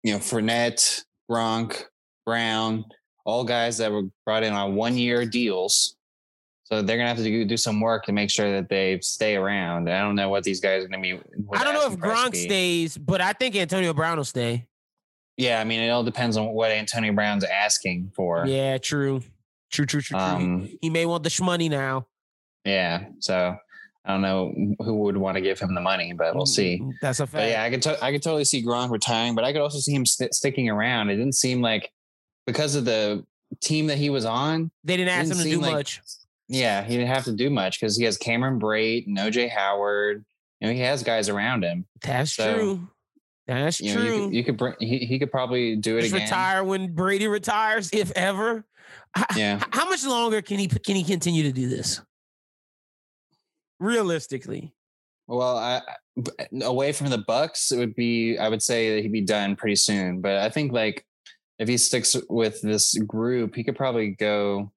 [SPEAKER 7] you know, Fournette, Gronk, Brown, all guys that were brought in on one-year deals. So they're gonna have to do, some work to make sure that they stay around. I don't know what these guys are gonna be.
[SPEAKER 1] I don't know if Gronk stays, but I think Antonio Brown will stay.
[SPEAKER 7] Yeah, I mean, it all depends on what Antonio Brown's asking for.
[SPEAKER 1] Yeah, true. True, true, true, true.
[SPEAKER 7] Um,
[SPEAKER 1] he may want the shmoney now.
[SPEAKER 7] yeah. So I don't know who would want to give him the money, but we'll see.
[SPEAKER 1] Mm, That's a fact.
[SPEAKER 7] But yeah, I could to- I could totally see Gronk retiring, but I could also see him st- sticking around. It didn't seem like because of the team that he was on.
[SPEAKER 1] they didn't ask
[SPEAKER 7] didn't
[SPEAKER 1] him to do
[SPEAKER 7] like-
[SPEAKER 1] much.
[SPEAKER 7] Yeah, he didn't have to do much because he has Cameron Brate, and OJ Howard. You know, he has guys around him.
[SPEAKER 1] That's
[SPEAKER 7] so,
[SPEAKER 1] true. That's
[SPEAKER 7] You know,
[SPEAKER 1] true.
[SPEAKER 7] you could, you could bring. He, he could probably do it
[SPEAKER 1] Just
[SPEAKER 7] again.
[SPEAKER 1] retire when Brady retires, if ever.
[SPEAKER 7] Yeah.
[SPEAKER 1] How much longer can he can he continue to do this? Realistically,
[SPEAKER 7] Well, I, away from the Bucs, it would be. I would say that he'd be done pretty soon. But I think like if he sticks with this group, he could probably go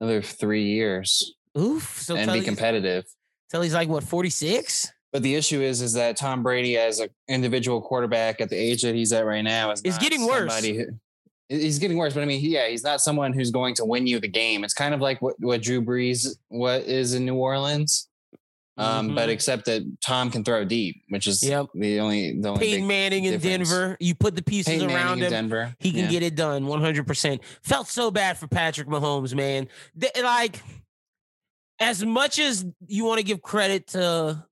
[SPEAKER 7] another three years
[SPEAKER 1] oof. So
[SPEAKER 7] and be competitive.
[SPEAKER 1] till he's like what forty six.
[SPEAKER 7] But the issue is, is that Tom Brady, as an individual quarterback at the age that he's at right now, is not
[SPEAKER 1] getting worse.
[SPEAKER 7] Who, he's getting worse, but I mean, yeah, he's not someone who's going to win you the game. It's kind of like what what Drew Brees what is in New Orleans, um, but
[SPEAKER 1] Mhm.
[SPEAKER 7] except that Tom can throw deep, which is
[SPEAKER 1] Yep.
[SPEAKER 7] the only the only
[SPEAKER 1] Peyton Manning in. Denver, you put the pieces
[SPEAKER 7] Peyton
[SPEAKER 1] around
[SPEAKER 7] Manning in
[SPEAKER 1] him.
[SPEAKER 7] Denver.
[SPEAKER 1] He can
[SPEAKER 7] Yeah.
[SPEAKER 1] get it done 100%. Felt so bad for Patrick Mahomes, man. Th- like, as much as you want to give credit to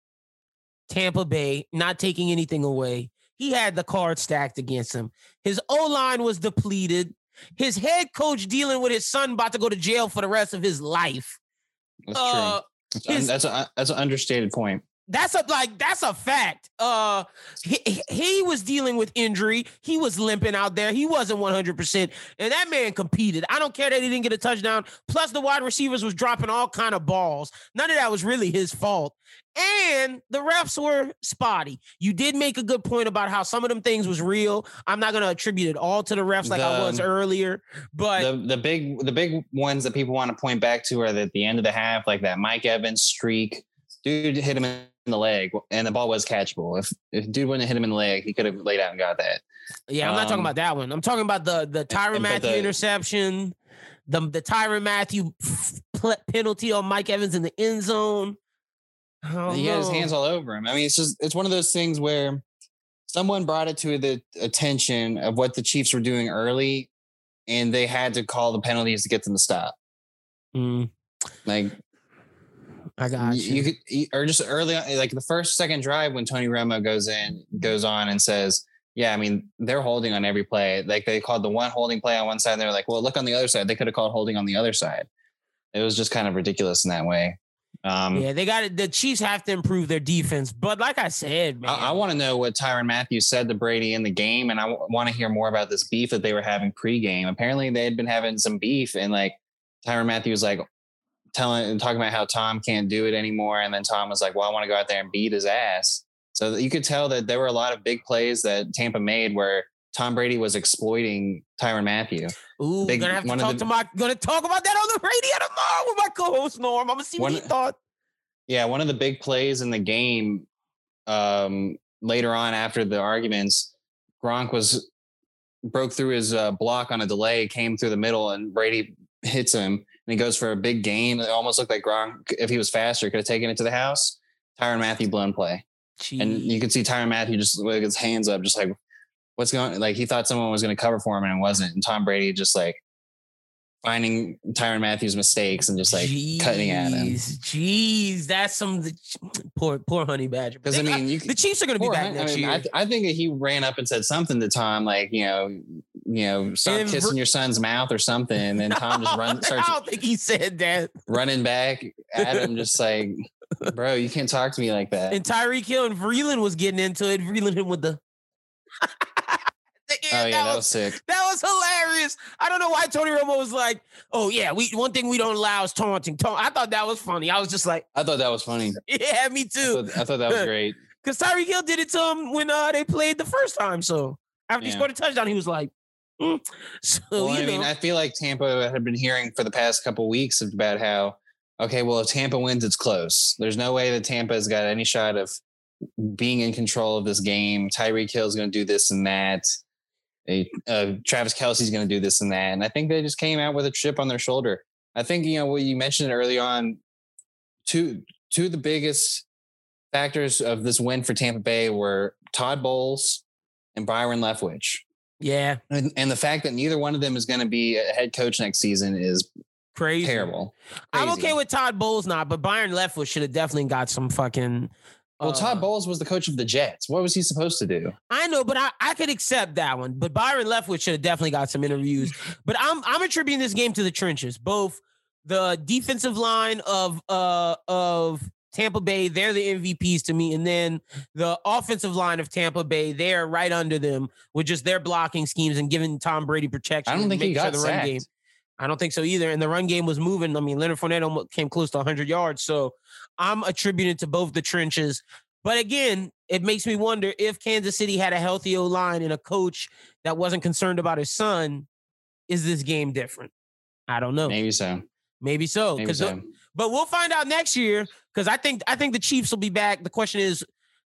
[SPEAKER 1] Tampa Bay, not taking anything away, he had the card stacked against him. His O line was depleted. His head coach dealing with his son about to go to jail for the rest of his life.
[SPEAKER 7] That's
[SPEAKER 1] Uh,
[SPEAKER 7] true.
[SPEAKER 1] His-
[SPEAKER 7] that's a that's an understated point.
[SPEAKER 1] That's a like that's a fact. Uh he, he- was dealing with injury. He was limping out there. He wasn't 100%. And that man competed. I don't care that he didn't get a touchdown. Plus the wide receivers was dropping all kind of balls. None of that was really his fault. And the refs were spotty. You did make a good point about how some of them things was real. I'm not going to attribute it all to the refs like I was earlier, but
[SPEAKER 7] the the big the big ones that people want to point back to are that at the end of the half, like that Mike Evans streak, dude hit him in the leg, and the ball was catchable. If if dude wouldn't have hit him in the leg, he could have laid out and got that.
[SPEAKER 1] Yeah, I'm not talking
[SPEAKER 7] Um,
[SPEAKER 1] about that one. I'm talking about the the
[SPEAKER 7] Tyrann
[SPEAKER 1] Mathieu
[SPEAKER 7] the-
[SPEAKER 1] interception, the the Tyrann Mathieu penalty on Mike Evans in the end zone. Oh,
[SPEAKER 7] he had his hands all over him. I mean, it's just it's one of those things where someone brought it to the attention of what the Chiefs were doing early, and they had to call the penalties to get them to stop.
[SPEAKER 1] Mm,
[SPEAKER 7] Like
[SPEAKER 1] I got
[SPEAKER 7] you,
[SPEAKER 1] you.
[SPEAKER 7] could you- or just early on, like the first second drive when Tony Romo goes in goes on and says, "Yeah, I mean they're holding on every play. Like they called the one holding play on one side, and they're like, well, look on the other side. They could have called holding on the other side. It was just kind of ridiculous in that way. Um,
[SPEAKER 1] yeah, they got it. The Chiefs have to improve their defense, but like I said, man,
[SPEAKER 7] I, I want to know what Tyron Matthews said to Brady in the game, and I want to hear more about this beef that they were having pregame. Apparently, they had been having some beef, and like Tyron Matthews, was like telling and talking about how Tom can't do it anymore, and then Tom was like, "Well, I want to go out there and beat his ass." So you could tell that there were a lot of big plays that Tampa made where Tom Brady was exploiting Tyrann Mathieu.
[SPEAKER 1] Ooh,
[SPEAKER 7] Big-
[SPEAKER 1] gonna have to talk
[SPEAKER 7] the-
[SPEAKER 1] to my gonna talk about that on the radio tomorrow with my co-host Norm. I'm gonna see what
[SPEAKER 7] One-
[SPEAKER 1] he thought.
[SPEAKER 7] Yeah, one of the big plays in the game um, later on after the arguments, Gronk was broke through his uh, block on a delay, came through the middle, and Brady hits him, and he goes for a big gain. It almost looked like Gronk, if he was faster, could have taken it to the house. Tyrann Mathieu blown play, and you can see Tyrann Mathieu just with his hands up, just like what's going. Like he thought someone was going to cover for him, and it wasn't. And Tom Brady just like finding Tyrann Mathieu's mistakes and just like cutting at him.
[SPEAKER 1] Jeez, Jeez, that's some poor poor honey badger.
[SPEAKER 7] Because I mean, uh, you
[SPEAKER 1] the Chiefs are gonna be back
[SPEAKER 7] Hunt-
[SPEAKER 1] next
[SPEAKER 7] I, mean,
[SPEAKER 1] year.
[SPEAKER 7] I, th- I think that he ran up and said something to Tom, like you know, you know, stop
[SPEAKER 1] And
[SPEAKER 7] kissing your son's mouth or something, and then Tom just runs.
[SPEAKER 1] I don't think he said that.
[SPEAKER 7] running back at him, just like, bro, you can't talk to me like that.
[SPEAKER 1] And Tyreek Hill and Breeland was getting into it. Breeland him with the.
[SPEAKER 7] Oh yeah, that was sick.
[SPEAKER 1] That was hilarious. I don't know why Tony Romo was like, "Oh yeah, we one thing we don't allow is taunting." Ta- I thought that was funny. I was just like,
[SPEAKER 7] I thought that was funny.
[SPEAKER 1] "Yeah, me
[SPEAKER 7] I
[SPEAKER 1] too,"
[SPEAKER 7] thought, I thought that was great.
[SPEAKER 1] because Tyreek Hill did it to him when uh, they played the first time. So after he scored a touchdown, he was like, mm. "So
[SPEAKER 7] Well,
[SPEAKER 1] you
[SPEAKER 7] I mean, I feel like Tampa had been hearing for the past couple weeks about how, okay, well, if Tampa wins, it's close. There's no way that Tampa has got any shot of being in control of this game. Tyreek Hill is going to do this and that. A- Uh, Travis Kelce's going to do this and that. And I think they just came out with a chip on their shoulder. I think, you know, what you mentioned it early on, two, two of the biggest factors of this win for Tampa Bay were Todd Bowles and Byron Leftwich.
[SPEAKER 1] yeah,
[SPEAKER 7] And, and the fact that neither one of them is going to be a head coach next season is
[SPEAKER 1] crazy,
[SPEAKER 7] terrible.
[SPEAKER 1] I'm okay with Todd Bowles not, but Byron Leftwich should have definitely got some fucking.
[SPEAKER 7] Well,
[SPEAKER 1] uh,
[SPEAKER 7] Todd Bowles was the coach of the Jets. What was he supposed to do?
[SPEAKER 1] I know, but I, I could accept that one. But Byron Leftwich should have definitely got some interviews. But I'm I'm attributing this game to the trenches. Both the defensive line of uh of Tampa Bay, they're the MVPs to me, and then the offensive line of Tampa Bay, they're right under them with just their blocking schemes and giving Tom Brady protection.
[SPEAKER 7] I don't think he got
[SPEAKER 1] the run game. I don't think so either. And the run game was moving. I mean, Leonard Fournette almost came close to 100 yards. So I'm attributing to both the trenches. But again, it makes me wonder if Kansas City had a healthy O line and a coach that wasn't concerned about his son, is this game different? I don't know.
[SPEAKER 7] Maybe so.
[SPEAKER 1] Maybe so.
[SPEAKER 7] Maybe so.
[SPEAKER 1] but we'll find out next year. Because I think I think the Chiefs will be back. The question is,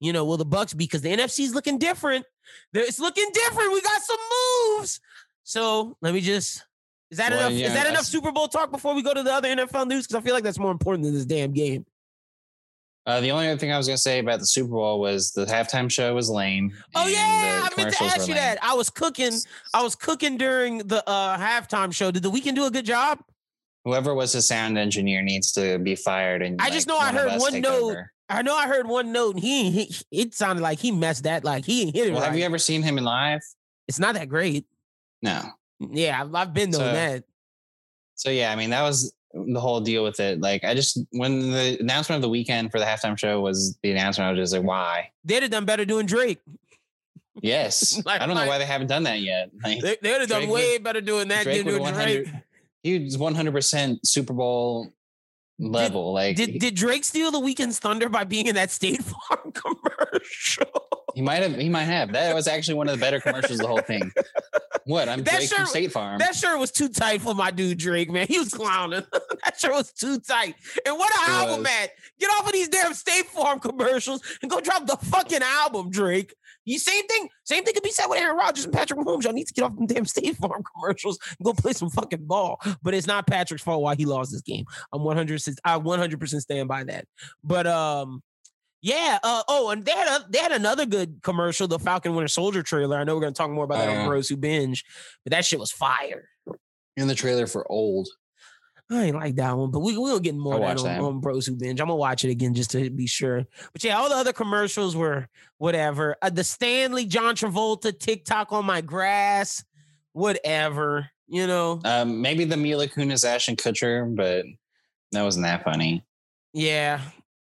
[SPEAKER 1] you know, will the Bucs be? Because the NFC is looking different. There- It's looking different. We got some moves. So let me just. Is that
[SPEAKER 7] Well,
[SPEAKER 1] enough?
[SPEAKER 7] yeah,
[SPEAKER 1] is that enough Super Bowl talk before we go to the other NFL news? Because I feel like that's more important than this damn game.
[SPEAKER 7] Uh, the only other thing I was going to say about the Super Bowl was the halftime show was lame.
[SPEAKER 1] Oh yeah, I meant to ask you that. I was cooking. I was cooking during the uh halftime show. Did the Weeknd do a good job?
[SPEAKER 7] Whoever was the sound engineer needs to be fired. And
[SPEAKER 1] I just know I heard one note.
[SPEAKER 7] over.
[SPEAKER 1] I know I heard one note, and he, he it sounded like he messed that. Like he hit it
[SPEAKER 7] Well,
[SPEAKER 1] right.
[SPEAKER 7] have you ever seen him in live?
[SPEAKER 1] it's not that great.
[SPEAKER 7] No.
[SPEAKER 1] Yeah, I've, I've been doing
[SPEAKER 7] So-
[SPEAKER 1] that.
[SPEAKER 7] So yeah, I mean that was the whole deal with it. Like I just when the announcement of the Weeknd for the halftime show was the announcement, I was just like, why?
[SPEAKER 1] They'd have done better doing Drake.
[SPEAKER 7] Yes.
[SPEAKER 1] Like-
[SPEAKER 7] I don't know
[SPEAKER 1] like-
[SPEAKER 7] why they haven't done that yet. Like
[SPEAKER 1] They, they'd have done way better doing that
[SPEAKER 7] Drake
[SPEAKER 1] than
[SPEAKER 7] would
[SPEAKER 1] doing
[SPEAKER 7] 100
[SPEAKER 1] Drake.
[SPEAKER 7] he was 100 percent Super Bowl level. like
[SPEAKER 1] Did did Drake steal the Weeknd's thunder by being in that State Farm commercial?
[SPEAKER 7] He might have he might have. That was actually one of the better commercials the whole thing. What? I'm
[SPEAKER 1] That
[SPEAKER 7] Drake from State Farm.
[SPEAKER 1] That shirt was too tight for my dude Drake, man. He was clowning. that shirt was too tight. And what an
[SPEAKER 7] It
[SPEAKER 1] album,
[SPEAKER 7] was.
[SPEAKER 1] man. Get off of these damn State Farm commercials and go drop the fucking album, Drake. You same thing, same thing could be said with Aaron Rodgers and Patrick Mahomes. Y'all need to get off them damn State Farm commercials and go play some fucking ball. But it's not Patrick's fault why he lost this game. I'm 100 I 100% stand by that. But um yeah, uh, oh, and they had a, they had another good commercial, the Falcon Winter Soldier trailer. I know we're gonna talk more about that on. Bros Who Binge, but that shit was fire.
[SPEAKER 7] in the trailer for old.
[SPEAKER 1] I ain't like that one, but we we'll get more that on,
[SPEAKER 7] that.
[SPEAKER 1] on Bros Who Binge. I'm gonna watch it again just to be sure. But yeah, all the other commercials were whatever. Uh, the Stanley John Travolta TikTok on my grass, whatever. You know,
[SPEAKER 7] Um, maybe the Mila Kunis Ashton Kutcher, but that wasn't that funny.
[SPEAKER 1] yeah,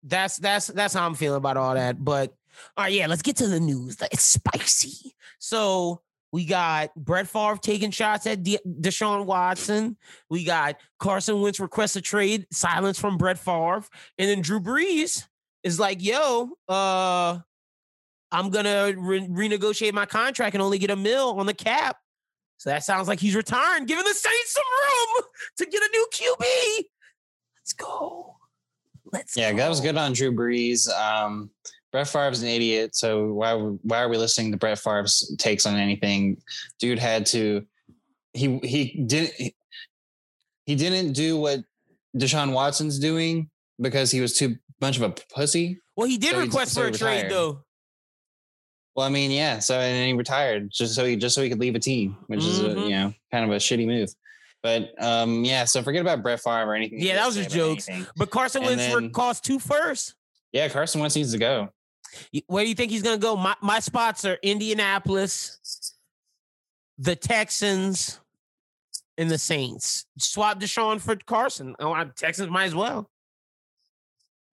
[SPEAKER 1] that's that's that's how I'm feeling about all that. But all right, yeah, let's get to the news. It's spicy. So We got Brett Favre taking shots at De- Deshaun Watson. We got Carson Wentz request a trade, silence from Brett Favre, and then Drew Brees is like, "Yo, uh, I'm gonna re- renegotiate my contract and only get a mill on the cap." So that sounds like he's retiring, giving the Saints some room to get a new QB. Let's go. Let's
[SPEAKER 7] Yeah,
[SPEAKER 1] go.
[SPEAKER 7] that was good on Drew Brees. Um, Brett Favre's an idiot, so why why are we listening to Brett Favre's takes on anything? Dude had to. He he didn't he didn't do what Deshaun Watson's doing because he was too much of a pussy.
[SPEAKER 1] Well, he did
[SPEAKER 7] So he-
[SPEAKER 1] request
[SPEAKER 7] so
[SPEAKER 1] for a
[SPEAKER 7] he
[SPEAKER 1] trade
[SPEAKER 7] retired.
[SPEAKER 1] though.
[SPEAKER 7] Well, I mean, yeah. So and then he retired just so he just so he could leave a team, which is a,
[SPEAKER 1] Mhm.
[SPEAKER 7] you know kind of a shitty move. But um, yeah. So forget about Brett Favre or anything.
[SPEAKER 1] Yeah, that was just jokes.
[SPEAKER 7] anything.
[SPEAKER 1] But Carson
[SPEAKER 7] And
[SPEAKER 1] Wentz
[SPEAKER 7] then-
[SPEAKER 1] cost two first.
[SPEAKER 7] Yeah, Carson Wentz needs to go.
[SPEAKER 1] Where do you think he's gonna go? My my spots are Indianapolis, the Texans, and the Saints. Swap Deshaun for Carson. Oh, Texans might as well.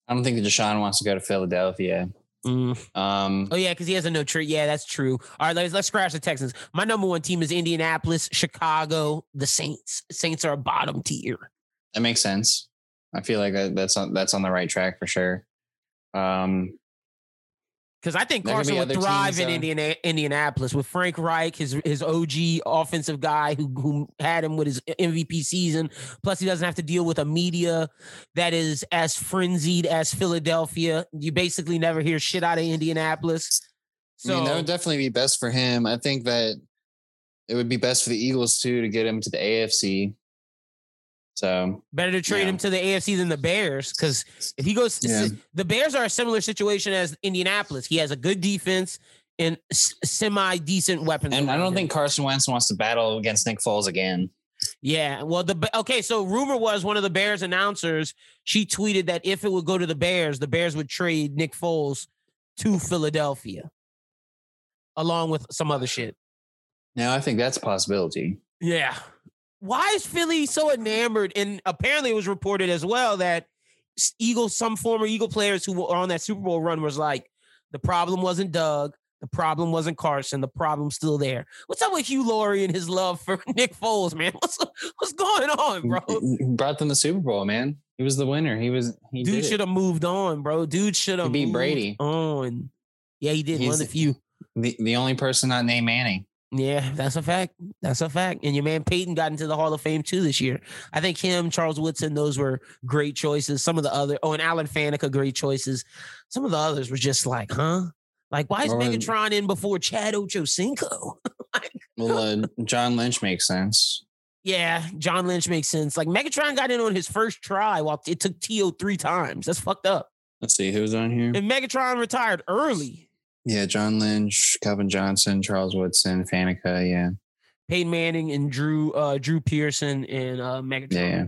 [SPEAKER 7] I don't think that Deshaun wants to go to Philadelphia. Um,
[SPEAKER 1] Oh yeah, because he has a no trade. Yeah, that's true. All right, let's let's scratch the Texans. My number one team is Indianapolis, Chicago, the Saints. Saints are a bottom tier.
[SPEAKER 7] that makes sense. I feel like that's on that's on the right track for sure. Um,
[SPEAKER 1] Because I think Carson would thrive
[SPEAKER 7] teams,
[SPEAKER 1] in
[SPEAKER 7] uh,
[SPEAKER 1] Indiana, Indianapolis with Frank Reich, his his OG offensive guy who who had him with his MVP season. Plus, he doesn't have to deal with a media that is as frenzied as Philadelphia. You basically never hear shit out of Indianapolis.
[SPEAKER 7] I mean, that would definitely be best for him. I think that it would be best for the Eagles too to get him to the AFC. So
[SPEAKER 1] better to trade
[SPEAKER 7] Yeah.
[SPEAKER 1] him to the AFC than the Bears because if he goes,
[SPEAKER 7] Yeah.
[SPEAKER 1] the Bears are a similar situation as Indianapolis. He has a good defense and semi decent weapons.
[SPEAKER 7] and I don't think Carson Wentz wants to battle against Nick Foles again.
[SPEAKER 1] Yeah, well, the okay. So rumor was one of the Bears announcers. She tweeted that if it would go to the Bears, the Bears would trade Nick Foles to Philadelphia, along with some other shit.
[SPEAKER 7] Now I think that's a possibility.
[SPEAKER 1] Yeah. Why is Philly so enamored? And apparently, it was reported as well that Eagles, some former Eagle players who were on that Super Bowl run, was like, the problem wasn't Doug. The problem wasn't Carson. The problem's still there. What's up with Hugh Laurie and his love for Nick Foles, man? What's what's going on, bro?
[SPEAKER 7] He brought them the Super Bowl, man. He was the winner. He was. He
[SPEAKER 1] Dude should have moved on, bro. Dude should have
[SPEAKER 7] beat Brady.
[SPEAKER 1] on. Yeah, he did. One of
[SPEAKER 7] He's-
[SPEAKER 1] the few.
[SPEAKER 7] the the only person not named Manning.
[SPEAKER 1] Yeah, that's a fact. That's a fact. And your man Peyton got into the Hall of Fame too this year. I think him, Charles Woodson, those were great choices. Some of the other, oh, and Alan Faneca, great choices. Some of the others were just like, huh? Like, why is Megatron in before Chad Ochocinco?
[SPEAKER 7] Well, uh, John Lynch makes sense.
[SPEAKER 1] yeah, John Lynch makes sense. Like Megatron got in on his first try while it took T.O. three times. That's fucked up.
[SPEAKER 7] Let's see who's on here.
[SPEAKER 1] And Megatron retired early.
[SPEAKER 7] Yeah, John Lynch, Calvin Johnson, Charles Woodson, Faneca. Yeah,
[SPEAKER 1] Peyton Manning and Drew uh Drew Pearson and uh Megatron.
[SPEAKER 7] yeah.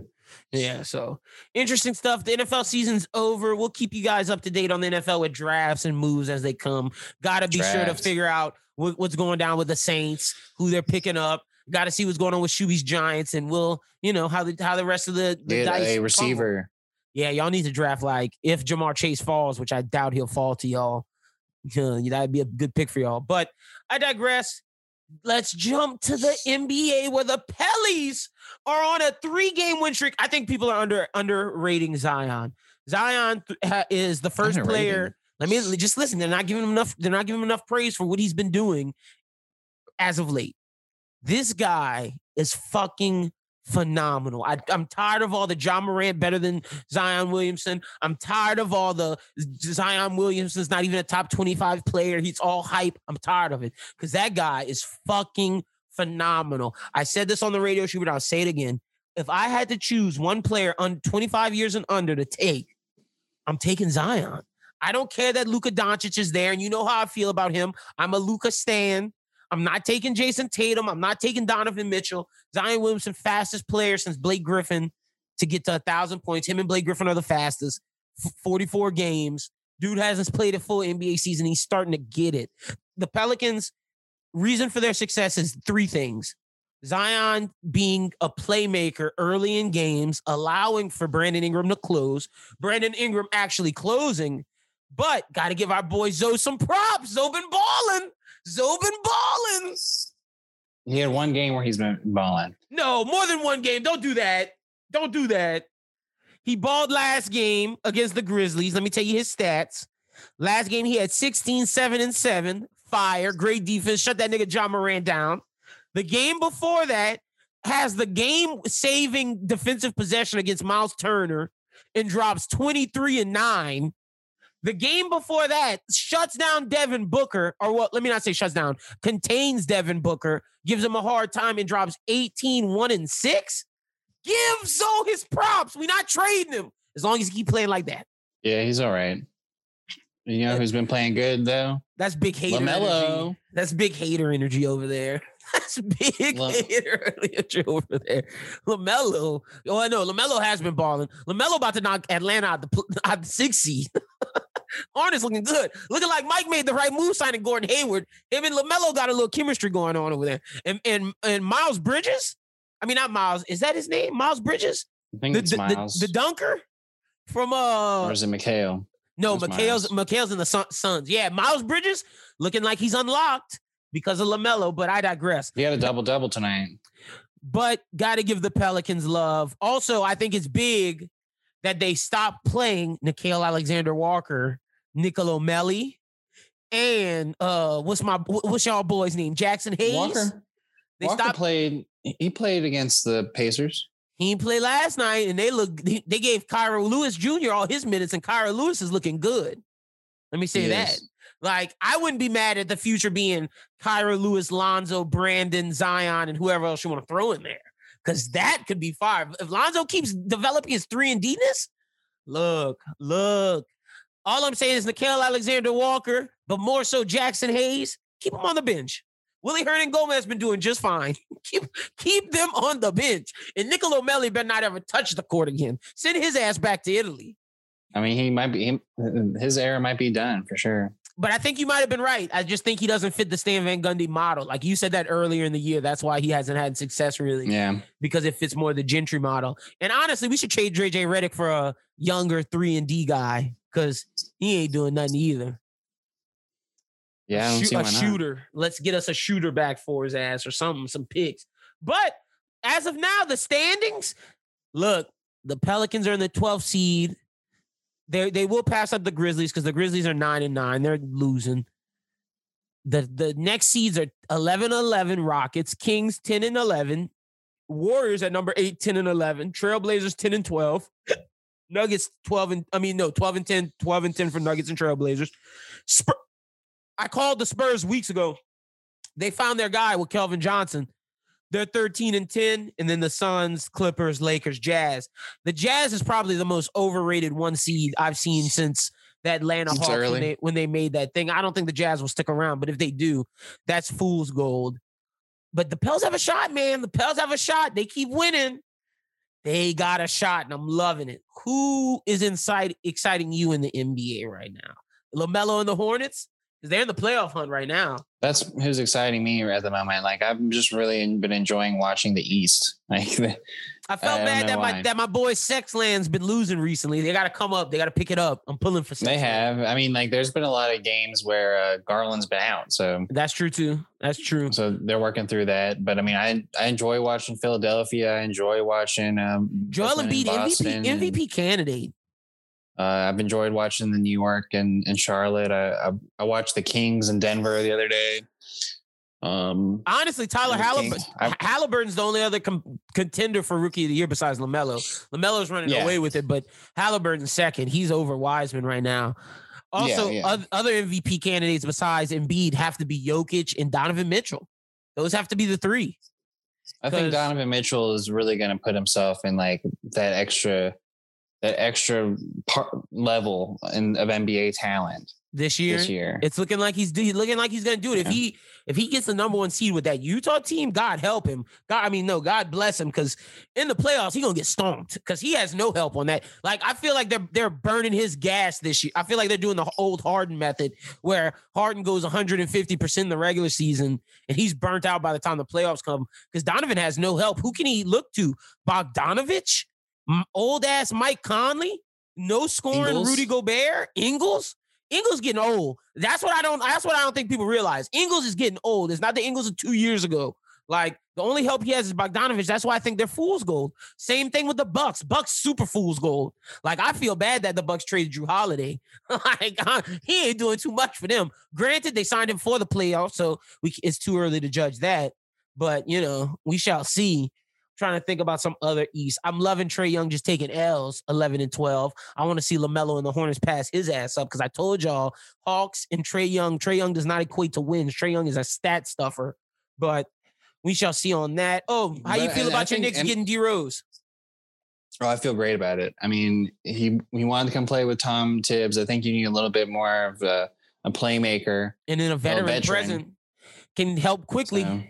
[SPEAKER 1] Yeah, so interesting stuff. The NFL season's over. We'll keep you guys up to date on the NFL with drafts and moves as they come. Got to be sure to figure out what's going down with the Saints, who they're picking up. Got to see what's going on with Shuby's Giants, and we'll, you know, how the how the rest of the, the dice
[SPEAKER 7] a receiver.
[SPEAKER 1] Yeah, y'all need to draft like if Ja'Marr Chase falls, which I doubt he'll fall to y'all. Yeah, that'd be a good pick for y'all. But I digress. Let's jump to the NBA where the Pellies are on a three-game win streak. I think people are under underrating Zion. Zion is the first
[SPEAKER 7] Underrated.
[SPEAKER 1] player. Let me just listen. They're not giving him enough. They're not giving him enough praise for what he's been doing as of late. This guy is fucking phenomenal. I, I'm tired of all the Ja Morant better than Zion Williamson. I'm tired of all the Zion Williamson's not even a top 25 player. He's all hype. I'm tired of it because that guy is fucking phenomenal. I said this on the radio show, but I'll say it again. If I had to choose one player on 25 years and under to take, I'm taking Zion. I don't care that Luka Doncic is there, and you know how I feel about him. I'm a Luka stan. I'm not taking Jayson Tatum. I'm not taking Donovan Mitchell. Zion Williamson, fastest player since Blake Griffin to get to a thousand points. Him and Blake Griffin are the fastest. F- 44 games. Dude hasn't played a full NBA season. He's starting to get it. The Pelicans' reason for their success is three things. Zion being a playmaker early in games, allowing for Brandon Ingram to close. Brandon Ingram actually closing, but got to give our boy Zoe some props. Zoe been balling. Zoe been balling.
[SPEAKER 7] He had one game where he's been balling.
[SPEAKER 1] No, more than one game. Don't do that. Don't do that. He balled last game against the Grizzlies. Let me tell you his stats. Last game, he had 16, 7, and 7. Fire. Great defense. Shut that nigga John Moran down. The game before that has the game saving defensive possession against Miles Turner and drops 23 and 9. The game before that shuts down Devin Booker, or what? Let me not say shuts down, contains Devin Booker, gives him a hard time and drops 18, 1 and 6. Give Zoe his props. we not trading him as long as he keep playing like that.
[SPEAKER 7] Yeah, he's all right. You know who's been playing good though?
[SPEAKER 1] That's big hater
[SPEAKER 7] LaMelo.
[SPEAKER 1] energy. That's big hater energy over there. That's big
[SPEAKER 7] Lam-
[SPEAKER 1] hater energy over there. Lamelo. Oh, I know. Lamelo has been balling. Lamelo about to knock Atlanta out the out the six seed. Arn's looking good. Looking like Mike made the right move signing Gordon Hayward. Him and Lamelo got a little chemistry going on over there. And and and Miles Bridges. I mean, not Miles. Is that his name? Miles Bridges,
[SPEAKER 7] I think
[SPEAKER 1] the
[SPEAKER 7] it's
[SPEAKER 1] the, the,
[SPEAKER 7] Miles.
[SPEAKER 1] the dunker from uh
[SPEAKER 7] or is it Mikal?
[SPEAKER 1] no, Mikal's Mikal's in the Sun- Suns. Yeah, Miles Bridges looking like he's unlocked because of Lamelo, but I digress.
[SPEAKER 7] He had a double double tonight.
[SPEAKER 1] But got to give the Pelicans love. Also, I think it's big that they stopped playing Nickeil Alexander-Walker, Nicolo Melli, and uh, what's my what's y'all boy's name? Jaxson Hayes.
[SPEAKER 7] Walker.
[SPEAKER 1] They
[SPEAKER 7] Walker
[SPEAKER 1] stopped.
[SPEAKER 7] played. He played against the Pacers.
[SPEAKER 1] He didn't play last night, and they look. They they gave Kira Lewis Jr. all his minutes, and Kira Lewis is looking good. Let me say
[SPEAKER 7] He
[SPEAKER 1] that.
[SPEAKER 7] is.
[SPEAKER 1] Like, I wouldn't be mad at the future being Kira Lewis, Lonzo, Brandon, Zion, and whoever else you want to throw in there. Because that could be fire. If Lonzo keeps developing his three and D-ness, look, look. All I'm saying is Nickeil Alexander-Walker, but more so Jaxson Hayes, keep him on the bench. Willy Hernangomez been doing just fine. keep keep them on the bench. And Nicolo Melli better not ever touch the court again. Send his ass back to Italy.
[SPEAKER 7] I mean, he might be. He, his era might be done for sure.
[SPEAKER 1] But I think you might have been right. I just think he doesn't fit the Stan Van Gundy model. Like you said that earlier in the year. That's why he hasn't had success really
[SPEAKER 7] Yeah.
[SPEAKER 1] because it fits more the Gentry model. And honestly, we should trade JJ Redick for a younger three and D guy because he ain't doing nothing either.
[SPEAKER 7] Yeah. I
[SPEAKER 1] a,
[SPEAKER 7] don't
[SPEAKER 1] shoo-
[SPEAKER 7] see
[SPEAKER 1] a shooter. Let's get us a shooter back for his ass or something, some picks. But as of now, the standings look, the Pelicans are in the 12th seed. They they will pass up the Grizzlies because the Grizzlies are nine and nine. They're losing. The the next seeds are 11 11 Rockets, Kings 10 and 11, Warriors at number 8, 10 and 11, Trailblazers 10 and 12, Nuggets 12 and I mean no 12 and 10, 12 and 10 for Nuggets and Trailblazers. Spur- I called the Spurs weeks ago. They found their guy with Keldon Johnson. They're 13 and 10, and then the Suns, Clippers, Lakers, Jazz. The Jazz is probably the most overrated one seed I've seen since the Atlanta
[SPEAKER 7] It's
[SPEAKER 1] Hawks when they, when they made that thing. I don't think the Jazz will stick around, but if they do, that's fool's gold. But the Pels have a shot, man. The Pels have a shot. They keep winning. They got a shot, and I'm loving it. Who is inside exciting you in the NBA right now? LaMelo and the Hornets? They're in the playoff hunt right now.
[SPEAKER 7] That's who's exciting me at the moment. Like I've just really been enjoying watching the East. Like the,
[SPEAKER 1] I felt
[SPEAKER 7] I
[SPEAKER 1] bad that my
[SPEAKER 7] why.
[SPEAKER 1] that my boy Sexland's been losing recently. They got to come up. They got to pick it up. I'm pulling for.
[SPEAKER 7] they
[SPEAKER 1] Sexland.
[SPEAKER 7] have. I mean, like there's been a lot of games where uh, Garland's been out, so
[SPEAKER 1] That's true too. That's true.
[SPEAKER 7] so they're working through that. But I mean, I I enjoy watching Philadelphia. I enjoy watching um,
[SPEAKER 1] Joel Embiid, MVP, MVP candidate.
[SPEAKER 7] Uh, I've enjoyed watching the New York and, and Charlotte. I, I I watched the Kings in Denver the other day. Um,
[SPEAKER 1] Honestly, Tyler
[SPEAKER 7] Haliburton, I-
[SPEAKER 1] Haliburton's the only other com- contender for Rookie of the Year besides Lamelo. Lamelo's running
[SPEAKER 7] Yeah.
[SPEAKER 1] away with it, but Haliburton's second. He's over Wiseman right now. Also,
[SPEAKER 7] yeah.
[SPEAKER 1] oth- other MVP candidates besides Embiid have to be Jokic and Donovan Mitchell. Those have to be the three.
[SPEAKER 7] I think Donovan Mitchell is really going to put himself in like that extra, that extra part level in, of NBA talent
[SPEAKER 1] this year.
[SPEAKER 7] this year.
[SPEAKER 1] It's looking like he's looking like he's gonna do it. If he if he gets the number one seed with that Utah team, God help him. God, I mean, no, God bless him because in the playoffs he gonna get stomped because he has no help on that. Like I feel like they're they're burning his gas this year. I feel like they're doing the old Harden method where Harden goes 150 percent in the regular season and he's burnt out by the time the playoffs come because Donovan has no help. Who can he look to? Bogdanovic, old ass Mike Conley, no scoring
[SPEAKER 7] Ingles.
[SPEAKER 1] Rudy Gobert, Ingles. Ingles getting old. That's what I don't. That's what I don't think people realize. Ingles is getting old. It's not the Ingles of two years ago. Like the only help he has is Bogdanovic. That's why I think they're fool's gold. Same thing with the Bucks. Bucks super fool's gold. Like I feel bad that the Bucks traded Jrue Holiday. like uh, he ain't doing too much for them. Granted, they signed him for the playoffs, so we it's too early to judge that. But you know, we shall see. Trying to think about some other East. I'm loving Trae Young just taking L's 11 and 12. I want to see LaMelo and the Hornets pass his ass up because I told y'all Hawks and Trae Young. Trae Young does not equate to wins. Trae Young is a stat stuffer, but we shall see on that. Oh, how you feel
[SPEAKER 7] and I
[SPEAKER 1] about your
[SPEAKER 7] think-
[SPEAKER 1] Knicks
[SPEAKER 7] and-
[SPEAKER 1] getting D Rose?
[SPEAKER 7] Oh, I feel great about it. I mean, he he wanted to come play with Tom Thibs. I think you need a little bit more of a, a playmaker.
[SPEAKER 1] And then a veteran,
[SPEAKER 7] veteran.
[SPEAKER 1] present can help Quickley.
[SPEAKER 7] so,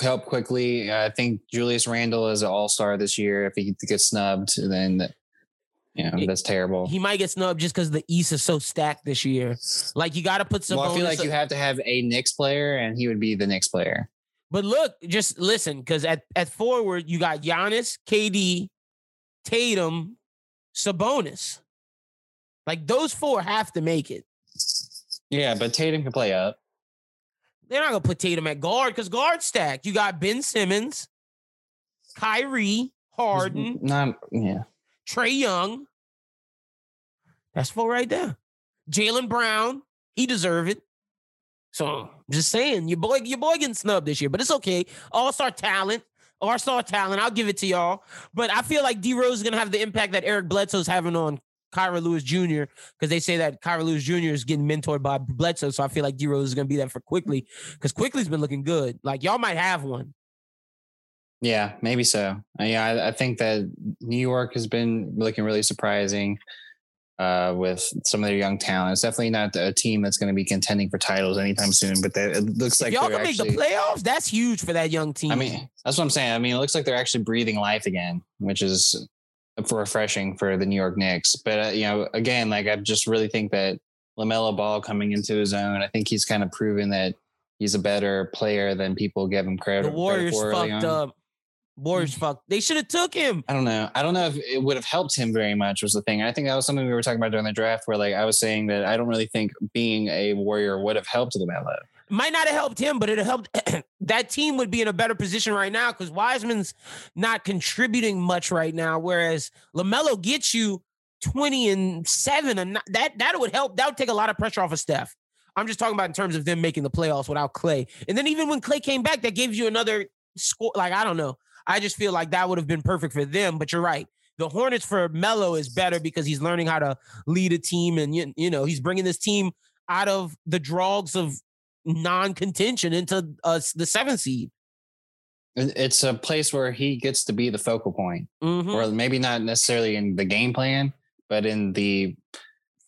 [SPEAKER 7] help Quickley. I think Julius Randle is an all star this year. If he gets snubbed, then you know that's terrible.
[SPEAKER 1] He might get snubbed just because the East is so stacked this year. Like you got to put some.
[SPEAKER 7] well, I feel like you have to have a Knicks player, and he would be the Knicks player.
[SPEAKER 1] But look, just listen, because at, at forward, you got Giannis, KD, Tatum, Sabonis. Like those four have to make it.
[SPEAKER 7] Yeah, but Tatum can play up.
[SPEAKER 1] They're not gonna put Tatum at guard because guard stacked. You got Ben Simmons, Kyrie, Harden,
[SPEAKER 7] Not yeah.
[SPEAKER 1] Trae Young. That's four right there. Jaylen Brown, he deserve it. So I'm just saying, your boy, your boy getting snubbed this year, but it's okay. All star talent, all star talent. I'll give it to y'all. But I feel like D Rose is gonna have the impact that Eric Bledsoe's having on Kira Lewis Jr. because they say that Kira Lewis Jr. is getting mentored by Bledsoe. So I feel like D Rose is gonna be that for Quickley because Quickley's been looking good. Like y'all might have one.
[SPEAKER 7] Yeah, maybe so. Uh, Yeah, I, I think that New York has been looking really surprising uh, with some of their young talent. It's definitely not a team that's going to be contending for titles anytime soon. But they, it looks like
[SPEAKER 1] if y'all can
[SPEAKER 7] actually.
[SPEAKER 1] make the playoffs, that's huge for that young team.
[SPEAKER 7] I mean, that's what I'm saying. I mean, it looks like they're actually breathing life again, which is for refreshing for the New York Knicks. But uh, you know, again, like I just really think that LaMelo Ball coming into his own. I think he's kind of proven that he's a better player than people give him credit.
[SPEAKER 1] For the
[SPEAKER 7] credit
[SPEAKER 1] Warriors
[SPEAKER 7] for
[SPEAKER 1] fucked
[SPEAKER 7] on.
[SPEAKER 1] up. Warriors fucked. They should have took him.
[SPEAKER 7] I don't know. I don't know if it would have helped him very much. Was the thing. I think that was something we were talking about during the draft, where like I was saying that I don't really think being a Warrior would have helped Lamelo.
[SPEAKER 1] Might not have helped him, but it helped. that team would be in a better position right now because Wiseman's not contributing much right now. Whereas Lamelo gets you twenty and seven, and that that would help. That would take a lot of pressure off of Steph. I'm just talking about in terms of them making the playoffs without Clay. And then even when Clay came back, that gives you another score. Like I don't know. I just feel like that would have been perfect for them. But you're right. The Hornets for Melo is better because he's learning how to lead a team, and you, you know he's bringing this team out of the drogs of non-contention into uh, the seventh seed.
[SPEAKER 7] It's a place where he gets to be the focal point,
[SPEAKER 1] Mhm.
[SPEAKER 7] or maybe not necessarily in the game plan, but in the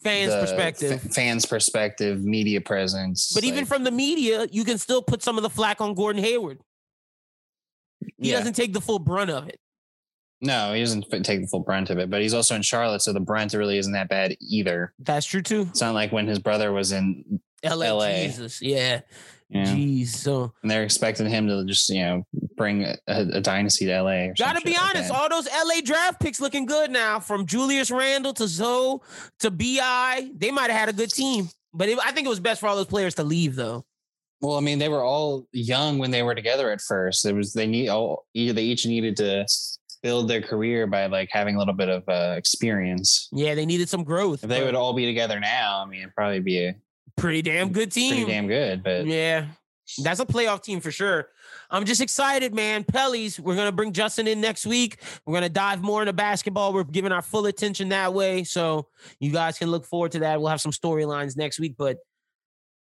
[SPEAKER 1] Fans'
[SPEAKER 7] the
[SPEAKER 1] perspective.
[SPEAKER 7] fa- fans' perspective, media presence.
[SPEAKER 1] but even from the media, you can still put some of the flack on Gordon Hayward. He
[SPEAKER 7] yeah.
[SPEAKER 1] doesn't take the full brunt of it.
[SPEAKER 7] No, he doesn't take the full brunt of it, but he's also in Charlotte, so the brunt really isn't that bad either.
[SPEAKER 1] That's true too.
[SPEAKER 7] It's not like when his brother was in,
[SPEAKER 1] LA,
[SPEAKER 7] LA.
[SPEAKER 1] Jesus, yeah,
[SPEAKER 7] know,
[SPEAKER 1] jeez. So
[SPEAKER 7] and they're expecting him to just you know bring a, a dynasty to LA. Or
[SPEAKER 1] gotta be
[SPEAKER 7] shit like
[SPEAKER 1] honest, all those LA draft picks looking good now. From Julius Randle to Zoe to Bi, they might have had a good team. But it, I think it was best for all those players to leave though.
[SPEAKER 7] Well, I mean, they were all young when they were together at first. It was they need all they each needed to build their career by like having a little bit of uh, experience.
[SPEAKER 1] Yeah, they needed some growth.
[SPEAKER 7] If they would all be together now, I mean, it'd probably be a
[SPEAKER 1] pretty damn good team.
[SPEAKER 7] pretty damn good. But
[SPEAKER 1] Yeah, that's a playoff team for sure. I'm just excited, man. Pellies, we're gonna bring Justin in next week. We're gonna dive more into basketball. We're giving our full attention that way, so you guys can look forward to that. We'll have some storylines next week, but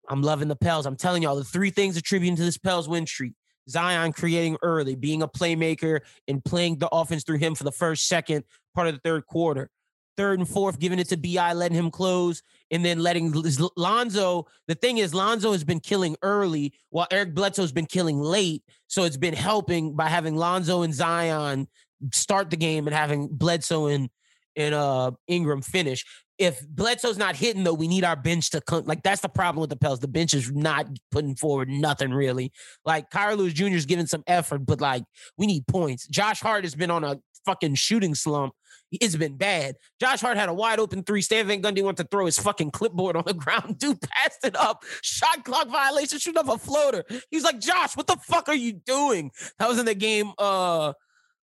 [SPEAKER 1] I'm loving the Pels. I'm telling y'all the three things attributing to this Pels win streak. Zion creating early, being a playmaker, and playing the offense through him for the first, second part of the third quarter. Third and fourth, giving it to Bi, letting him close, and then letting Lonzo. The thing is, Lonzo has been killing early, while Eric Bledsoe's been killing late. So it's been helping by having Lonzo and Zion start the game and having Bledsoe and and uh Ingram finish. if Bledsoe's not hitting though, we need our bench to come. Like that's the problem with the Pels. The bench is not putting forward nothing really. Like Kira Lewis Jr. is giving some effort, but like we need points. Josh Hart has been on a fucking shooting slump. It's been bad. Josh Hart had a wide open three. Stan Van Gundy went to throw his fucking clipboard on the ground. Dude passed it up. Shot clock violation, shoot up a floater. He's like, Josh, what the fuck are you doing? That was in the game. Uh,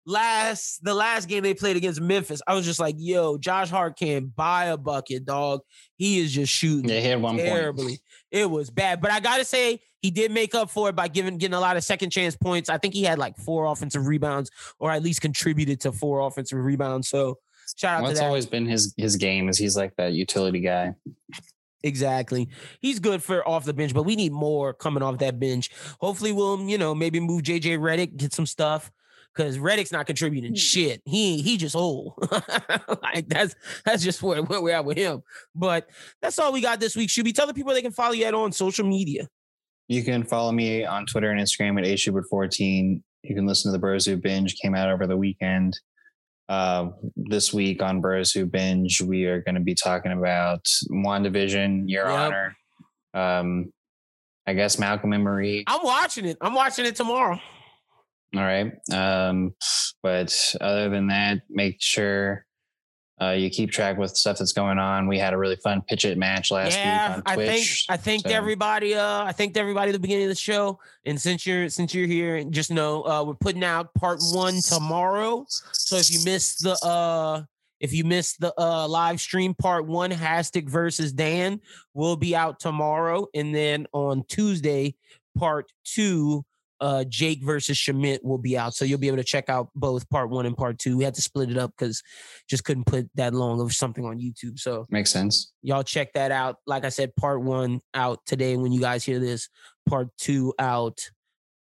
[SPEAKER 1] last the last game they played against Memphis, I was just like, yo, Josh Hart can't buy a bucket, dog. He is just shooting
[SPEAKER 7] Yeah, he had one
[SPEAKER 1] terribly.
[SPEAKER 7] point.
[SPEAKER 1] It was bad. But I gotta say, he did make up for it by giving getting a lot of second chance points. I think he had like four offensive rebounds, or at least contributed to four offensive rebounds. So shout out
[SPEAKER 7] Well,
[SPEAKER 1] to that.
[SPEAKER 7] always been his his game. Is he's like that utility guy.
[SPEAKER 1] Exactly. He's good for off the bench, but we need more coming off that bench. Hopefully, we'll, you know, maybe move JJ Redick, get some stuff. Cause Redick's not contributing shit. He he just old. like that's that's just where, where we're at with him. But that's all we got this week. Should we tell the people they can follow you at on social media?
[SPEAKER 7] You can follow me on Twitter and Instagram at ashubert14. You can listen to the Bros Who Binge came out over the weekend. Uh, this week on Bros Who Binge, we are going to be talking about WandaVision, Your
[SPEAKER 1] Yep.
[SPEAKER 7] Honor. Um, I guess Malcolm and Marie.
[SPEAKER 1] I'm watching it. I'm watching it tomorrow.
[SPEAKER 7] All right. Um, but other than that, make sure uh, you keep track with stuff that's going on. We had a really fun pitch it match last
[SPEAKER 1] yeah,
[SPEAKER 7] week on
[SPEAKER 1] I think I thanked
[SPEAKER 7] so-
[SPEAKER 1] everybody. Uh, I thanked everybody at the beginning of the show. And since you're since you're here, just know uh, we're putting out part one tomorrow. So if you missed the uh, if you missed the uh live stream, part one, Hastic versus Dan, will be out tomorrow, and then on Tuesday, part two. Uh, Jake versus Schmidt will be out, so you'll be able to check out both part one and part two. We had to split it up because just couldn't put that long of something on YouTube. So
[SPEAKER 7] Makes sense.
[SPEAKER 1] y'all check that out. Like I said, part one out today when you guys hear this, part two out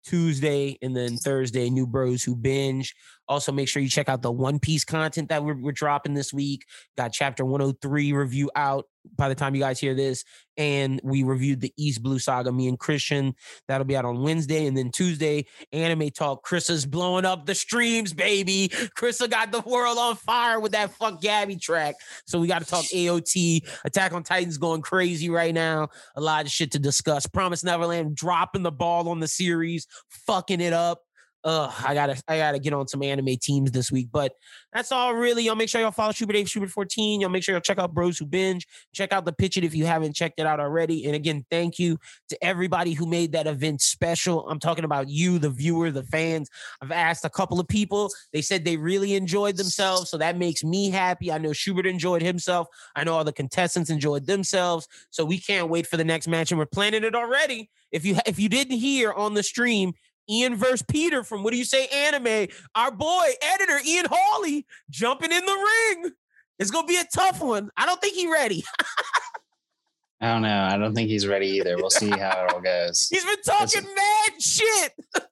[SPEAKER 1] Tuesday, and then Thursday, new bros who binge. Also, make sure you check out the One Piece content that we're, we're dropping this week. Got chapter 103 review out by the time you guys hear this. And we reviewed the East Blue Saga, me and Christian. That'll be out on Wednesday. And then Tuesday, Anime Talk. Chris is blowing up the streams, baby. Krista got the world on fire with that fuck Gabby track. So we got to talk AOT. Attack on Titan's going crazy right now. A lot of shit to discuss. Promise Neverland dropping the ball on the series, fucking it up. I gotta I gotta get on some anime teams this week. But that's all really. Y'all make sure y'all follow Schubert Dave Schubert 14. Y'all make sure y'all check out Bros Who Binge. Check out the pitch it if you haven't checked it out already. And again, thank you to everybody who made that event special. I'm talking about you, the viewer, the fans. I've asked a couple of people. They said they really enjoyed themselves. So that makes me happy. I know Schubert enjoyed himself. I know all the contestants enjoyed themselves. So we can't wait for the next match. And we're planning it already. If you if you didn't hear on the stream, Ian versus Peter from What Do You Say Anime, our boy, editor Ian Hawley, jumping in the ring. It's gonna be a tough one. I don't think he's ready.
[SPEAKER 7] I don't know. I don't think he's ready either. We'll see how it all goes.
[SPEAKER 1] He's been talking mad shit.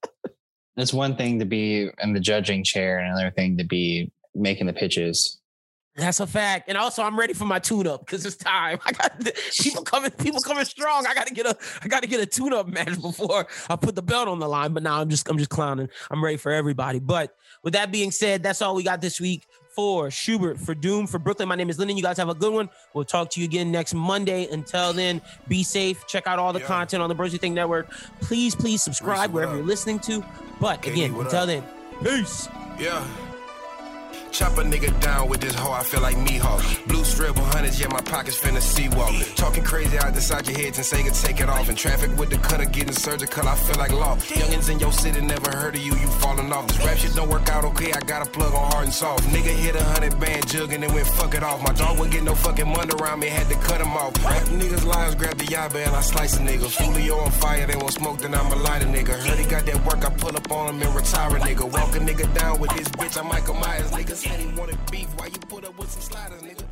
[SPEAKER 7] It's one thing to be in the judging chair, and another thing to be making the pitches.
[SPEAKER 1] That's a fact. And also, I'm ready for my tune-up because it's time. I got people coming, people coming strong. I gotta get a I gotta get a tune-up match before I put the belt on the line. But now I'm just I'm just clowning. I'm ready for everybody. But with that being said, that's all we got this week for Schubert, for Doom, for Brooklyn. My name is Lyndon. You guys have a good one. We'll talk to you again next Monday. Until then, be safe. Check out all the
[SPEAKER 3] Yeah.
[SPEAKER 1] content on the Bros You Think Network. Please, please subscribe wherever
[SPEAKER 3] up?
[SPEAKER 1] you're listening to. But again, until
[SPEAKER 3] up?
[SPEAKER 1] then, peace.
[SPEAKER 3] Yeah. Chop a nigga down with this hoe, I feel like Mihawk. Blue strip 100s, yeah, my pockets finna see walk. Talking crazy out the side your heads and say take it off. In traffic with the cutter getting surgical, I feel like law. Youngins in your city never heard of you, you falling off. This rap shit don't work out okay, I got a plug on hard and soft. Nigga hit a hundred band jug and then went fuck it off. My dog wouldn't get no fucking money around me, had to cut him off. Rap niggas liars, grab the yabba and I slice a nigga. Julio on fire, they won't smoke, then I'ma light a nigga. Heard he got that work, I pull up on him and retire a nigga. Walk a nigga down with this bitch, I'm Michael Myers. Nigga said he wanted beef, why you put up with some sliders, nigga?